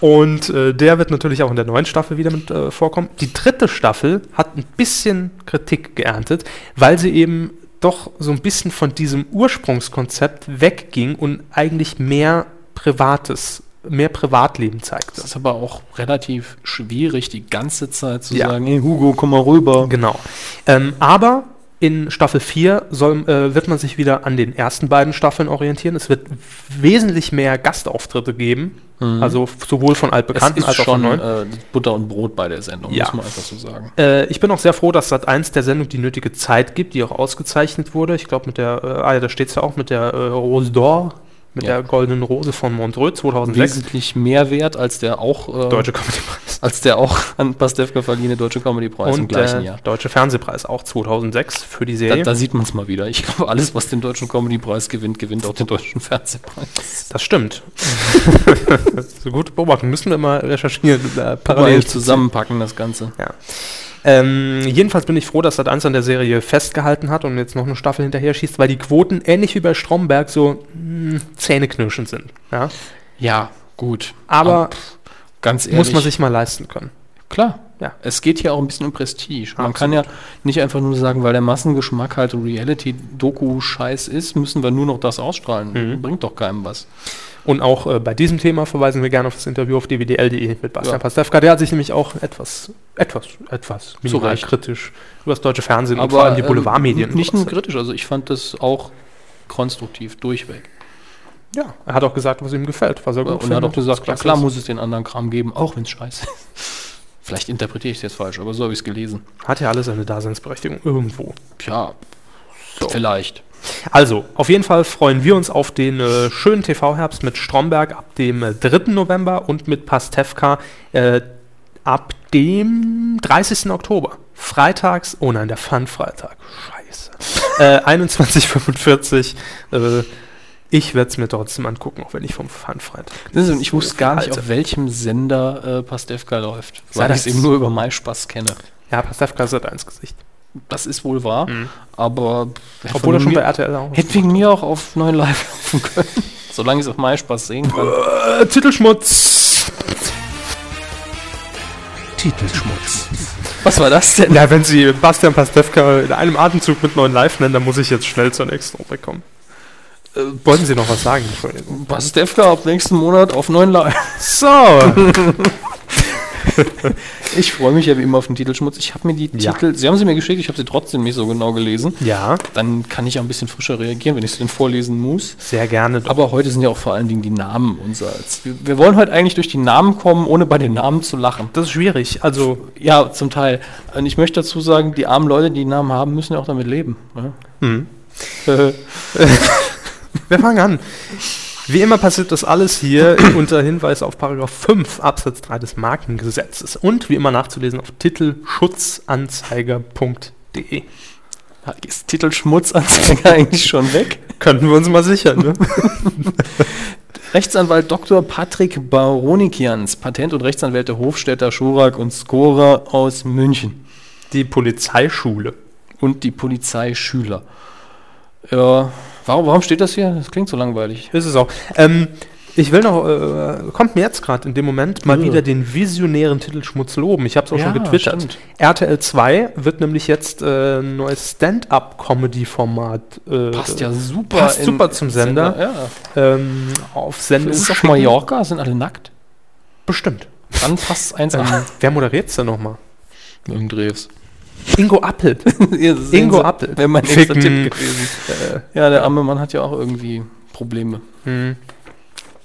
Und äh, der wird natürlich auch in der neuen Staffel wieder mit äh, vorkommen. Die dritte Staffel hat ein bisschen Kritik geerntet, weil sie eben doch so ein bisschen von diesem Ursprungskonzept wegging und eigentlich mehr Privates, mehr Privatleben zeigte. Das ist aber auch relativ schwierig, die ganze Zeit zu Ja. sagen, hey Hugo, komm mal rüber. Genau. Ähm, aber in Staffel 4 soll, äh, wird man sich wieder an den ersten beiden Staffeln orientieren. Es wird wesentlich mehr Gastauftritte geben, also f- sowohl von altbekannten als auch von neuen. äh, Butter und Brot bei der Sendung, Ja. muss man einfach so sagen. Äh, ich bin auch sehr froh, dass Sat 1 der Sendung die nötige Zeit gibt, die auch ausgezeichnet wurde. Ich glaube, mit der, äh, ah ja, da steht es ja auch mit der äh, Rose d'Or, mit Ja. der Goldenen Rose von Montreux 2006. Wesentlich mehr wert als der auch äh, Deutsche Comedy-Preis. als der auch an Pastewka verliehene Deutsche Comedy-Preis im Und gleichen der Jahr. Deutsche Fernsehpreis auch 2006 für die Da, Serie. da sieht man es mal wieder. Ich glaube, alles, was den Deutschen Comedy-Preis gewinnt, gewinnt auch den Deutschen Fernsehpreis. das stimmt. so gut beobachten. Müssen wir mal recherchieren. Äh, Parallel parallel zusammenpacken, das Ganze. Ja. Ähm, jedenfalls bin ich froh, dass Sat 1 an der Serie festgehalten hat und jetzt noch eine Staffel hinterher schießt, weil die Quoten ähnlich wie bei Stromberg so mh, zähneknirschend sind. Ja? Ja, gut. Aber ganz ehrlich, muss man sich mal leisten können. Klar. Ja. Es geht hier auch ein bisschen um Prestige. Man Absolut. kann ja nicht einfach nur sagen, weil der Massengeschmack halt Reality-Doku-Scheiß ist, müssen wir nur noch das ausstrahlen. Mhm. Bringt doch keinem was. Und auch äh, bei diesem Thema verweisen wir gerne auf das Interview auf dwdl.de mit Bastian Ja. Pastewka. Der hat sich nämlich auch etwas, etwas, etwas minimal kritisch über das deutsche Fernsehen und vor allem die ähm, Boulevardmedien. Nicht nur kritisch, also ich fand das auch konstruktiv durchweg. Ja, er hat auch gesagt, was ihm gefällt, was er gut Und er hat auch findet, gesagt, ja klar muss es den anderen Kram geben, auch wenn es scheiße ist. Vielleicht interpretiere ich es jetzt falsch, aber so habe ich es gelesen. Hat ja alles seine Daseinsberechtigung irgendwo. Tja, vielleicht. Also, auf jeden Fall freuen wir uns auf den äh, schönen TV-Herbst mit Stromberg ab dem äh, 3. November und mit Pastewka äh, ab dem 30. Oktober. Freitags, oh nein, der Fun-Freitag. Scheiße. äh, 21.45 äh, ich werde es mir trotzdem angucken, auch wenn ich vom Fun-Freitag. Ich wusste gar nicht, auf welchem Sender äh, Pastewka läuft, weil ich es eben nur über MySpaß kenne. Ja, Pastewka ist halt eins Gesicht. Das ist wohl wahr, aber hätte Obwohl er schon mir, bei RTL auch. hätte wegen mir auch auf 9 Live laufen können. Solange ich es auf MySpaß sehen kann. Äh, Titelschmutz. Titelschmutz. Was war das denn? Ja, wenn Sie Bastian Pastewka in einem Atemzug mit neuen Live nennen, dann muss ich jetzt schnell zur nächsten Rubrik kommen. Äh, wollten Sie noch was sagen? Entschuldigung. Pastewka ab nächsten Monat auf 9 Live. So. Ich freue mich ja wie immer auf den Titelschmutz. Ich habe mir die Ja. Titel, Sie haben sie mir geschickt, ich habe sie trotzdem nicht so genau gelesen. ja, Dann kann ich auch ein bisschen frischer reagieren, wenn ich sie denn vorlesen muss. sehr gerne. Doch. Aber heute sind ja auch vor allen Dingen die Namen unser. Wir, wir wollen heute eigentlich durch die Namen kommen, ohne bei den Namen zu lachen. das ist schwierig. Also, Ja, zum Teil. Und ich möchte dazu sagen, die armen Leute, die Namen haben, müssen ja auch damit leben. Ja? Mhm. Wir fangen an. Wie immer passiert das alles hier unter Hinweis auf Paragraph 5 Absatz 3 des Markengesetzes und wie immer nachzulesen auf titelschutzanzeiger.de. ist Titelschmutzanzeiger eigentlich schon weg? Könnten wir uns mal sichern, ne? Rechtsanwalt Dr. Patrick Baronikians, Patent- und Rechtsanwälte Hofstädter, Schurak und Skora aus München. Die Polizeischule. und die Polizeischüler. Ja, warum, warum steht das hier? Das klingt so langweilig. Ist es auch. Ähm, ich will noch, äh, kommt mir jetzt gerade in dem Moment mal wieder den visionären Titelschmutz loben. Ich habe es auch Ja, schon getwittert. stimmt. RTL 2 wird nämlich jetzt äh, ein neues Stand-up-Comedy-Format. Äh, Passt ja super. passt super zum Sender. Ja. Ähm, auf Sendung. Ist es auf. Mallorca? Sind alle nackt? Bestimmt. Dann passt eins Ähm, an. wer moderiert es denn nochmal? Irgenddrehs. Ingo Appelt. Ingo Appelt. Wäre mein nächster Ficken. Tipp gewesen. Ja, der arme Mann hat ja auch irgendwie Probleme. Hm.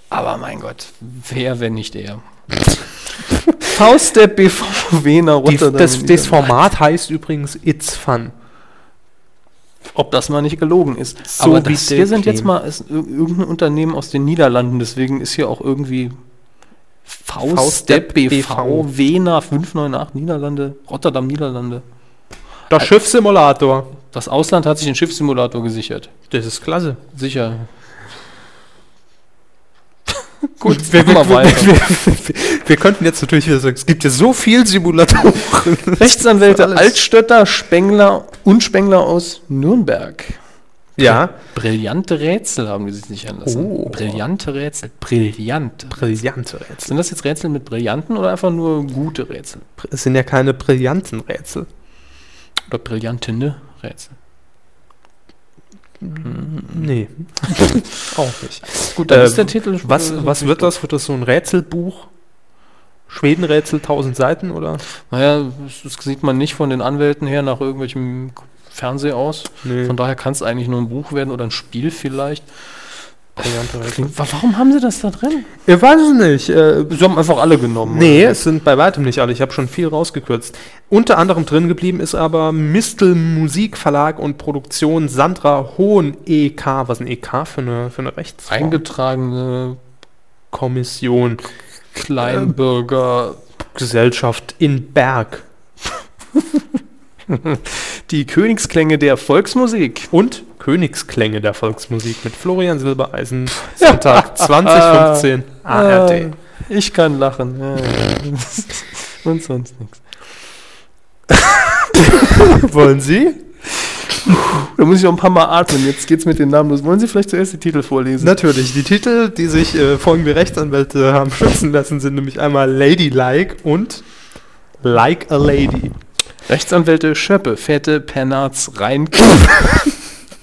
Aber mein Gott, wer, wenn nicht er? Faust der BVW nach Die, Rotterdam. das, das. Format heißt übrigens It's Fun. Ob das mal nicht gelogen ist. So Aber wie das hier sind jetzt mal ist ir- irgendein Unternehmen aus den Niederlanden, deswegen ist hier auch irgendwie Faust, Faust der der BV, BV. Wena 598 Niederlande, Rotterdam Niederlande. Der Schiffssimulator. Das Ausland hat sich den Schiffssimulator gesichert. Das ist klasse. Sicher. Gut, wir, wir, wir weiter. wir, könnten jetzt natürlich wieder sagen, es gibt ja so viel Simulatoren. Rechtsanwälte. Altstötter, Spengler und Spengler aus Nürnberg. Ja, Brillante Rätsel haben die sich nicht anlassen. Oh. Brillante Rätsel. Brillante. brillante Rätsel. Sind das jetzt Rätsel mit Brillanten oder einfach nur gute Rätsel? Es sind ja keine brillanten Rätsel. Oder brillantene Rätsel? Nee. Auch nicht. Gut, dann Äh, ist der Titel. Was, äh, was wird das? Wird das so ein Rätselbuch? Schwedenrätsel, 1000 Seiten oder? Naja, das, das sieht man nicht von den Anwälten her nach irgendwelchem Fernseh aus. Nee. Von daher kann es eigentlich nur ein Buch werden oder ein Spiel vielleicht. Wa- warum haben sie das da drin? Ich weiß es nicht. Äh, Sie haben einfach alle genommen. Nee, oder? es sind bei weitem nicht alle. Ich habe schon viel rausgekürzt. Unter anderem drin geblieben ist aber Mistel Musikverlag und Produktion Sandra Hohen EK. Was ist ein EK für eine, für eine Rechtsform? Eingetragene Kommission Kleinbürger. Gesellschaft in Berg. Die Königsklänge der Volksmusik. Und Königsklänge der Volksmusik mit Florian Silbereisen. Sonntag 2015 ARD. Ah, Ich kann lachen. Ja. Und sonst nichts. Wollen Sie? Da muss ich noch ein paar Mal atmen. Jetzt geht's mit den Namen los. Wollen Sie vielleicht zuerst die Titel vorlesen? Natürlich. Die Titel, die sich äh, folgende Rechtsanwälte haben schützen lassen, sind nämlich einmal Ladylike und Like a Lady. Rechtsanwälte Schöppe, Fette, Pernatz, Reinke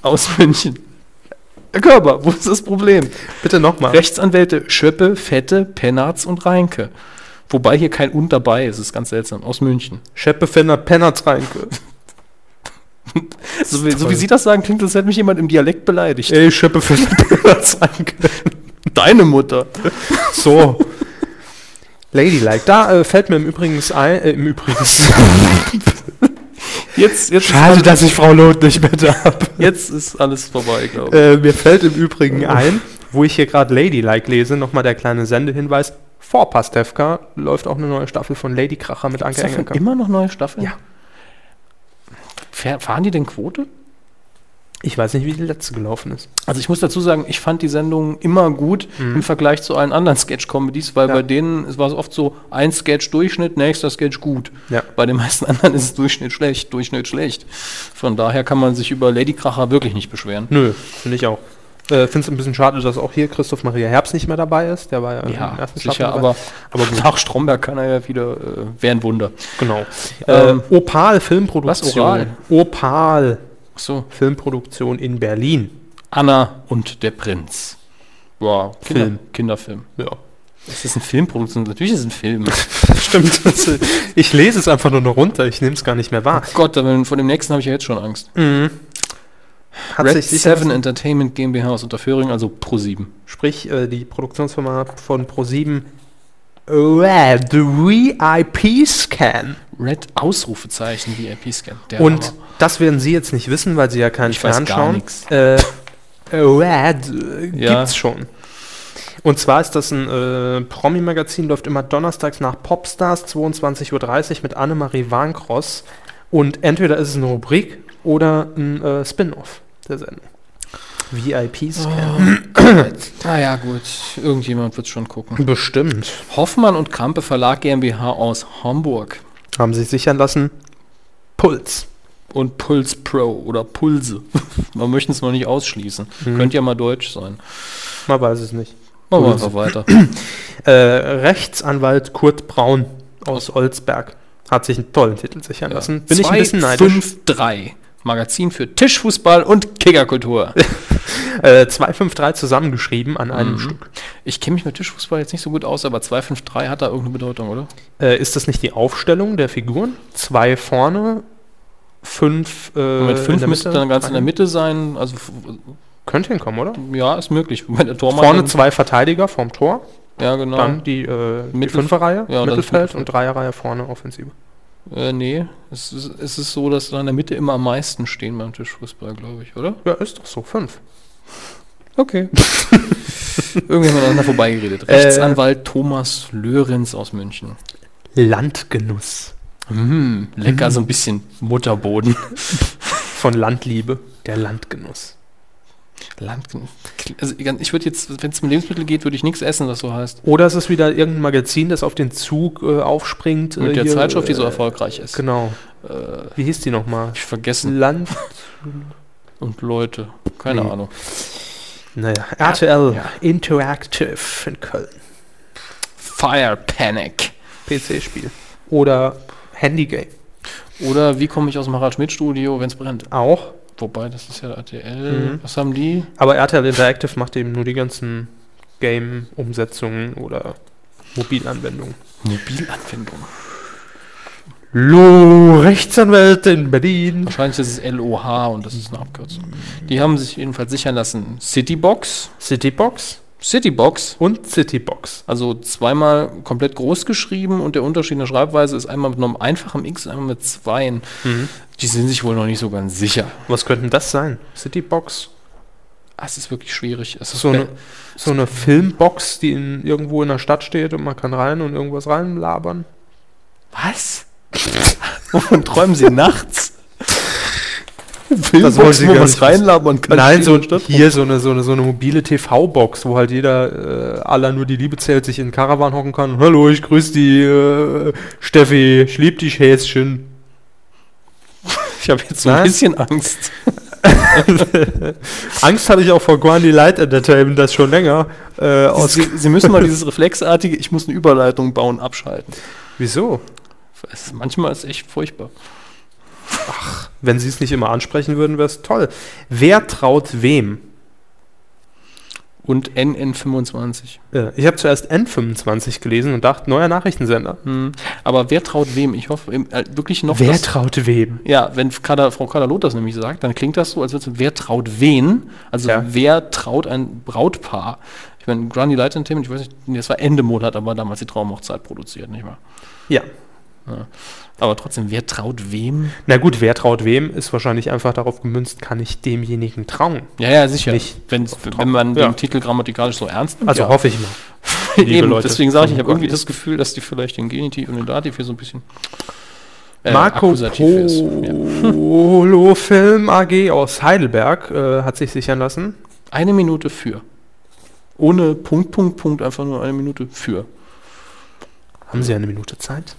aus München. Herr Körber, wo ist das Problem? Bitte nochmal. Rechtsanwälte Schöppe, Fette, Pennartz und Reinke. Wobei hier kein Und dabei ist, ist ganz seltsam. Aus München. Scheppe Fennert Pennertz Reinke. So wie, so wie Sie das sagen, klingt, als hätte mich jemand im Dialekt beleidigt. Ey, Scheppe Fennert Pennertz Reinke. Deine Mutter. So. Ladylike. Da äh, fällt mir im Übrigen ein, äh, im Übrigen. Jetzt, jetzt, Schade, dass ich Frau Loth nicht mehr da habe. jetzt ist alles vorbei, glaube ich. Äh, mir fällt im Übrigen ein, wo ich hier gerade Ladylike lese, nochmal der kleine Sendehinweis. Vor Pastewka läuft auch eine neue Staffel von Lady Kracher mit Anke Engelke. immer noch neue Staffeln? Ja. Fahr- Fahren die denn Quote? Ich weiß nicht, wie die letzte gelaufen ist. Also ich muss dazu sagen, ich fand die Sendung immer gut im Vergleich zu allen anderen Sketch-Comedies, weil Ja. bei denen es war es oft so ein Sketch Durchschnitt, nächster Sketch gut. Ja. Bei den meisten anderen ist es Durchschnitt schlecht, Durchschnitt schlecht. Von daher kann man sich über Lady Kracher wirklich nicht beschweren. Nö, finde ich auch. Äh, finde es ein bisschen schade, dass auch hier Christoph Maria Herbst nicht mehr dabei ist. Der war ja, Ja, der ersten sicher, Staffel dabei. aber, aber nach Stromberg kann er ja wieder, äh, wäre ein Wunder. Genau. Ähm, äh, Opal Filmproduktion. was, Oral? Opal so, Filmproduktion in Berlin. Anna und der Prinz. Wow, Kinder, Film. Kinderfilm. Ja. Es ist ein Filmproduktion, natürlich ist es ein Film. Stimmt. Das, ich lese es einfach nur noch runter. Ich nehme es gar nicht mehr wahr. Gott, aber vor dem nächsten habe ich ja jetzt schon Angst. Hat Red sich 7 Entertainment GmbH aus Unterföhring, also Pro 7. Sprich, äh, die Produktionsfirma von Pro7 Red VIP Scan. Red Ausrufezeichen VIP-Scan. Und Hammer. das werden Sie jetzt nicht wissen, weil Sie ja keinen Ich weiß gar fernschauen. nix. Äh, Red äh, Ja. gibt's schon. Und zwar ist das ein äh, Promi-Magazin, läuft immer donnerstags nach Popstars 22.30 Uhr mit Annemarie Warnkross. Und entweder ist es eine Rubrik oder ein äh, Spin-off der Sendung. VIP-Scan. Ah ja, gut. Irgendjemand wird schon gucken. Bestimmt. Hoffmann und Krampe Verlag GmbH aus Hamburg. Haben sich sichern lassen. Puls. Und Puls Pro oder Pulse. Man möchte es noch nicht ausschließen. Könnte ja mal deutsch sein. Man weiß es nicht. Machen wir einfach weiter. Äh, Rechtsanwalt Kurt Braun aus Olsberg hat sich einen tollen Titel sichern lassen. Bin ich ein bisschen neidisch. 5-3. Magazin für Tischfußball und Kickerkultur. Äh, 253 zusammengeschrieben an einem Mhm. Stück. Ich kenne mich mit Tischfußball jetzt nicht so gut aus, aber 2-5-3 hat da irgendeine Bedeutung, oder? Äh, ist das nicht die Aufstellung der Figuren? Zwei vorne, fünf äh, mit 5 der müsste dann ganz in der Mitte sein. Also, Könnte hinkommen, oder? ja, ist möglich. Vorne zwei Verteidiger vorm Tor, Ja, genau. dann die, äh, die Fünferreihe, ja, Mittelfeld. und Dreierreihe vorne Offensive. Äh, nee, es ist, es ist so, dass da in der Mitte immer am meisten stehen beim Tischfußball, glaube ich, oder? Ja, ist doch so, fünf. Okay. Irgendwie haben wir aneinander vorbeigeredet. Äh, Rechtsanwalt Thomas Lörenz aus München. Landgenuss Mm, lecker, so ein bisschen Mutterboden. von Landliebe, der Landgenuss. Land, also ich würde jetzt, wenn es um Lebensmittel geht, würde ich nichts essen, das so heißt. Oder es ist wieder irgendein Magazin, das auf den Zug äh, aufspringt. Mit äh, der hier, Zeitschrift, die so äh, erfolgreich ist. Genau. Wie hieß die nochmal? Ich vergessen. Land. Und Leute. Keine Nee. Ahnung. Naja, RTL Ja. Interactive in Köln. Fire Panic. PC-Spiel. Oder Handygame. Oder wie komme ich aus dem Harald Schmidt Studio, wenn es brennt? Auch. Wobei, das ist ja RTL. Mhm. Was haben die? Aber RTL Interactive macht eben nur die ganzen Game-Umsetzungen oder Mobilanwendungen. Mobilanwendung. Lo, Rechtsanwälte in Berlin. Wahrscheinlich ist es LOH und das ist eine Abkürzung. Die haben sich jedenfalls sichern lassen. Citybox. Citybox Citybox. und Citybox. Also zweimal komplett groß geschrieben und der Unterschied in der Schreibweise ist einmal mit einem einfachen X und einmal mit zweien. Die sind sich wohl noch nicht so ganz sicher. Was könnte denn das sein? Citybox? Ah, Es ist wirklich schwierig. Es ist So eine, so eine Filmbox, die in, irgendwo in der Stadt steht und man kann rein und irgendwas reinlabern. Was? Wovon träumen Sie nachts? Filmbox, wo nicht reinlabern kann. Nein, so hier so eine, so eine, so eine mobile TV-Box, wo halt jeder, äh, aller nur die Liebe zählt, sich in den Caravan hocken kann. Hallo, ich grüße die äh, Steffi, ich lieb dich Häschen. Ich habe jetzt so Was? ein bisschen Angst. Angst hatte ich auch vor Guandi Light Entertainment, das schon länger. Äh, Sie, Sie müssen mal dieses reflexartige, ich muss eine Überleitung bauen, abschalten. Wieso? Manchmal ist es echt furchtbar. Wenn sie es nicht immer ansprechen würden, wäre es toll. Wer traut wem? Und NN25. Äh, ich habe zuerst N25 gelesen und dachte, neuer Nachrichtensender. Hm. Aber wer traut wem? Ich hoffe äh, wirklich noch. Wer traut wem? Ja, wenn Kader, Frau Kadalot das nämlich sagt, dann klingt das so, als würde es, wer traut wen? Also Ja. wer traut ein Brautpaar? Ich meine, Grundy Light Entertainment, ich weiß nicht, das war Endemol, hat aber damals die Traumhochzeit produziert, nicht wahr? Ja. Aber trotzdem, wer traut wem? Na gut, wer traut wem, ist wahrscheinlich einfach darauf gemünzt, kann ich demjenigen trauen. Ja, ja, sicher. Nicht wenn man Ja. den Titel grammatikalisch so ernst nimmt. Also ja. hoffe ich mal. Eben, Leute. deswegen sage ich, ich habe Oh irgendwie Gott. das Gefühl, dass die vielleicht den Genitiv und den Dativ hier so ein bisschen äh, Marco akkusativ ist. Ja. Polo Film AG aus Heidelberg äh, hat sich sichern lassen. Eine Minute für. Ohne Punkt, Punkt, Punkt, einfach nur eine Minute für. Haben Sie eine Minute Zeit?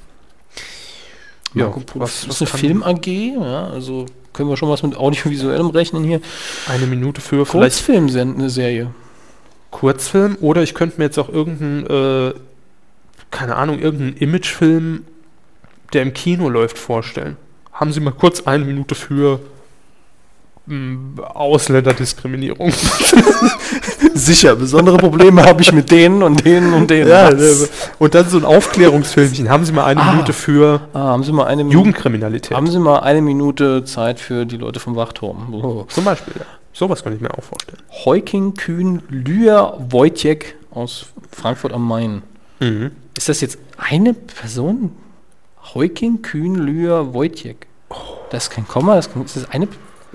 Polo. das ist eine Film AG, ja, also können wir schon was mit audiovisuellem rechnen hier. Eine Minute für vielleicht Kurzfilm-Serie. Kurzfilm oder ich könnte mir jetzt auch irgendeinen, äh, keine Ahnung, irgendeinen Imagefilm, der im Kino läuft, vorstellen. Haben Sie mal kurz eine Minute für Ausländerdiskriminierung? Sicher, besondere Probleme habe ich mit denen und denen und denen. ja, und dann so ein Aufklärungsfilmchen. Haben Sie mal eine Ah. Minute für ah, haben Sie mal eine Minute. Jugendkriminalität? Haben Sie mal eine Minute Zeit für die Leute vom Wachturm? So. Zum Beispiel, ja. Sowas kann ich mir auch vorstellen. Heuking, Kühn, Lühr, Wojciech aus Frankfurt am Main. Mhm. Ist das jetzt eine Person? Heuking, Kühn, Lühr, Wojciech. Das ist kein Komma, das ist eine.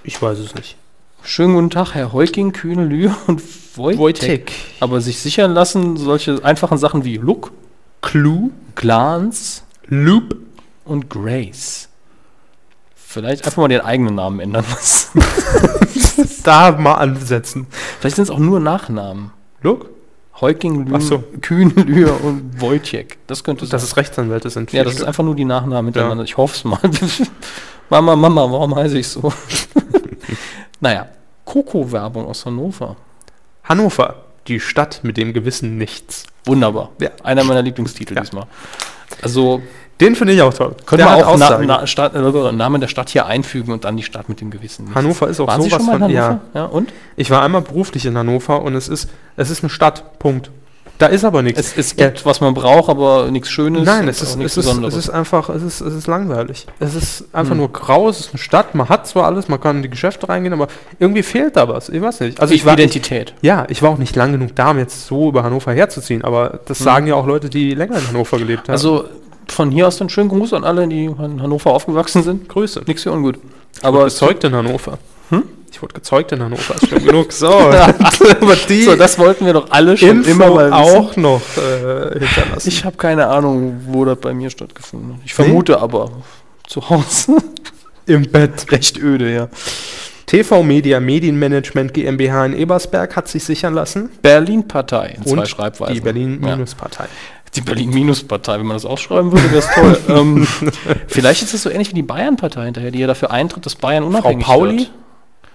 Ich weiß es nicht. Schönen guten Tag, Herr Heuking, Kühn, Lühr und Wojciech. Wojciech. Aber sich sichern lassen, solche einfachen Sachen wie Look, Clue, Glance Loop. und Grace. Vielleicht einfach mal den eigenen Namen ändern lassen. Da mal ansetzen. Vielleicht sind es auch nur Nachnamen. Look, Heuking, Ach so. Kühn, Lühr und Wojciech. Das könnte Dass sein. es Rechtsanwälte sind. Ja, das ist Stück. einfach nur die Nachnamen hintereinander. Ich hoffe es mal. Mama, Mama, warum heiße ich so? naja, Coco-Werbung aus Hannover. Hannover, die Stadt mit dem gewissen Nichts. Wunderbar. Ja. Einer meiner Lieblingstitel Ja. diesmal. Also Den finde ich auch toll. können Der wir hat auch na, Aussagen. na, Stadt, äh, Namen der Stadt hier einfügen und dann die Stadt mit dem Gewissen. Nichts. Hannover ist auch Waren sowas schon mal in von- Hannover? Ja. und? Ich war einmal beruflich in Hannover und es ist, es ist eine Stadt. Punkt. Da ist aber nichts. Es, es gibt, was man braucht, aber nichts Schönes. Nein, es auch ist, nichts es, ist, Besonderes. es ist einfach, es ist, es ist langweilig. Es ist einfach Hm. nur grau, es ist eine Stadt, man hat zwar alles, man kann in die Geschäfte reingehen, aber irgendwie fehlt da was. Ich weiß nicht. Also ich war, Identität. ja, ich war auch nicht lang genug da, um jetzt so über Hannover herzuziehen, aber das sagen ja auch Leute, die länger in Hannover gelebt haben. Hm. Also von hier aus dann schönen Gruß an alle, die in Hannover aufgewachsen sind. Grüße. Nichts für ungut. Aber gezeugt in Hannover. Hm? Ich wurde gezeugt in Hannover, ist schon genug. So, aber die so, das wollten wir doch alle schon Info immer mal wissen. auch noch äh, hinterlassen. Ich habe keine Ahnung, wo das bei mir stattgefunden hat. Ich vermute aber zu Hause. Im Bett. Recht öde, ja. TV Media Medienmanagement GmbH in Ebersberg hat sich sichern lassen. Berlin-Partei in zwei Und Schreibweisen. die Ja. Die Berlin-Minus-Partei, wenn man das ausschreiben würde, wäre es toll. ähm, vielleicht ist es so ähnlich wie die Bayern-Partei hinterher, die ja dafür eintritt, dass Bayern unabhängig Pauli? wird.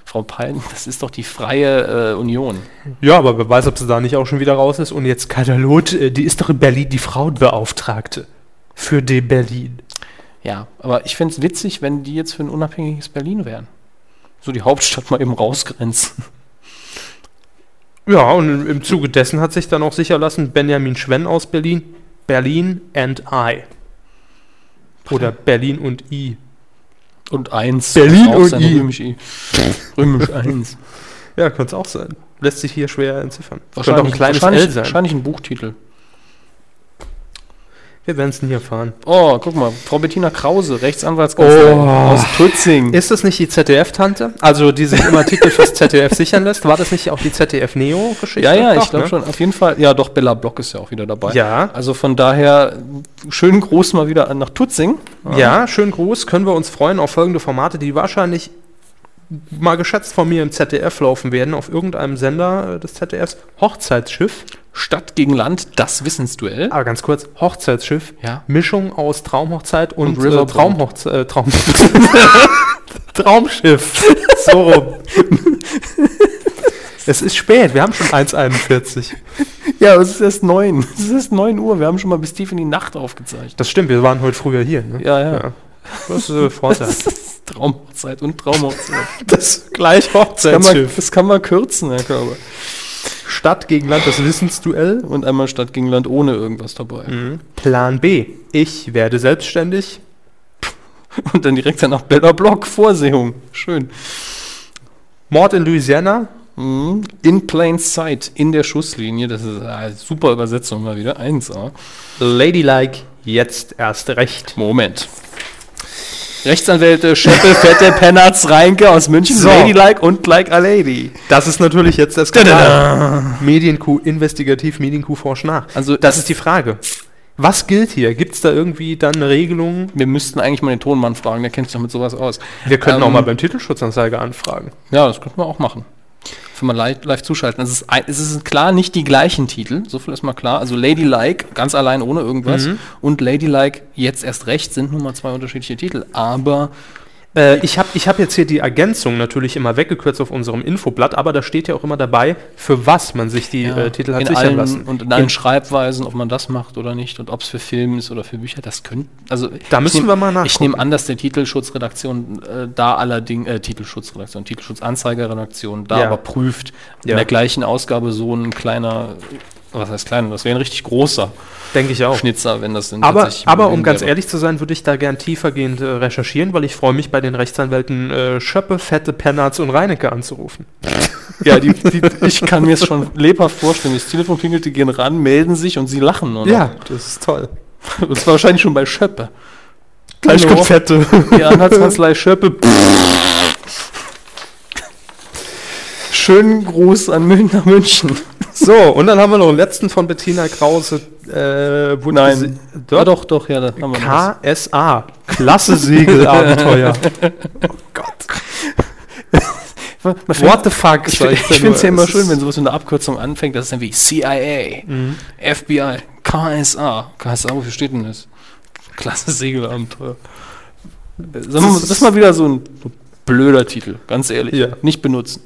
Frau Pauli, das ist doch die Freie äh, Union. Ja, aber wer weiß, ob sie da nicht auch schon wieder raus ist. Und jetzt Katalot, äh, die ist doch in Berlin die Frauenbeauftragte. Für die Berlin. Ja, aber ich fände es witzig, wenn die jetzt für ein unabhängiges Berlin wären. So die Hauptstadt mal eben rausgrenzen. Ja, und im Zuge dessen hat sich dann auch sicher lassen Benjamin Schwenn aus Berlin. Berlin and I. Oder Berlin und I. Und eins. Berlin und sein I. Römisch I. Römisch eins. Ja, könnte es auch sein. Lässt sich hier schwer entziffern. Könnte auch ein Wahrscheinlich, kleines wahrscheinlich, L sein. wahrscheinlich ein Buchtitel. Wir werden es nie erfahren. Oh, guck mal, Frau Bettina Krause, Rechtsanwaltskanzlei Oh. aus Tutzing. Ist das nicht die ZDF-Tante? Also, die sich immer Titel fürs ZDF sichern lässt? War das nicht auch die ZDF-Neo-Geschichte? ja, ja, Doch, ich glaube ne? schon. Auf jeden Fall. Ja, doch, Bella Block ist ja auch wieder dabei. Ja. Also von daher, schönen Gruß mal wieder nach Tutzing. Ja, schönen Gruß. Können wir uns freuen auf folgende Formate, die wahrscheinlich mal geschätzt von mir im ZDF laufen werden, auf irgendeinem Sender des ZDFs. Hochzeitsschiff. Stadt gegen Land, das Wissensduell. Aber ganz kurz, Hochzeitsschiff. Ja. Mischung aus Traumhochzeit und, Und äh. Traumhochzeit. Äh, Traum Traumschiff. So rum. es ist spät, wir haben schon 1,41. Ja, es ist erst neun. Es ist erst neun Uhr. Wir haben schon mal bis tief in die Nacht aufgezeichnet. Das stimmt, wir waren heute früher hier. Ne? Ja, ja. Das ist äh, Vorteil. Traumhochzeit und Traumhochzeit. Das gleich Das kann, man, Hochzeitsschiff. das kann man kürzen, Herr Körber. Stadt gegen Land, das Wissensduell. Und einmal Stadt gegen Land ohne irgendwas dabei. Plan B. Ich werde selbstständig. Und dann direkt danach Bella Block, Vorsehung. Schön. Mord in Louisiana. Mhm. In plain sight, in der Schusslinie. Das ist eine super Übersetzung mal wieder. 1A. Ladylike, jetzt erst recht. Moment. Rechtsanwälte Scheppel, Fette, Pennertz, Reinke aus München, So. Ladylike und Like a Lady. Das ist natürlich jetzt das. Medienkuh, investigativ, Medienkuh forsch nach. Also Das ist die Frage. Was gilt hier? Gibt es da irgendwie dann eine Regelung? Wir müssten eigentlich mal den Tonmann fragen, der kennt sich doch mit sowas aus. Wir könnten auch Ähm, mal beim Titelschutzanzeiger anfragen. Ja, das könnten wir auch machen. Für mal live, live zuschalten. Es ist, ein, es ist klar nicht die gleichen Titel, so viel ist mal klar. Also Ladylike, ganz allein ohne irgendwas, und Ladylike, jetzt erst recht, sind nun mal zwei unterschiedliche Titel. Aber Äh, ich habe ich hab jetzt hier die Ergänzung natürlich immer weggekürzt auf unserem Infoblatt, aber da steht ja auch immer dabei, für was man sich die äh, Titel hat in sichern allen, lassen. Und in allen Schreibweisen, ob man das macht oder nicht und ob es für Film ist oder für Bücher, das könnte. Also Da ich müssen nehm- wir mal Ich nachgucken. nehme an, dass der Titelschutzredaktion äh, da allerdings, äh, Titelschutzredaktion, Titelschutzanzeigerredaktion da Ja. aber prüft, in Ja. der gleichen Ausgabe so ein kleiner, was heißt kleiner, das wäre ein richtig großer Denke ich auch. Schnitzer, wenn das denn Aber, aber um ganz wäre. ehrlich zu sein, würde ich da gern tiefergehend äh, recherchieren, weil ich freue mich bei den Rechtsanwälten äh, Schöppe, Fette, Pennerz und Reinecke anzurufen. Ja, die, die, ich kann mir es schon lebhaft vorstellen. Das Telefon klingelt, die gehen ran, melden sich und sie lachen nur noch. das ist toll. Und zwar wahrscheinlich schon bei Schöppe. Gleich kommt Fette. Die Anwaltskanzlei Schöppe. Schönen Gruß an Mün nach München. So, und dann haben wir noch einen letzten von Bettina Krause. Äh, Nein. Ja, doch, doch, ja, da haben wir. KSA. Klasse Segelabenteuer. oh Gott. What the fuck? Ich, ich, finde es ja immer schön, wenn sowas mit einer Abkürzung anfängt, das ist dann wie CIA, Mhm. FBI, KSA. KSA, wofür steht denn das? Klasse Segelabenteuer. Äh, das ist mal wieder so ein blöder Titel, ganz ehrlich. Ja. Nicht benutzen.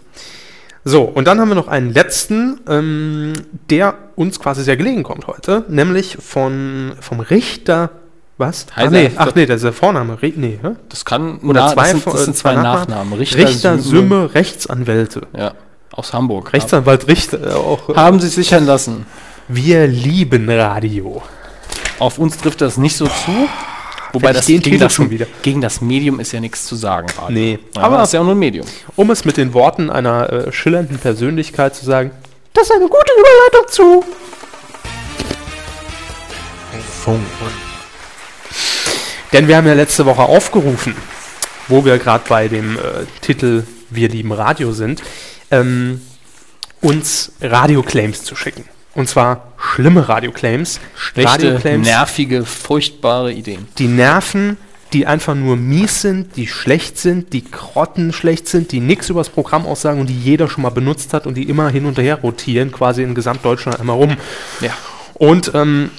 So, und dann haben wir noch einen letzten, ähm, der uns quasi sehr gelegen kommt heute, nämlich von, vom Richter, was? Ach Heiser- nee, ach nee, das ist der Vorname, Ri- nee, hä? Das kann Oder na, zwei, das sind, das sind zwei Nachnamen. Nachnamen. Richter, Sümme, Rechtsanwälte. Ja, aus Hamburg. Rechtsanwalt Richter äh, auch. Haben sich sichern lassen. Wir lieben Radio. Auf uns trifft das nicht so zu. Wobei das den gegen das, schon wieder. gegen das Medium ist ja nichts zu sagen. Radio. Nee, Ja, aber- aber ist ja auch nur ein Medium. Um es mit den Worten einer äh, schillernden Persönlichkeit zu sagen, das ist eine gute Überleitung zu. Funk. Denn wir haben ja letzte Woche aufgerufen, wo wir gerade bei dem äh, Titel Wir lieben Radio sind, ähm, uns Radioclaims zu schicken. Und zwar schlimme Radioclaims. Schlechte, nervige, furchtbare Ideen. die nerven, die einfach nur mies sind, die schlecht sind, die grottenschlecht sind, die nichts übers Programm aussagen und die jeder schon mal benutzt hat und die immer hin und her rotieren, quasi in Gesamtdeutschland einmal rum. Ja. Und ähm,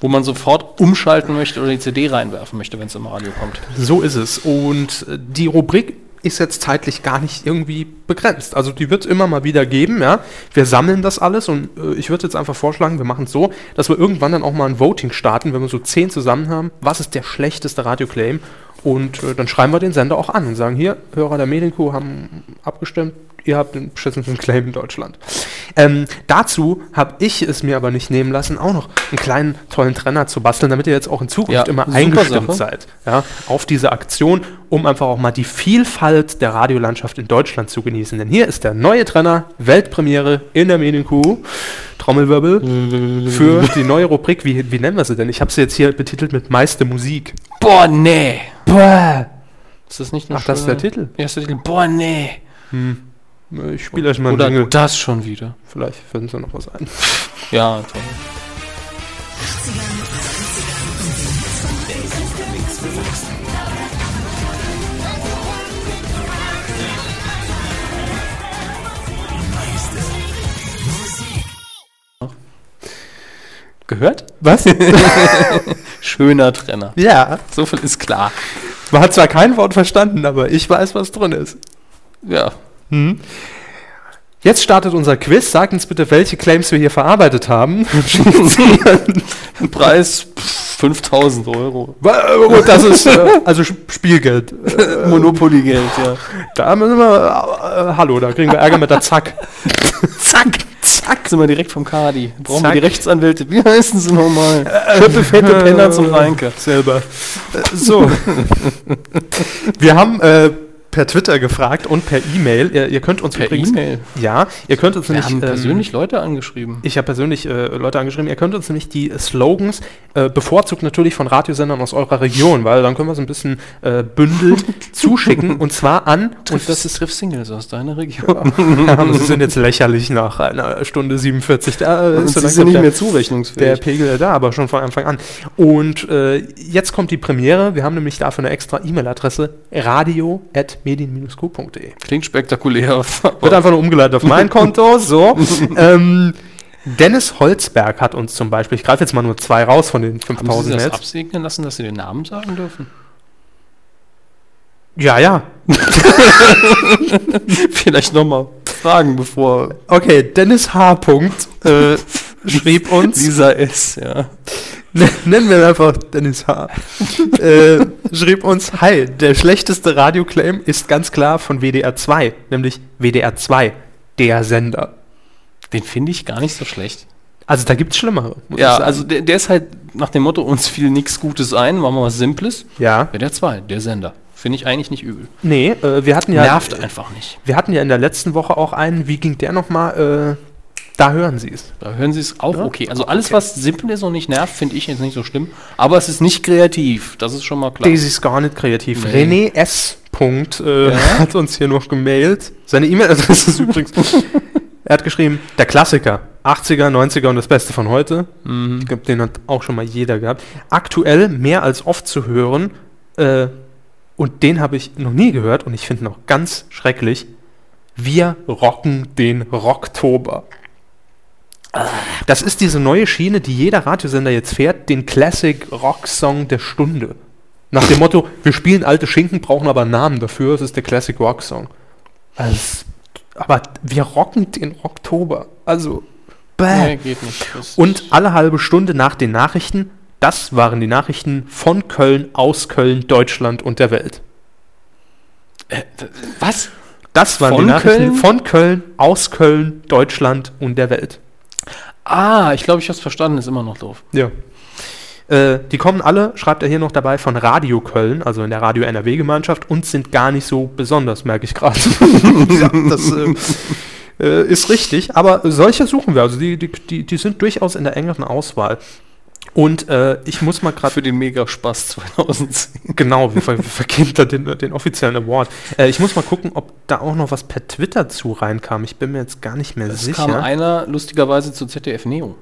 Wo man sofort umschalten möchte oder die CD reinwerfen möchte, wenn es im Radio kommt. so ist es. Und äh, die Rubrik ist jetzt zeitlich gar nicht irgendwie begrenzt. Also die wird es immer mal wieder geben, ja. Wir sammeln das alles und äh, ich würde jetzt einfach vorschlagen, wir machen es so, dass wir irgendwann dann auch mal ein Voting starten, wenn wir so zehn zusammen haben. Was ist der schlechteste Radioclaim? Und äh, dann schreiben wir den Sender auch an und sagen, hier, Hörer der Medienkuh haben abgestimmt, ihr habt den beschissensten Claim in Deutschland. Ähm, dazu habe ich es mir aber nicht nehmen lassen, auch noch einen kleinen tollen Trenner zu basteln, damit ihr jetzt auch in Zukunft Ja, immer eingestimmt Sache. seid ja, auf diese Aktion, um einfach auch mal die Vielfalt der Radiolandschaft in Deutschland zu genießen. Denn hier ist der neue Trenner, Weltpremiere in der Medienkuh, Trommelwirbel, für die neue Rubrik. Wie, wie nennen wir sie denn? Ich habe sie jetzt hier betitelt mit Meiste Musik. Boah, nee. Boah. Ist das nicht eine Ach, das ist der Titel? Ja, ist der Titel. Boah, nee. Ich spiele euch mal Oder Jingle. das schon wieder. Vielleicht finden sie noch was ein. Ja, toll. Gehört? Was? Schöner Trenner. ja. So viel ist klar. Man hat zwar kein Wort verstanden, aber ich weiß, was drin ist. Ja. Jetzt startet unser Quiz. Sagt uns bitte, welche Claims wir hier verarbeitet haben. Preis pff, 5000 Euro. Und das ist äh, also Sp- Spielgeld. Äh, Monopoly-Geld, ja. Da müssen wir. Äh, hallo, da kriegen wir Ärger mit der Zack. Zack, zack, sind wir direkt vom Kadi. Brauchen Zack. wir die Rechtsanwälte. Wie heißen sie nochmal? Schippe, fette Penner zum Reinke. Selber. Äh, so. wir haben äh, per Twitter gefragt und per E-Mail. Ihr, ihr könnt uns Per übrigens. E-Mail? Ja, ihr könnt uns Wir nämlich. haben ähm, persönlich Leute angeschrieben. Ich habe persönlich äh, Leute angeschrieben, ihr könnt uns nämlich die Slogans äh, bevorzugt natürlich von Radiosendern aus eurer Region, weil dann können wir so ein bisschen äh, bündelt zuschicken und zwar an, und das ist, trifft Singles aus deiner Region. ja, sie sind jetzt lächerlich nach einer Stunde 47, da äh, ist sie sind nicht der, mehr der zurechnungsfähig. Pegel da, aber schon von Anfang an. Und äh, jetzt kommt die Premiere, wir haben nämlich dafür eine extra E-Mail-Adresse, radio.medien-q.de. Klingt spektakulär. Wird einfach nur umgeleitet auf mein Konto, so. ähm, Dennis Holzberg hat uns zum Beispiel, ich greife jetzt mal nur zwei raus von den Haben Sie 5000 das Mails. absegnen lassen, dass Sie den Namen sagen dürfen? Ja, ja. Vielleicht nochmal fragen, bevor Okay, Dennis H. Punkt, äh, schrieb uns, Lisa S. Ja. nennen wir ihn einfach Dennis H. äh, schrieb uns, hi, der schlechteste Radioclaim ist ganz klar von WDR 2, nämlich WDR 2, der Sender. Den finde ich gar nicht so schlecht. Also da gibt es Schlimmere. Ja, also der, der ist halt nach dem Motto, uns fiel nichts Gutes ein, machen wir was Simples. ja. Der 2, der Sender. Finde ich eigentlich nicht übel. Nee, äh, wir hatten ja. Nervt einfach nicht. Wir hatten ja in der letzten Woche auch einen, wie ging der nochmal? Äh, da hören Sie es. Da hören Sie es auch Ja? okay. Also alles, Okay. was simpel ist und nicht nervt, finde ich jetzt nicht so schlimm. Aber es ist nicht kreativ. Das ist schon mal klar. Daisy ist gar nicht kreativ. Nee. René S. Punkt, äh, Ja? hat uns hier noch gemailt. Seine E-Mail-Adresse ist übrigens. er hat geschrieben, der Klassiker. 80er, 90er und das Beste von heute. Ich glaube, den hat auch schon mal jeder gehabt. Aktuell mehr als oft zu hören. Äh, und den habe ich noch nie gehört und ich finde ihn auch ganz schrecklich. Wir rocken den Rocktober. Das ist diese neue Schiene, die jeder Radiosender jetzt fährt, den Classic Rock Song der Stunde. Nach dem Motto, wir spielen alte Schinken, brauchen aber einen Namen dafür, es ist der Classic Rock Song. Also, aber wir rocken den Oktober. Also, bäh. Nee, Und alle halbe Stunde nach den Nachrichten, das waren die Nachrichten von Köln, aus Köln, Deutschland und der Welt. was? Das waren Von die Nachrichten Köln? von Köln, aus Köln, Deutschland und der Welt. Ah, ich glaube, ich habe es verstanden, ist immer noch doof. Ja. Äh, die kommen alle, schreibt er hier noch dabei, von Radio Köln, also in der Radio NRW-Gemeinschaft und sind gar nicht so besonders, merke ich gerade. ja, das äh, äh, ist richtig, aber solche suchen wir. Also die, die, die, die sind durchaus in der engeren Auswahl. Und äh, ich muss mal gerade Für den Megaspaß 2010. Genau, wir, ver wir vergeben da den, den offiziellen Award. Äh, ich muss mal gucken, ob da auch noch was per Twitter zu reinkam. Ich bin mir jetzt gar nicht mehr Es sicher. kam einer lustigerweise zu ZDF Neo.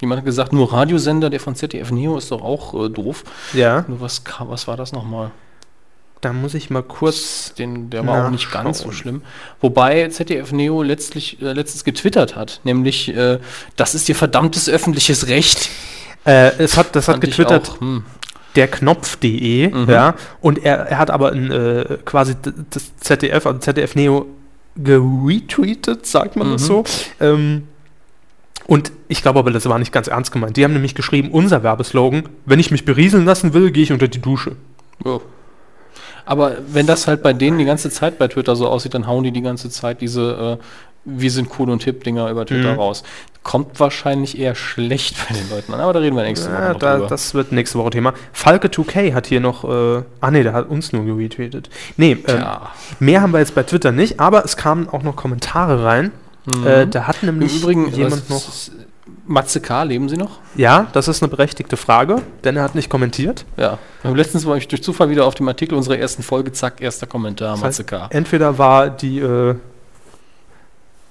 Jemand hat gesagt, nur Radiosender, der von ZDF Neo ist doch auch äh, doof. ja, Nur was, kam, was war das nochmal? da muss ich mal kurz. Den, der war auch nicht ganz so schlimm. Wobei ZDF Neo letztlich, äh, letztens getwittert hat, nämlich, äh, das ist ihr verdammtes öffentliches Recht. Äh, es hat, das hat getwittert hm. der Knopf.de, Mhm. ja. Und er, er hat aber ein, äh, quasi das ZDF, also ZDF Neo geretweetet, sagt man das Mhm. so. Ähm, und ich glaube aber, das war nicht ganz ernst gemeint. Die haben nämlich geschrieben, unser Werbeslogan, wenn ich mich berieseln lassen will, gehe ich unter die Dusche. Ja. Aber wenn das halt bei denen die ganze Zeit bei Twitter so aussieht, dann hauen die die ganze Zeit diese äh, Wir sind cool und hip Dinger über Twitter Mhm. raus. Kommt wahrscheinlich eher schlecht bei den Leuten an, aber da reden wir nächste Woche Ja, noch da, drüber. das wird nächste Woche Thema. Falke 2K hat hier noch, äh, ah nee, der hat uns nur geretweetet. Nee, ähm, mehr haben wir jetzt bei Twitter nicht, aber es kamen auch noch Kommentare rein. Äh, da hat Im nämlich Übrigen, jemand was- noch, Matze K., leben Sie noch? ja, das ist eine berechtigte Frage, denn er hat nicht kommentiert. Ja. Letztens war ich durch Zufall wieder auf dem Artikel unserer ersten Folge, zack, erster Kommentar, Matze K. Entweder war die, äh,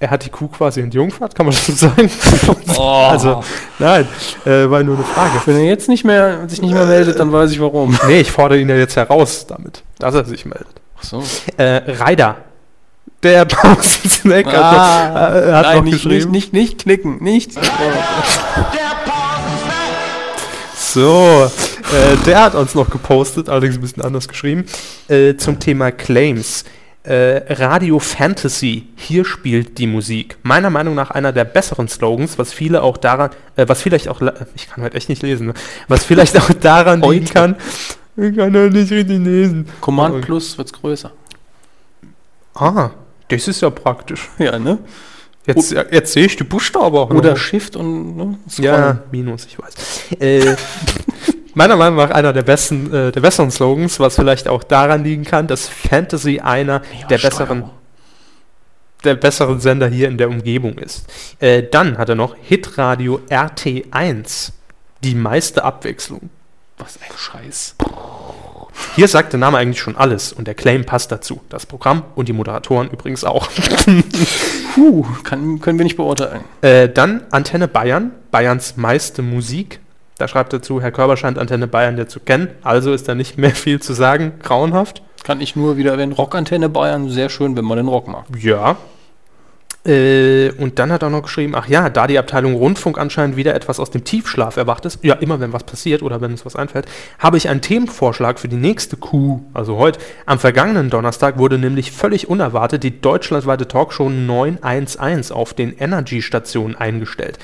er hat die Kuh quasi entjungfert, kann man das so sagen? Oh. Also, nein, äh, war nur eine Frage. Wenn er jetzt nicht mehr, sich nicht mehr meldet, dann weiß ich warum. Nee, ich fordere ihn ja jetzt heraus damit, dass er sich meldet. Ach so. Äh, Ryder, der Pausensnack hat, noch, äh, hat Ah. Nein, noch nicht, nicht, geschrieben. nicht, nicht klicken, nicht. So, äh, der hat uns noch gepostet, allerdings ein bisschen anders geschrieben, äh, zum Thema Claims. Äh, Radio Fantasy, hier spielt die Musik. Meiner Meinung nach einer der besseren Slogans, was viele auch daran, äh, was vielleicht auch, ich kann heute echt nicht lesen, ne? was vielleicht auch daran liegen kann, ich kann heute nicht richtig lesen. Command Oh, Plus wird's größer. Ah, das ist ja praktisch. Ja, ne? Jetzt, jetzt sehe ich die Buchstaben auch Oder noch. Shift und ne, Ja, Minus, ich weiß. Äh, meiner Meinung nach einer der besten, äh, der besseren Slogans, was vielleicht auch daran liegen kann, dass Fantasy einer der besseren, der besseren Sender hier in der Umgebung ist. Äh, dann hat er noch Hitradio RT1, die meiste Abwechslung. Was ein Scheiß. Hier sagt der Name eigentlich schon alles und der Claim passt dazu. Das Programm und die Moderatoren übrigens auch. Puh, kann, können wir nicht beurteilen. Äh, dann Antenne Bayern, Bayerns meiste Musik. Da schreibt er zu, Herr Körber scheint Antenne Bayern ja zu kennen, also ist da nicht mehr viel zu sagen. Grauenhaft. Kann ich nur wieder erwähnen. Rockantenne Bayern, sehr schön, wenn man den Rock mag. Ja. Äh, und dann hat er noch geschrieben, ach ja, da die Abteilung Rundfunk anscheinend wieder etwas aus dem Tiefschlaf erwacht ist, ja, immer wenn was passiert oder wenn uns was einfällt, habe ich einen Themenvorschlag für die nächste Kuh, also heute. Am vergangenen Donnerstag wurde nämlich völlig unerwartet die deutschlandweite Talkshow 911 auf den Energy-Stationen eingestellt.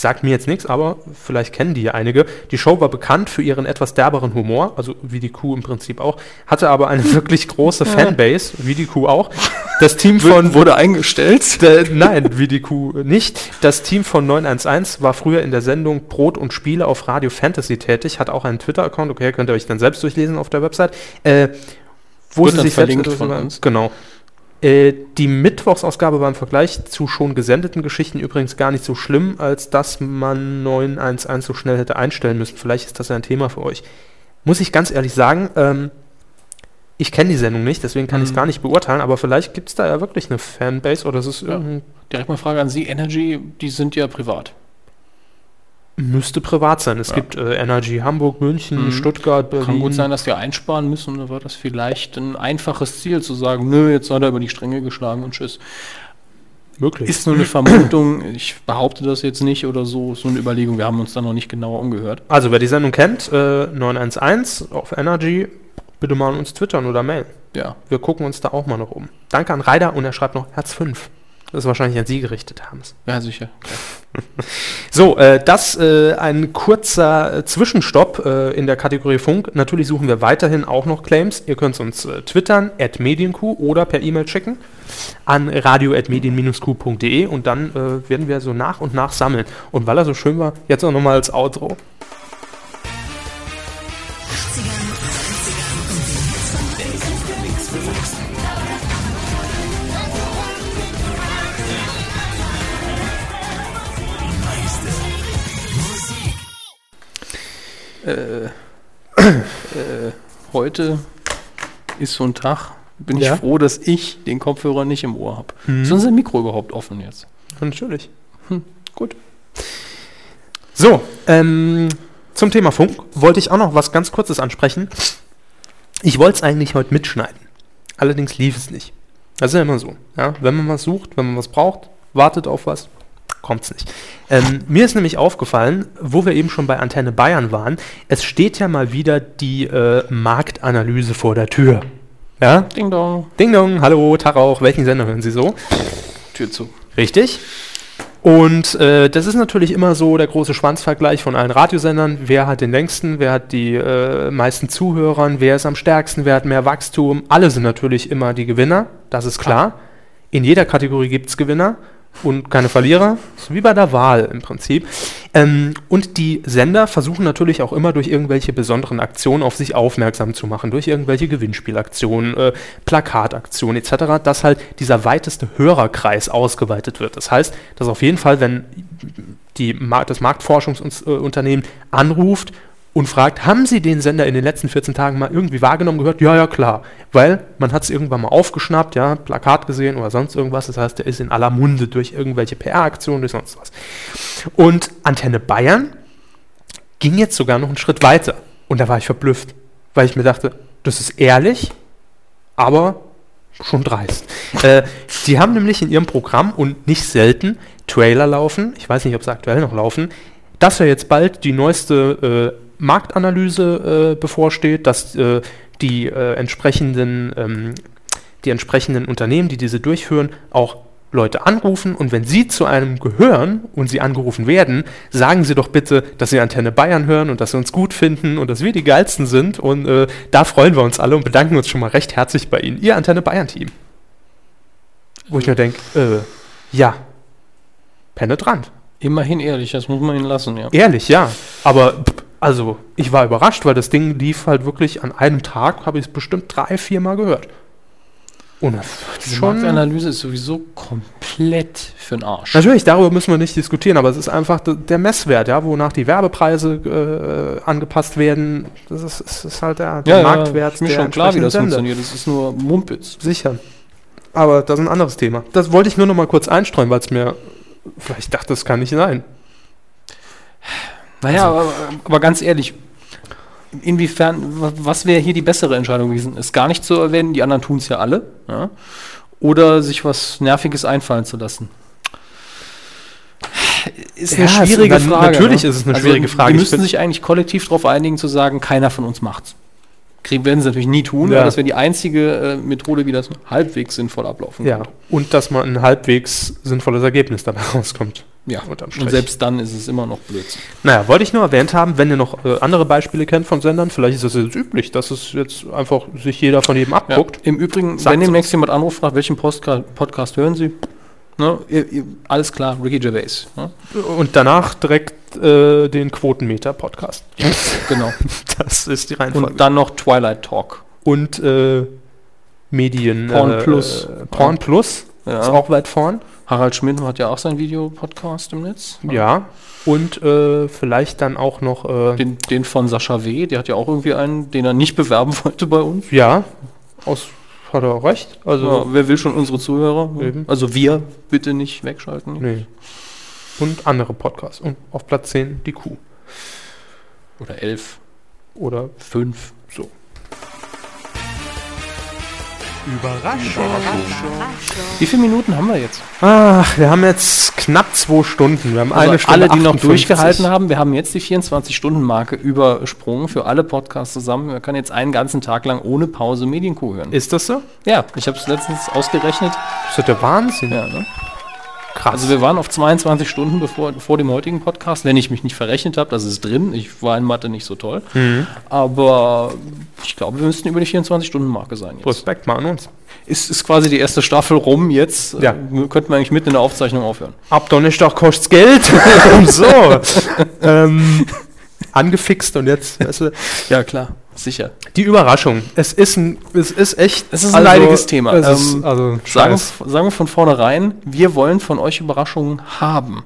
Sagt mir jetzt nichts, aber vielleicht kennen die ja einige. Die Show war bekannt für ihren etwas derberen Humor, also wie die Kuh im Prinzip auch, hatte aber eine wirklich große Fanbase, wie die Kuh auch. Das Team von wurde eingestellt. der, nein, wie die Kuh nicht. Das Team von 911 war früher in der Sendung Brot und Spiele auf Radio Fantasy tätig, hat auch einen Twitter-Account, okay, könnt ihr euch dann selbst durchlesen auf der Website. Äh, wo Wird sie dann sich verlinkt selbst von uns. Genau. Äh, die Mittwochsausgabe war im Vergleich zu schon gesendeten Geschichten übrigens gar nicht so schlimm, als dass man 911 so schnell hätte einstellen müssen. Vielleicht ist das ja ein Thema für euch. Muss ich ganz ehrlich sagen, ähm, ich kenne die Sendung nicht, deswegen kann ich es Mhm. gar nicht beurteilen, aber vielleicht gibt es da ja wirklich eine Fanbase oder es ist Ja. irgendein Direkt mal Frage an Sie. Energy, die sind ja privat. Müsste privat sein. Es gibt äh, Energy Hamburg, München, Stuttgart, Berlin. Mhm. Kann gut sein, dass die einsparen müssen, da war das vielleicht ein einfaches Ziel zu sagen, nö, jetzt hat er über die Stränge geschlagen und tschüss. möglich. Ist nur eine Vermutung, ich behaupte das jetzt nicht oder so, ist nur eine Überlegung, wir haben uns da noch nicht genauer umgehört. Also, wer die Sendung kennt, äh, 911 auf Energy, bitte mal an uns twittern oder mailen. Ja, Wir gucken uns da auch mal noch um. Danke an Reider und er schreibt noch Herz 5. Das ist wahrscheinlich an Sie gerichtet, Hermes. ja sicher. So, äh, das äh, ein kurzer äh, Zwischenstopp äh, in der Kategorie Funk. Natürlich suchen wir weiterhin auch noch Claims. Ihr könnt uns äh, twittern, at medienq oder per E-Mail schicken an radio.medien-q.de und dann äh, werden wir so nach und nach sammeln. Und weil er so schön war, jetzt auch nochmal als Outro. Heute ist so ein Tag, bin ich Ja. froh, dass ich den Kopfhörer nicht im Ohr habe. Ist unser Mikro überhaupt offen jetzt? Natürlich. Hm, gut. So, ähm, zum Thema Funk wollte ich auch noch was ganz Kurzes ansprechen. Ich wollte es eigentlich heute mitschneiden. Allerdings lief es nicht. Das ist ja immer so. Ja? Wenn man was sucht, wenn man was braucht, wartet auf was, kommt es nicht. Ähm, mir ist nämlich aufgefallen, wo wir eben schon bei Antenne Bayern waren, es steht ja mal wieder die äh, Marktanalyse vor der Tür. Ja? Ding dong, Ding dong, hallo, Tag auch, welchen Sender hören Sie so? Tür zu. Richtig. Und äh, das ist natürlich immer so der große Schwanzvergleich von allen Radiosendern. Wer hat den längsten, wer hat die äh, meisten Zuhörern, wer ist am stärksten, wer hat mehr Wachstum. Alle sind natürlich immer die Gewinner, das ist klar. In jeder Kategorie gibt es Gewinner und keine Verlierer. So wie bei der Wahl im Prinzip. Ähm, und die Sender versuchen natürlich auch immer durch irgendwelche besonderen Aktionen auf sich aufmerksam zu machen, durch irgendwelche Gewinnspielaktionen, äh, Plakataktionen etc., dass halt dieser weiteste Hörerkreis ausgeweitet wird. Das heißt, dass auf jeden Fall, wenn die, das Marktforschungsunternehmen anruft und fragt, haben Sie den Sender in den letzten 14 Tagen mal irgendwie wahrgenommen, gehört? Ja, ja, klar. Weil man hat es irgendwann mal aufgeschnappt, ja, Plakat gesehen oder sonst irgendwas. Das heißt, der ist in aller Munde durch irgendwelche PR-Aktionen, durch sonst was. Und Antenne Bayern ging jetzt sogar noch einen Schritt weiter. Und da war ich verblüfft, weil ich mir dachte, das ist ehrlich, aber schon dreist. äh, haben nämlich in ihrem Programm und nicht selten Trailer laufen, ich weiß nicht, ob sie aktuell noch laufen, dass ja jetzt bald die neueste äh, Marktanalyse äh, bevorsteht, dass äh, die äh, entsprechenden ähm, die entsprechenden Unternehmen, die diese durchführen, auch Leute anrufen und wenn sie zu einem gehören und sie angerufen werden, sagen sie doch bitte, dass sie Antenne Bayern hören und dass sie uns gut finden und dass wir die geilsten sind und äh, da freuen wir uns alle und bedanken uns schon mal recht herzlich bei Ihnen, Ihr Antenne Bayern Team. Wo ich mir denke, äh, ja, penetrant. Immerhin ehrlich, das muss man ihnen lassen, ja. Ehrlich, ja. Aber pff, also, ich war überrascht, weil das Ding lief halt wirklich an einem Tag, habe ich es bestimmt drei, vier Mal gehört. Und das ist Die schon. Marktanalyse ist sowieso komplett für den Arsch. Natürlich, darüber müssen wir nicht diskutieren, aber es ist einfach der Messwert, ja, wonach die Werbepreise äh, angepasst werden. Das ist, es ist halt der, der Marktwert ist mir schon klar, wie das Sender. funktioniert. Das ist nur Mumpitz. Sicher. Aber das ist ein anderes Thema. Das wollte ich nur noch mal kurz einstreuen, weil es mir vielleicht dachte, das kann nicht sein. Naja, aber, aber ganz ehrlich, inwiefern, wa- was wäre hier die bessere Entscheidung gewesen? Es gar nicht zu erwähnen, die anderen tun es ja alle. Ja? Oder sich was Nerviges einfallen zu lassen? Ist eine Ja, schwierige na- Frage. natürlich ist es eine schwierige Frage. Die müssten sich eigentlich kollektiv darauf einigen, zu sagen, keiner von uns macht's. Kriegen werden sie natürlich nie tun, Ja. aber das wäre die einzige äh, Methode, wie das halbwegs sinnvoll ablaufen Ja. könnte. Und dass man ein halbwegs sinnvolles Ergebnis dabei rauskommt. Ja, Unterm und selbst dann ist es immer noch Blödsinn. Naja, wollte ich nur erwähnt haben, wenn ihr noch äh, andere Beispiele kennt von Sendern, vielleicht ist es jetzt üblich, dass es jetzt einfach sich jeder von jedem Ja. abguckt. Im Übrigen, Sagt wenn demnächst jemand anruft, fragt, welchen Postka Podcast hören Sie? Ne, ihr, ihr, alles klar, Ricky Gervais. Ne? Und danach direkt äh, den Quotenmeter-Podcast. Genau. Das ist die Reihenfolge. Und dann noch Twilight Talk. Und äh, Medien. Porn äh, Plus. Porn Plus. Ja. Ist auch weit vorn. Harald Schmidt hat ja auch seinen Videopodcast im Netz. Ja. Und äh, vielleicht dann auch noch. Äh den, den, von Sascha W., der hat ja auch irgendwie einen, den er nicht bewerben wollte bei uns. Ja, aus, hat er auch recht. Also ja, wer will schon unsere Zuhörer? Ne? Eben. Also wir bitte nicht wegschalten. Nee. Und andere Podcasts. Und auf Platz 10 die Kuh. Oder 11. Oder 5. Überraschung. Überraschung. Wie viele Minuten haben wir jetzt? Ach, wir haben jetzt knapp zwei Stunden. Wir haben also eine Stunde. Alle, die noch durchgehalten haben, wir haben jetzt die 24-Stunden-Marke übersprungen für alle Podcasts zusammen. Man kann jetzt einen ganzen Tag lang ohne Pause Medienkuh hören. Ist das so? Ja, ich habe es letztens ausgerechnet. Das ist ja der Wahnsinn. Ja, ne? Krass. Also wir waren auf 22 Stunden bevor, vor dem heutigen Podcast, wenn ich mich nicht verrechnet habe, das ist drin. Ich war in Mathe nicht so toll. Mhm. Aber ich glaube, wir müssten über die 24-Stunden-Marke sein jetzt. Respekt mal an uns. Ist, ist quasi die erste Staffel rum jetzt. Ja. Äh, könnten wir eigentlich mitten in der Aufzeichnung aufhören. Ab Donnerstag kostet's Geld. so. ähm, angefixt und jetzt, weißt du, Ja, klar. Sicher. die Überraschung. Es ist ein, es ist echt. Es ist ein leidiges Thema. Es ist, Ähm, also, Sagen, sagen wir von vornherein, wir wollen von euch Überraschungen haben.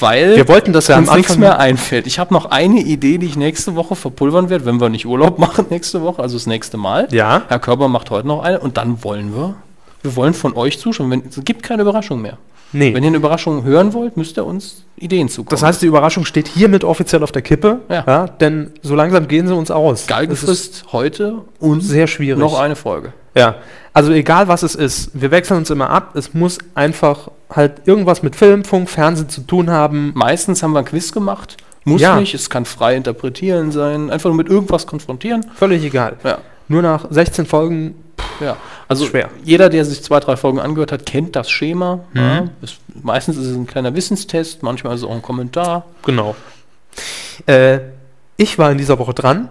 Weil Mhm. Wir wollten das ja am uns nichts mehr einfällt. Ich habe noch eine Idee, die ich nächste Woche verpulvern werde, wenn wir nicht Urlaub machen nächste Woche, also das nächste Mal. Ja. Herr Körber macht heute noch eine und dann wollen wir, wir wollen von euch zuschauen. Wenn, es gibt keine Überraschung mehr. Nee. Wenn ihr eine Überraschung hören wollt, müsst ihr uns Ideen zukommen. Das heißt, die Überraschung steht hiermit offiziell auf der Kippe. Ja. denn so langsam gehen sie uns aus. Galgenfrist heute und sehr schwierig. noch eine Folge. Ja, also egal was es ist, wir wechseln uns immer ab. Es muss einfach halt irgendwas mit Film, Funk, Fernsehen zu tun haben. Meistens haben wir ein Quiz gemacht. Muss Ja. nicht, es kann frei interpretieren sein. Einfach nur mit irgendwas konfrontieren. Völlig egal. Ja. Nur nach 16 Folgen, Ja, also Schwer. jeder, der sich zwei, drei Folgen angehört hat, kennt das Schema. Mhm. Ja, es, meistens ist es ein kleiner Wissenstest, manchmal ist es auch ein Kommentar. genau. Äh, ich war in dieser Woche dran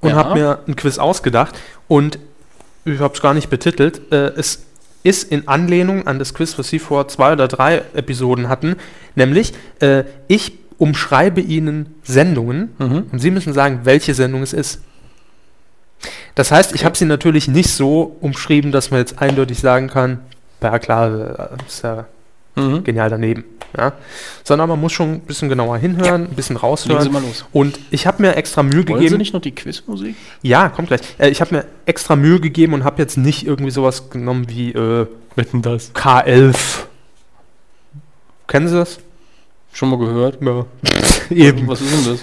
und Ja. habe mir ein Quiz ausgedacht und ich habe es gar nicht betitelt. Äh, es ist in Anlehnung an das Quiz, was Sie vor zwei oder drei Episoden hatten, nämlich äh, ich umschreibe Ihnen Sendungen Mhm. und Sie müssen sagen, welche Sendung es ist. Das heißt, ich habe sie natürlich nicht so umschrieben, dass man jetzt eindeutig sagen kann, ja klar, äh, ist ja Mhm. genial daneben. Ja? Sondern man muss schon ein bisschen genauer hinhören, ein bisschen Sie raushören. Und ich habe mir extra Mühe Wollen Sie gegeben. nicht noch die Quizmusik? Ja, kommt gleich. Äh, ich habe mir extra Mühe gegeben und habe jetzt nicht irgendwie sowas genommen wie äh, Wetten das? K11. Kennen Sie das? Schon mal gehört? Ja. Eben. Was ist denn das?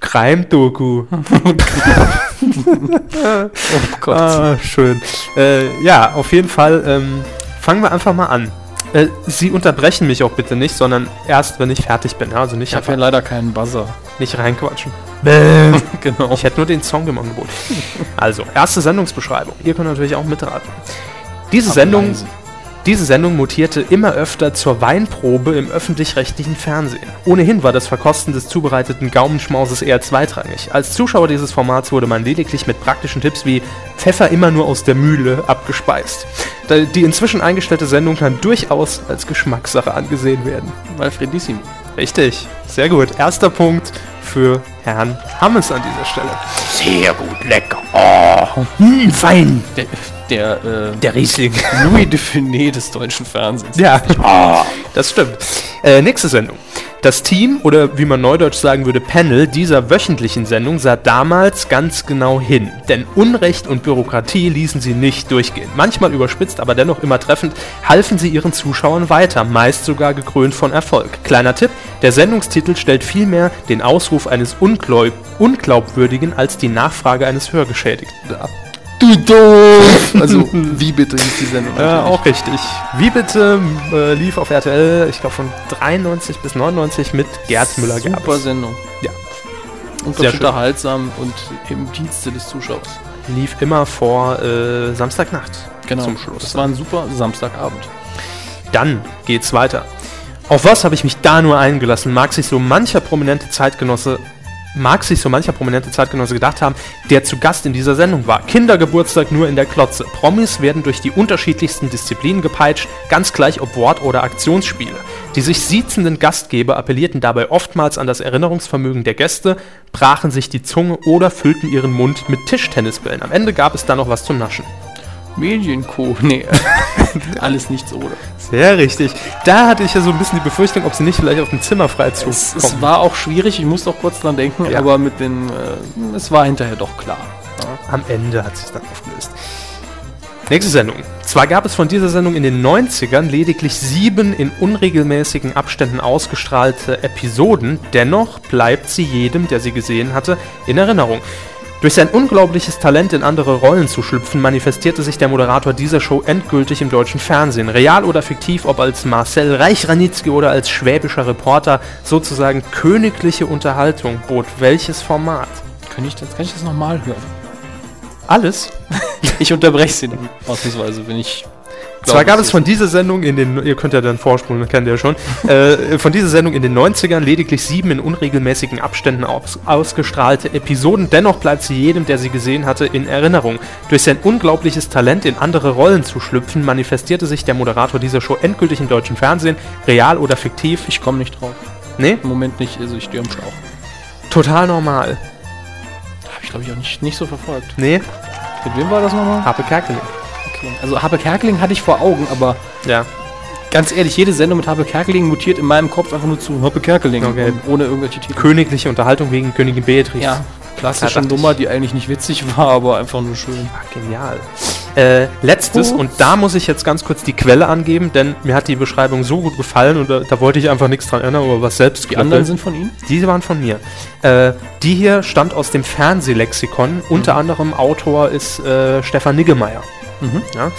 Crime-Doku. Oh Gott. Ah, schön. Äh, ja, auf jeden Fall ähm, fangen wir einfach mal an. Äh, Sie unterbrechen mich auch bitte nicht, sondern erst, wenn ich fertig bin. Also nicht, Ich habe ja leider keinen Buzzer. nicht reinquatschen. Bäm. genau. Ich hätte nur den Song im Angebot. Also, erste Sendungsbeschreibung. Ihr könnt natürlich auch mitraten. Diese Sendung, leise. Diese Sendung mutierte immer öfter zur Weinprobe im öffentlich-rechtlichen Fernsehen. Ohnehin war das Verkosten des zubereiteten Gaumenschmauses eher zweitrangig. Als Zuschauer dieses Formats wurde man lediglich mit praktischen Tipps wie Pfeffer immer nur aus der Mühle abgespeist. Die inzwischen eingestellte Sendung kann durchaus als Geschmackssache angesehen werden. Alfredissimo. Richtig, sehr gut. Erster Punkt für Herrn Hammes an dieser Stelle. Sehr gut, lecker. Oh, hm, fein. Der, äh, Der Riesling. Louis de Funès des deutschen Fernsehens. Ja, das stimmt. Äh, nächste Sendung. Das Team, oder wie man neudeutsch sagen würde, Panel dieser wöchentlichen Sendung sah damals ganz genau hin. Denn Unrecht und Bürokratie ließen sie nicht durchgehen. Manchmal überspitzt, aber dennoch immer treffend, halfen sie ihren Zuschauern weiter, meist sogar gekrönt von Erfolg. Kleiner Tipp, der Sendungstitel stellt vielmehr den Ausruf eines Ungläub Unglaubwürdigen als die Nachfrage eines Hörgeschädigten dar. Du doof! Also, wie bitte hieß die Sendung? Ja, natürlich. auch richtig. Wie bitte äh, lief auf RTL, ich glaube von 93 bis 99 mit Gerd Müller-Gerbes. Super Sendung. Ja. Und Sehr unterhaltsam und im Dienste des Zuschauers. Lief immer vor äh, Samstagnacht. Genau. Zum Schluss. Das war ein super Samstagabend. Dann geht's weiter. Auf was habe ich mich da nur eingelassen? Mag sich so mancher prominente Zeitgenosse mag sich so mancher prominente Zeitgenosse gedacht haben, der zu Gast in dieser Sendung war. Kindergeburtstag nur in der Klotze. Promis werden durch die unterschiedlichsten Disziplinen gepeitscht, ganz gleich ob Wort- oder Aktionsspiele. Die sich siezenden Gastgeber appellierten dabei oftmals an das Erinnerungsvermögen der Gäste, brachen sich die Zunge oder füllten ihren Mund mit Tischtennisbällen. Am Ende gab es dann noch was zum Naschen. Medienco. Nee. Alles nichts oder. Sehr richtig. Da hatte ich ja so ein bisschen die Befürchtung, ob sie nicht vielleicht auf den Zimmerfreizug Es, kommen. es war auch schwierig, ich musste auch kurz dran denken, Ja. aber mit den. Äh, es war hinterher doch klar. Am Ende hat sich dann aufgelöst. Nächste Sendung. Zwar gab es von dieser Sendung in den 90ern lediglich sieben in unregelmäßigen Abständen ausgestrahlte Episoden, dennoch bleibt sie jedem, der sie gesehen hatte, in Erinnerung. Durch sein unglaubliches Talent, in andere Rollen zu schlüpfen, manifestierte sich der Moderator dieser Show endgültig im deutschen Fernsehen. Real oder fiktiv, ob als Marcel Reichranitzky oder als schwäbischer Reporter, sozusagen königliche Unterhaltung bot welches Format? Kann ich das, kann ich das nochmal hören? Alles? Ich unterbreche sie dann ausnahmsweise, wenn ich. Zwar gab es von dieser Sendung in den, ihr könnt ja dann vorspulen, das kennt ihr ja schon, äh, von dieser Sendung in den 90ern lediglich sieben in unregelmäßigen Abständen aus, ausgestrahlte Episoden. Dennoch bleibt sie jedem, der sie gesehen hatte, in Erinnerung. Durch sein unglaubliches Talent, in andere Rollen zu schlüpfen, manifestierte sich der Moderator dieser Show endgültig im deutschen Fernsehen, real oder fiktiv. Ich komme nicht drauf. Nee, Im Moment nicht, also ich stehe am Schlauch. total normal. Habe ich, glaube ich, auch nicht, nicht so verfolgt. Nee, Mit wem war das nochmal? Harpe Kerkeling. Okay. Also Habe Kerkeling hatte ich vor Augen, aber Ja. ganz ehrlich, jede Sendung mit Habe Kerkeling mutiert in meinem Kopf einfach nur zu Habe Kerkeling. Okay. und Ohne irgendwelche Titel. Königliche Unterhaltung wegen Königin Beatrix. Ja, klassische Ja, Nummer, die eigentlich nicht witzig war, aber einfach nur schön. Ah, Genial. Äh, letztes, Oh. und da muss ich jetzt ganz kurz die Quelle angeben, denn mir hat die Beschreibung so gut gefallen und da, da wollte ich einfach nichts dran ändern, aber was selbst Die anderen sind von Ihnen? Diese waren von mir. Äh, die hier stammt aus dem Fernsehlexikon. Unter anderem Autor ist äh, Stefan Niggemeier. Ja.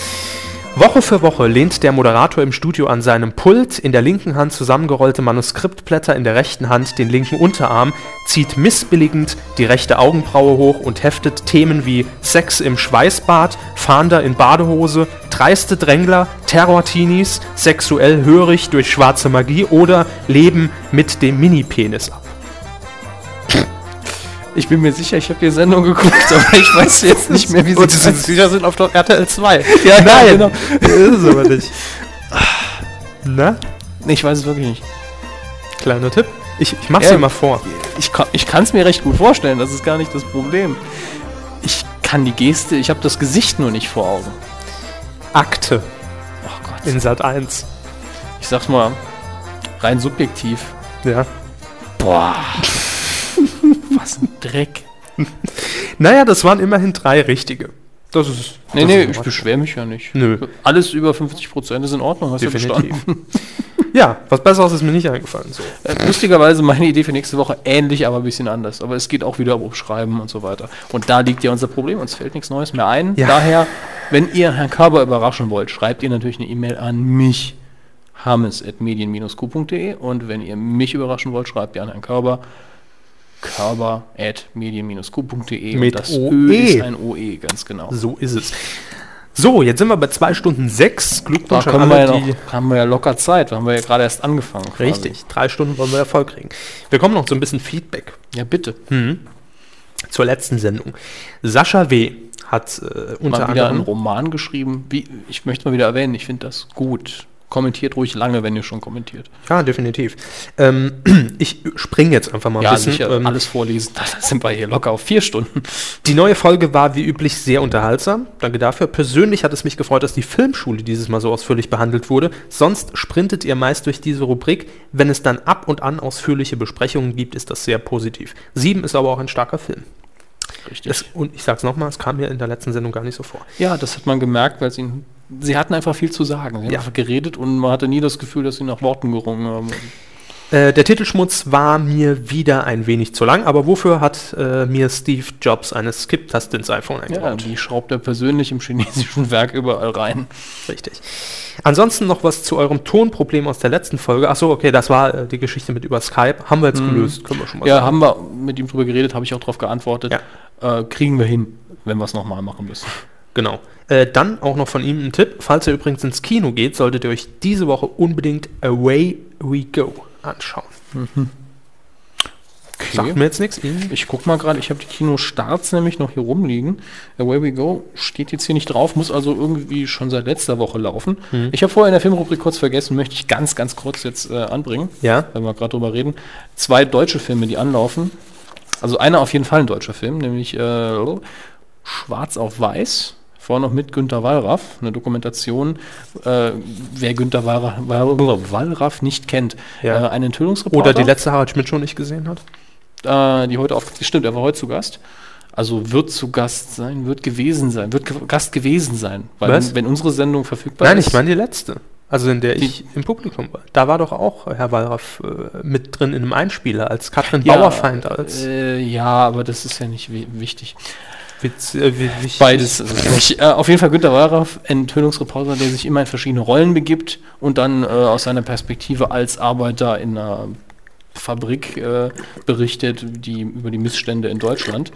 Woche für Woche lehnt der Moderator im Studio an seinem Pult, in der linken Hand zusammengerollte Manuskriptblätter, in der rechten Hand den linken Unterarm, zieht missbilligend die rechte Augenbraue hoch und heftet Themen wie Sex im Schweißbad, Fahnder in Badehose, dreiste Drängler, Terror-Teenies, sexuell hörig durch schwarze Magie oder Leben mit dem Mini-Penis ab. Ich bin mir sicher, ich habe die Sendung geguckt, aber ich weiß jetzt nicht mehr, wie sie Und Sie sind sicher sind auf der RTL 2. Ja, Nein, genau. ist es aber nicht. Na, ich weiß es wirklich nicht. kleiner Tipp. Ich, ich mach's dir mal vor. Ich kann ich kann's mir recht gut vorstellen, das ist gar nicht das Problem. Ich kann die Geste, ich habe das Gesicht nur nicht vor Augen. Akte Oh Gott. in Sat 1. Ich sag's mal, rein subjektiv. Ja. Boah. Was ein Dreck. Naja, das waren immerhin drei richtige. Das ist. Nee, das nee, ist ich beschwere mich ja nicht. Nö. Alles über 50% ist in Ordnung, hast du Definitiv. verstanden? Ja, was Besseres ist mir nicht eingefallen. So. Äh, Lustigerweise meine Idee für nächste Woche ähnlich, aber ein bisschen anders. Aber es geht auch wieder um Schreiben und so weiter. Und da liegt ja unser Problem. Uns fällt nichts Neues mehr ein. Ja. Daher, wenn ihr Herrn Körber überraschen wollt, schreibt ihr natürlich eine E-Mail an mich, hammes.medien-q.de und wenn ihr mich überraschen wollt, schreibt ihr an Herrn Körber, körber.medien-q.de Mit das OE. Ö ist ein OE, ganz genau. so ist es. So, jetzt sind wir bei zwei Stunden sechs. Da Glückwunsch an können wir ja alle, noch, haben wir ja locker Zeit, da haben wir ja gerade erst angefangen. quasi. Richtig, drei Stunden wollen wir Erfolg kriegen. Wir kommen noch zu ein bisschen Feedback Ja, bitte. zur letzten Sendung. Sascha W. hat äh, unter mal wieder einen anderem. Roman geschrieben. Wie, ich möchte mal wieder erwähnen, ich finde das gut. Kommentiert ruhig lange, wenn ihr schon kommentiert. Ja, definitiv. Ähm, ich springe jetzt einfach mal ein Ja, bisschen. sicher, ähm, alles vorlesen. Da sind wir hier locker auf vier Stunden. Die neue Folge war wie üblich sehr unterhaltsam. Danke dafür. Persönlich hat es mich gefreut, dass die Filmschule dieses Mal so ausführlich behandelt wurde. Sonst sprintet ihr meist durch diese Rubrik. Wenn es dann ab und an ausführliche Besprechungen gibt, ist das sehr positiv. Sieben ist aber auch ein starker Film. Richtig. Es, und ich sag's nochmal, es kam mir in der letzten Sendung gar nicht so vor. ja, das hat man gemerkt, weil sie, sie hatten einfach viel zu sagen. Sie haben Ja. einfach geredet und man hatte nie das Gefühl, dass sie nach Worten gerungen haben. Äh, der Titelschmutz war mir wieder ein wenig zu lang, aber wofür hat äh, mir Steve Jobs eine Skip-Taste ins iPhone Ja, eingebaut? die schraubt er persönlich im chinesischen Werk überall rein. Richtig. Ansonsten noch was zu eurem Tonproblem aus der letzten Folge. Achso, okay, das war äh, die Geschichte mit über Skype. Haben wir jetzt gelöst, können wir schon mal Ja, sagen. haben wir mit ihm drüber geredet, habe ich auch darauf geantwortet. Ja. Äh, kriegen wir hin, wenn wir es nochmal machen müssen. Genau. Äh, dann auch noch von ihm ein Tipp. Falls ihr übrigens ins Kino geht, solltet ihr euch diese Woche unbedingt Away We Go anschauen. Sagt mir jetzt nichts. Ich guck mal gerade, ich habe die Kinostarts nämlich noch hier rumliegen. Away We Go steht jetzt hier nicht drauf, muss also irgendwie schon seit letzter Woche laufen. Mhm. Ich habe vorher in der Filmrubrik kurz vergessen, möchte ich ganz, ganz kurz jetzt äh, anbringen, Ja. wenn wir gerade drüber reden. Zwei deutsche Filme, die anlaufen. Also einer auf jeden Fall ein deutscher Film, nämlich äh, Schwarz auf Weiß. Vorher noch mit Günter Wallraff, eine Dokumentation, äh, wer Günter Wallraff, Wallraff nicht kennt. Ja. Äh, ein Enthüllungsreporter Oder die letzte Harald Schmidt schon nicht gesehen hat. äh, die heute auf. Stimmt, er war heute zu Gast. Also wird zu Gast sein, wird gewesen sein, wird ge Gast gewesen sein. Weil Was? wenn unsere Sendung verfügbar Nein, ist. ich meine die letzte. Also in der Die- ich im Publikum war. Da war doch auch Herr Wallraff äh, mit drin in einem Einspieler, als Katrin ja, Bauerfeind, als Äh, ja, aber das ist ja nicht wi wichtig. Witz, äh, Beides nicht. Äh, auf jeden Fall Günter Wallraff, Enthüllungsreporter, der sich immer in verschiedene Rollen begibt und dann äh, aus seiner Perspektive als Arbeiter in einer Fabrik äh, berichtet, die über die Missstände in Deutschland.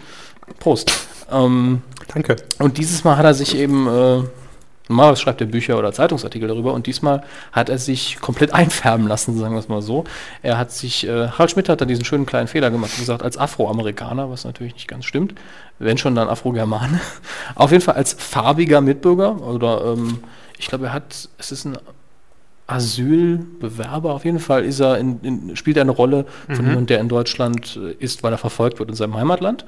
Prost. Ähm, Danke. und dieses Mal hat er sich eben, äh, normalerweise schreibt er Bücher oder Zeitungsartikel darüber und diesmal hat er sich komplett einfärben lassen, sagen wir es mal so. Er hat sich, äh, Harald Schmidt hat da diesen schönen kleinen Fehler gemacht und gesagt, als Afroamerikaner, was natürlich nicht ganz stimmt, wenn schon dann Afrogermane. Auf jeden Fall als farbiger Mitbürger oder ähm, ich glaube, er hat, es ist ein Asylbewerber, auf jeden Fall ist er in, in, spielt er eine Rolle von jemandem, der in Deutschland äh, ist, weil er verfolgt wird in seinem Heimatland.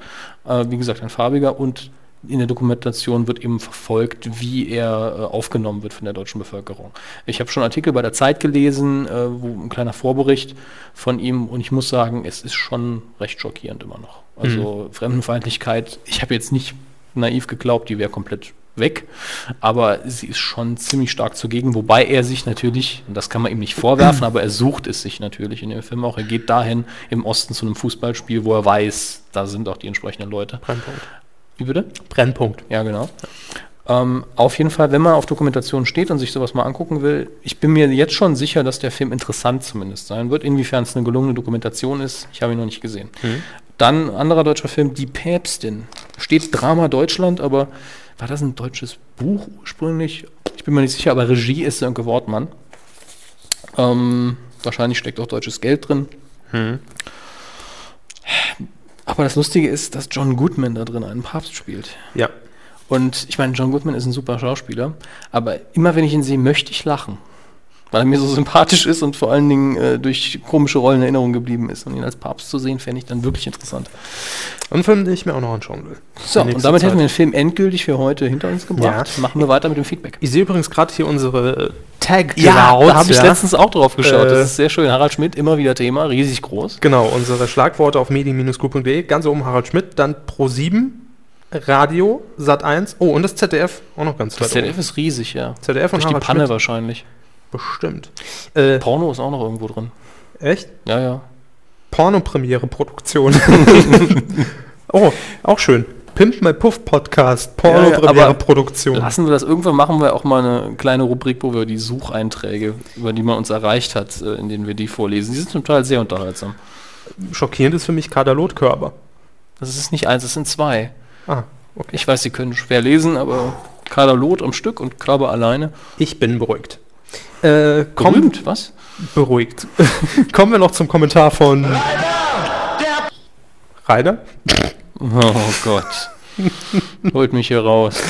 Äh, wie gesagt, ein farbiger und in der Dokumentation wird eben verfolgt, wie er äh, aufgenommen wird von der deutschen Bevölkerung. Ich habe schon Artikel bei der Zeit gelesen, äh, wo ein kleiner Vorbericht von ihm und ich muss sagen, es ist schon recht schockierend immer noch. Also Fremdenfeindlichkeit, ich habe jetzt nicht naiv geglaubt, die wäre komplett weg, aber sie ist schon ziemlich stark zugegen, wobei er sich natürlich, und das kann man ihm nicht vorwerfen, aber er sucht es sich natürlich in dem Film auch. Er geht dahin im Osten zu einem Fußballspiel, wo er weiß, da sind auch die entsprechenden Leute. Brennpunkt. Wie bitte? Brennpunkt. Ja, genau. Ähm, auf jeden Fall, wenn man auf Dokumentation steht und sich sowas mal angucken will, ich bin mir jetzt schon sicher, dass der Film interessant zumindest sein wird. Inwiefern es eine gelungene Dokumentation ist, ich habe ihn noch nicht gesehen. Dann anderer deutscher Film, Die Päpstin. Steht Drama Deutschland, aber war das ein deutsches Buch ursprünglich? Ich bin mir nicht sicher, aber Regie ist Sönke Wortmann. Ähm, wahrscheinlich steckt auch deutsches Geld drin. Aber das Lustige ist, dass John Goodman da drin einen Papst spielt. Ja. Und ich meine, John Goodman ist ein super Schauspieler, aber immer wenn ich ihn sehe, möchte ich lachen. Weil er mir so sympathisch ist und vor allen Dingen äh, durch komische Rollen in Erinnerung geblieben ist. Und ihn als Papst zu sehen, fände ich dann wirklich interessant. Und Film, den ich mir auch noch anschauen will. So, und damit hätten wir Zeit. den Film endgültig für heute hinter uns gebracht. Ja. Machen wir weiter mit dem Feedback. Ich sehe übrigens gerade hier unsere äh, tag da habe ich letztens auch drauf geschaut. Äh, das ist sehr schön. Harald Schmidt, immer wieder Thema, riesig groß. Genau, unsere Schlagworte auf medien-q.de. Ganz oben Harald Schmidt, dann Pro7, Radio, Sat1. Oh, und das ZDF auch noch ganz Das weit oben. ZDF ist riesig, ja. ZDF und Durch die Harald Panne Schmidt. wahrscheinlich. Bestimmt. Äh, Porno ist auch noch irgendwo drin. echt? Ja, ja. Pornopremiere-Produktion. oh, auch schön. Pimp My Puff Podcast, Ja, ja, Pornopremiere-Produktion. Lassen wir das. Irgendwann machen wir auch mal eine kleine Rubrik, wo wir die Sucheinträge, über die man uns erreicht hat, äh, in denen wir die vorlesen. Die sind zum Teil sehr unterhaltsam. Schockierend ist für mich Kaderlotkörper. Das ist nicht eins, das sind zwei. Ah, okay. Ich weiß, Sie können schwer lesen, aber Kader Lot am Stück und Körper alleine. Ich bin beruhigt. Äh, komm, Berühmt, was? beruhigt. Kommen wir noch zum Kommentar von Rainer. Oh Gott. Holt mich hier raus.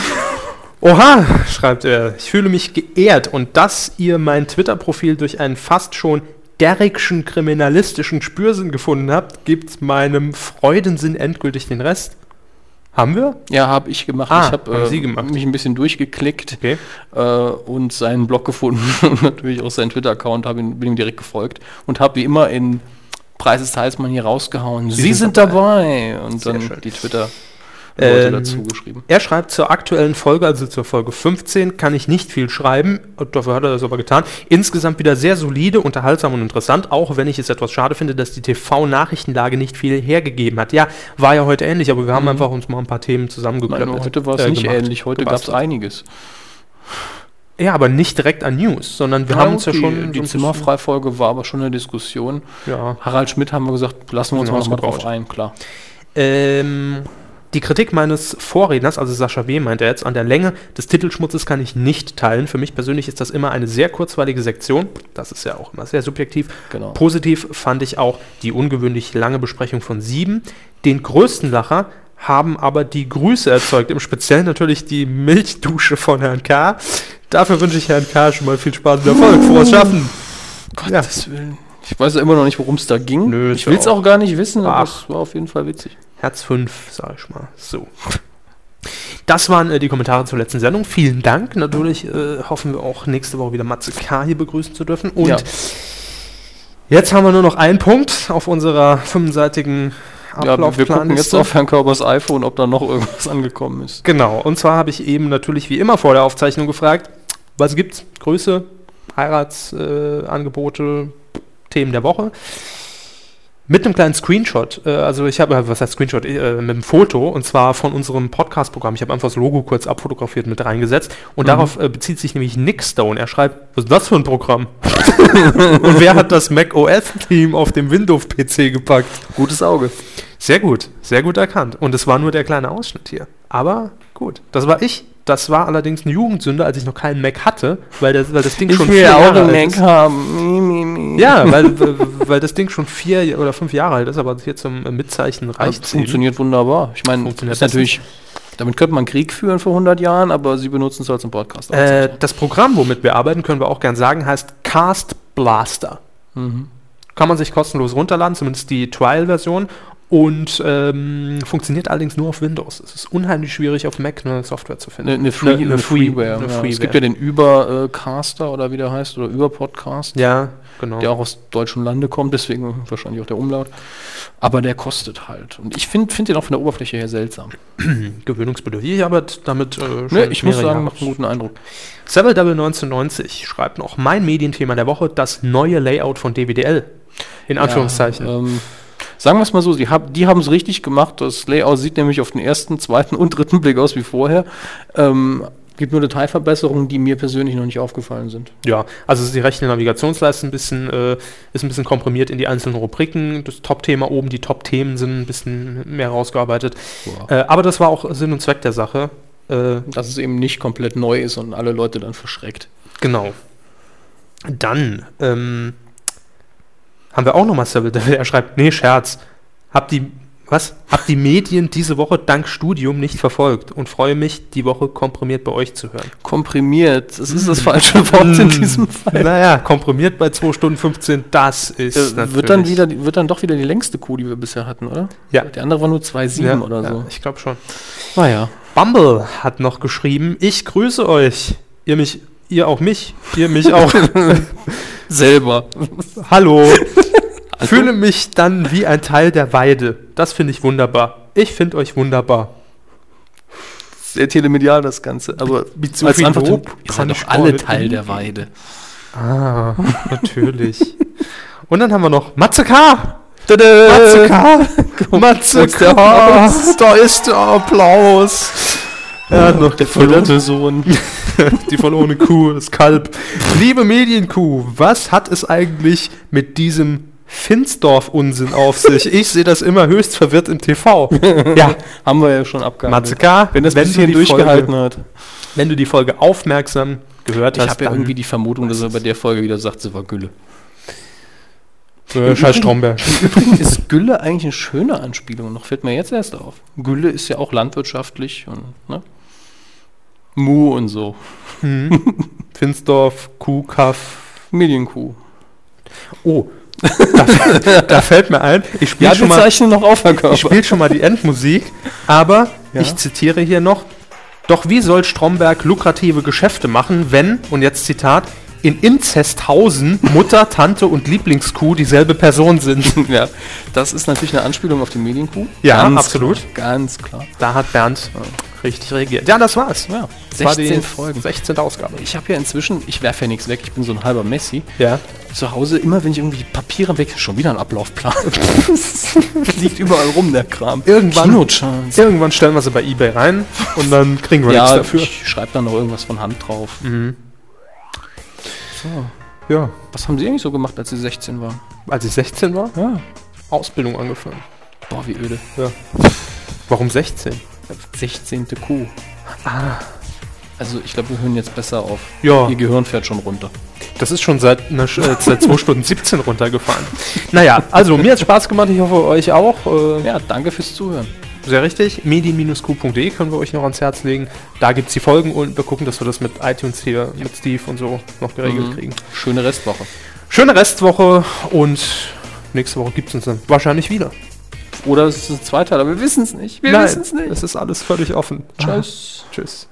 Oha, schreibt er, ich fühle mich geehrt und dass ihr mein Twitter-Profil durch einen fast schon derrickschen kriminalistischen Spürsinn gefunden habt, gibt meinem Freudensinn endgültig den Rest. Haben wir? Ja, habe ich gemacht. Ah, ich habe äh, Sie gemacht. mich ein bisschen durchgeklickt Okay. äh, und seinen Blog gefunden und natürlich auch seinen Twitter-Account, bin ihm direkt gefolgt und habe wie immer in Preis des Teils mal hier rausgehauen. Sie, sind sind dabei. Und Sehr dann schön. die Twitter Ähm, dazu geschrieben. Er schreibt zur aktuellen Folge, also zur Folge 15, kann ich nicht viel schreiben, dafür hat er das aber getan. Insgesamt wieder sehr solide, unterhaltsam und interessant, auch wenn ich es etwas schade finde, dass die TV-Nachrichtenlage nicht viel hergegeben hat. Ja, war ja heute ähnlich, aber wir haben einfach uns mal ein paar Themen Nein, zusammengeklöppelt. heute war es äh, nicht gemacht, ähnlich. Heute gab es einiges. Ja, aber nicht direkt an News, sondern wir haben uns ja schon. Die so Zimmerfreifolge war aber schon eine Diskussion. Ja. Harald Schmidt haben wir gesagt, lassen wir uns Genau, mal drauf ein, klar. Ähm, die Kritik meines Vorredners, also Sascha W., meint er jetzt, an der Länge des Titelschmutzes kann ich nicht teilen. Für mich persönlich ist das immer eine sehr kurzweilige Sektion. Das ist ja auch immer sehr subjektiv. Genau. Positiv fand ich auch die ungewöhnlich lange Besprechung von sieben. Den größten Lacher haben aber die Grüße erzeugt, im Speziellen natürlich die Milchdusche von Herrn K. Dafür wünsche ich Herrn K. schon mal viel Spaß und Erfolg. Frohes Schaffen. Gottes Willen. Ich weiß ja immer noch nicht, worum es da ging. Nö, ich will es ja auch gar nicht wissen, aber Ach. es war auf jeden Fall witzig. Herz 5, sag ich mal. So. Das waren äh, die Kommentare zur letzten Sendung. Vielen Dank. Natürlich äh, hoffen wir auch nächste Woche wieder Matze K. hier begrüßen zu dürfen. Und Ja. jetzt haben wir nur noch einen Punkt auf unserer fünfseitigen Ja, wir gucken jetzt Ablaufplanliste. auf Herrn Körbers iPhone, ob da noch irgendwas angekommen ist. Genau, und zwar habe ich eben natürlich wie immer vor der Aufzeichnung gefragt, was gibt's? Größe, Heiratsangebote, äh, Themen der Woche. Mit einem kleinen Screenshot, äh, also ich habe, was heißt Screenshot, äh, mit einem Foto, und zwar von unserem Podcast-Programm. Ich habe einfach das Logo kurz abfotografiert mit reingesetzt. Und darauf äh, bezieht sich nämlich Nick Stone. Er schreibt, was ist das für ein Programm? und wer hat das Mac OS-Team auf dem Windows-PC gepackt? Gutes Auge. Sehr gut, sehr gut erkannt. Und es war nur der kleine Ausschnitt hier. Aber gut, das war ich. Das war allerdings eine Jugendsünde, als ich noch keinen Mac hatte, weil das, weil das Ding schon vier Jahre alt ist. haben. Ja, weil, weil- das Ding schon vier oder fünf Jahre alt ist, aber hier zum äh, Mitzeichen Ja, reicht funktioniert wunderbar. Ich meine, Funktioniert ist natürlich, damit könnte man Krieg führen vor 100 Jahren, aber sie benutzen es als einen Podcast. Äh, das Programm, womit wir arbeiten, können wir auch gern sagen, heißt Cast Blaster. Mhm. Kann man sich kostenlos runterladen, zumindest die Trial-Version. Und ähm, funktioniert allerdings nur auf Windows. Es ist unheimlich schwierig, auf Mac eine Software zu finden. Eine, eine, Free, Eine- eine, eine Free- Freeware. eine ja. Es Freeware. gibt ja den Übercaster oder wie der heißt, oder Überpodcast, Ja, genau. der auch aus deutschen Lande kommt, deswegen wahrscheinlich auch der Umlaut. Aber der kostet halt. Und ich finde find den auch von der Oberfläche her seltsam. Gewöhnungsbedürftig, aber damit äh, schon Ne, ich muss sagen, Jahre. macht einen guten Eindruck. Double 1990 schreibt noch, mein Medienthema der Woche, das neue Layout von DWDL. In Anführungszeichen. Ja, ähm, sagen wir es mal so, die, hab, die haben es richtig gemacht. Das Layout sieht nämlich auf den ersten, zweiten und dritten Blick aus wie vorher. Ähm, gibt nur Detailverbesserungen, die mir persönlich noch nicht aufgefallen sind. Ja, also die rechte Navigationsleiste ein bisschen, äh, ist ein bisschen komprimiert in die einzelnen Rubriken. Das Top-Thema oben, die Top-Themen sind ein bisschen mehr rausgearbeitet. Äh, aber das war auch Sinn und Zweck der Sache. Äh, Dass es eben nicht komplett neu ist und alle Leute dann verschreckt. genau. Dann ähm, haben wir auch nochmal Seville Devil. Er schreibt, nee, Scherz. Hab die, was? Hab die Medien diese Woche dank Studium nicht verfolgt und freue mich, die Woche komprimiert bei euch zu hören. Komprimiert, das ist das falsche Wort in diesem Fall. Naja, komprimiert bei 2 Stunden 15, das ist Äh, wird, dann wieder, wird dann doch wieder die längste Kuh, die wir bisher hatten, oder? Ja. Die andere war nur 2,7 ja, oder ja, so. Ich glaube schon. Naja. Bumble hat noch geschrieben, ich grüße euch. Ihr mich, ihr auch mich, ihr mich auch. Selber. Hallo. Fühle mich dann wie ein Teil der Weide. Das finde ich wunderbar. Ich finde euch wunderbar. Sehr telemedial das Ganze. Aber Mit so als viel Antwort, Lob ihr seid doch alle Teil der Weide. Ah, natürlich. Und dann haben wir noch Matze K. Matze K. Matze K. Da ist der Applaus. Er hat noch Der verloren- verlorene Sohn. Die verlorene Kuh, das Kalb. Liebe Medienkuh, was hat es eigentlich mit diesem Finsdorf-Unsinn auf sich? Ich sehe das immer höchst verwirrt im TV. Ja, Haben wir ja schon abgehandelt. Matze K., Wenn das wenn bis du durchgehalten Folge- hat. wenn du die Folge aufmerksam gehört Ich hast, habe ja dann- irgendwie die Vermutung, dass er bei der Folge wieder sagt, sie war Gülle. Äh, Scheiß Stromberg. ist Gülle eigentlich eine schöne Anspielung? Noch fällt mir jetzt erst auf. Gülle ist ja auch landwirtschaftlich und ne? Mu und so. Finsdorf, Kuh, Kaff. Medienkuh. Oh, da, da fällt mir ein, ich spiele Ja, schon mal noch auf. Ich spiele schon mal die Endmusik, aber Ja. ich zitiere hier noch: Doch wie soll Stromberg lukrative Geschäfte machen, wenn, und jetzt Zitat, in Inzesthausen Mutter, Tante und Lieblingskuh dieselbe Person sind? ja, das ist natürlich eine Anspielung auf die Medienkuh. Ja, Ganz absolut. Klar, ganz klar. Da hat Bernd richtig reagiert. Ja, das war's. Ja, Das war 16 die Folgen. 16. Ausgabe. Ich habe ja inzwischen, ich werfe ja nichts weg, ich bin so ein halber Messi. Ja. Zu Hause, immer wenn ich irgendwie Papiere weg, schon wieder ein Ablaufplan. Liegt überall rum, der Kram. Irgendwann-. Irgendwann stellen wir sie bei eBay rein und dann kriegen wir nichts Ja, dafür. ich schreibe dann noch irgendwas von Hand drauf. So, Ja. was haben Sie eigentlich so gemacht, als Sie 16 waren? Als ich 16 war, Ja. Ausbildung angefangen. Boah, wie öde. Warum 16? 16. Kuh. Ah. Also ich glaube, wir hören jetzt besser auf. Ja. Ihr Gehirn fährt schon runter. Das ist schon seit, einer, Sch- äh, seit 2 Stunden 17 runtergefahren. Naja, also mir hat Spaß gemacht, ich hoffe euch auch. Äh, Ja, danke fürs Zuhören. Sehr richtig. medien-q.de können wir euch noch ans Herz legen. Da gibt es die Folgen und wir gucken, dass wir das mit iTunes hier, mit Steve und so noch geregelt Mhm. kriegen. Schöne Restwoche. Schöne Restwoche und nächste Woche gibt es uns dann wahrscheinlich wieder. Oder es ist ein Zweiteiler, wir wissen es nicht. Wir wissen es nicht. es ist alles völlig offen. Tschüss. Tschüss.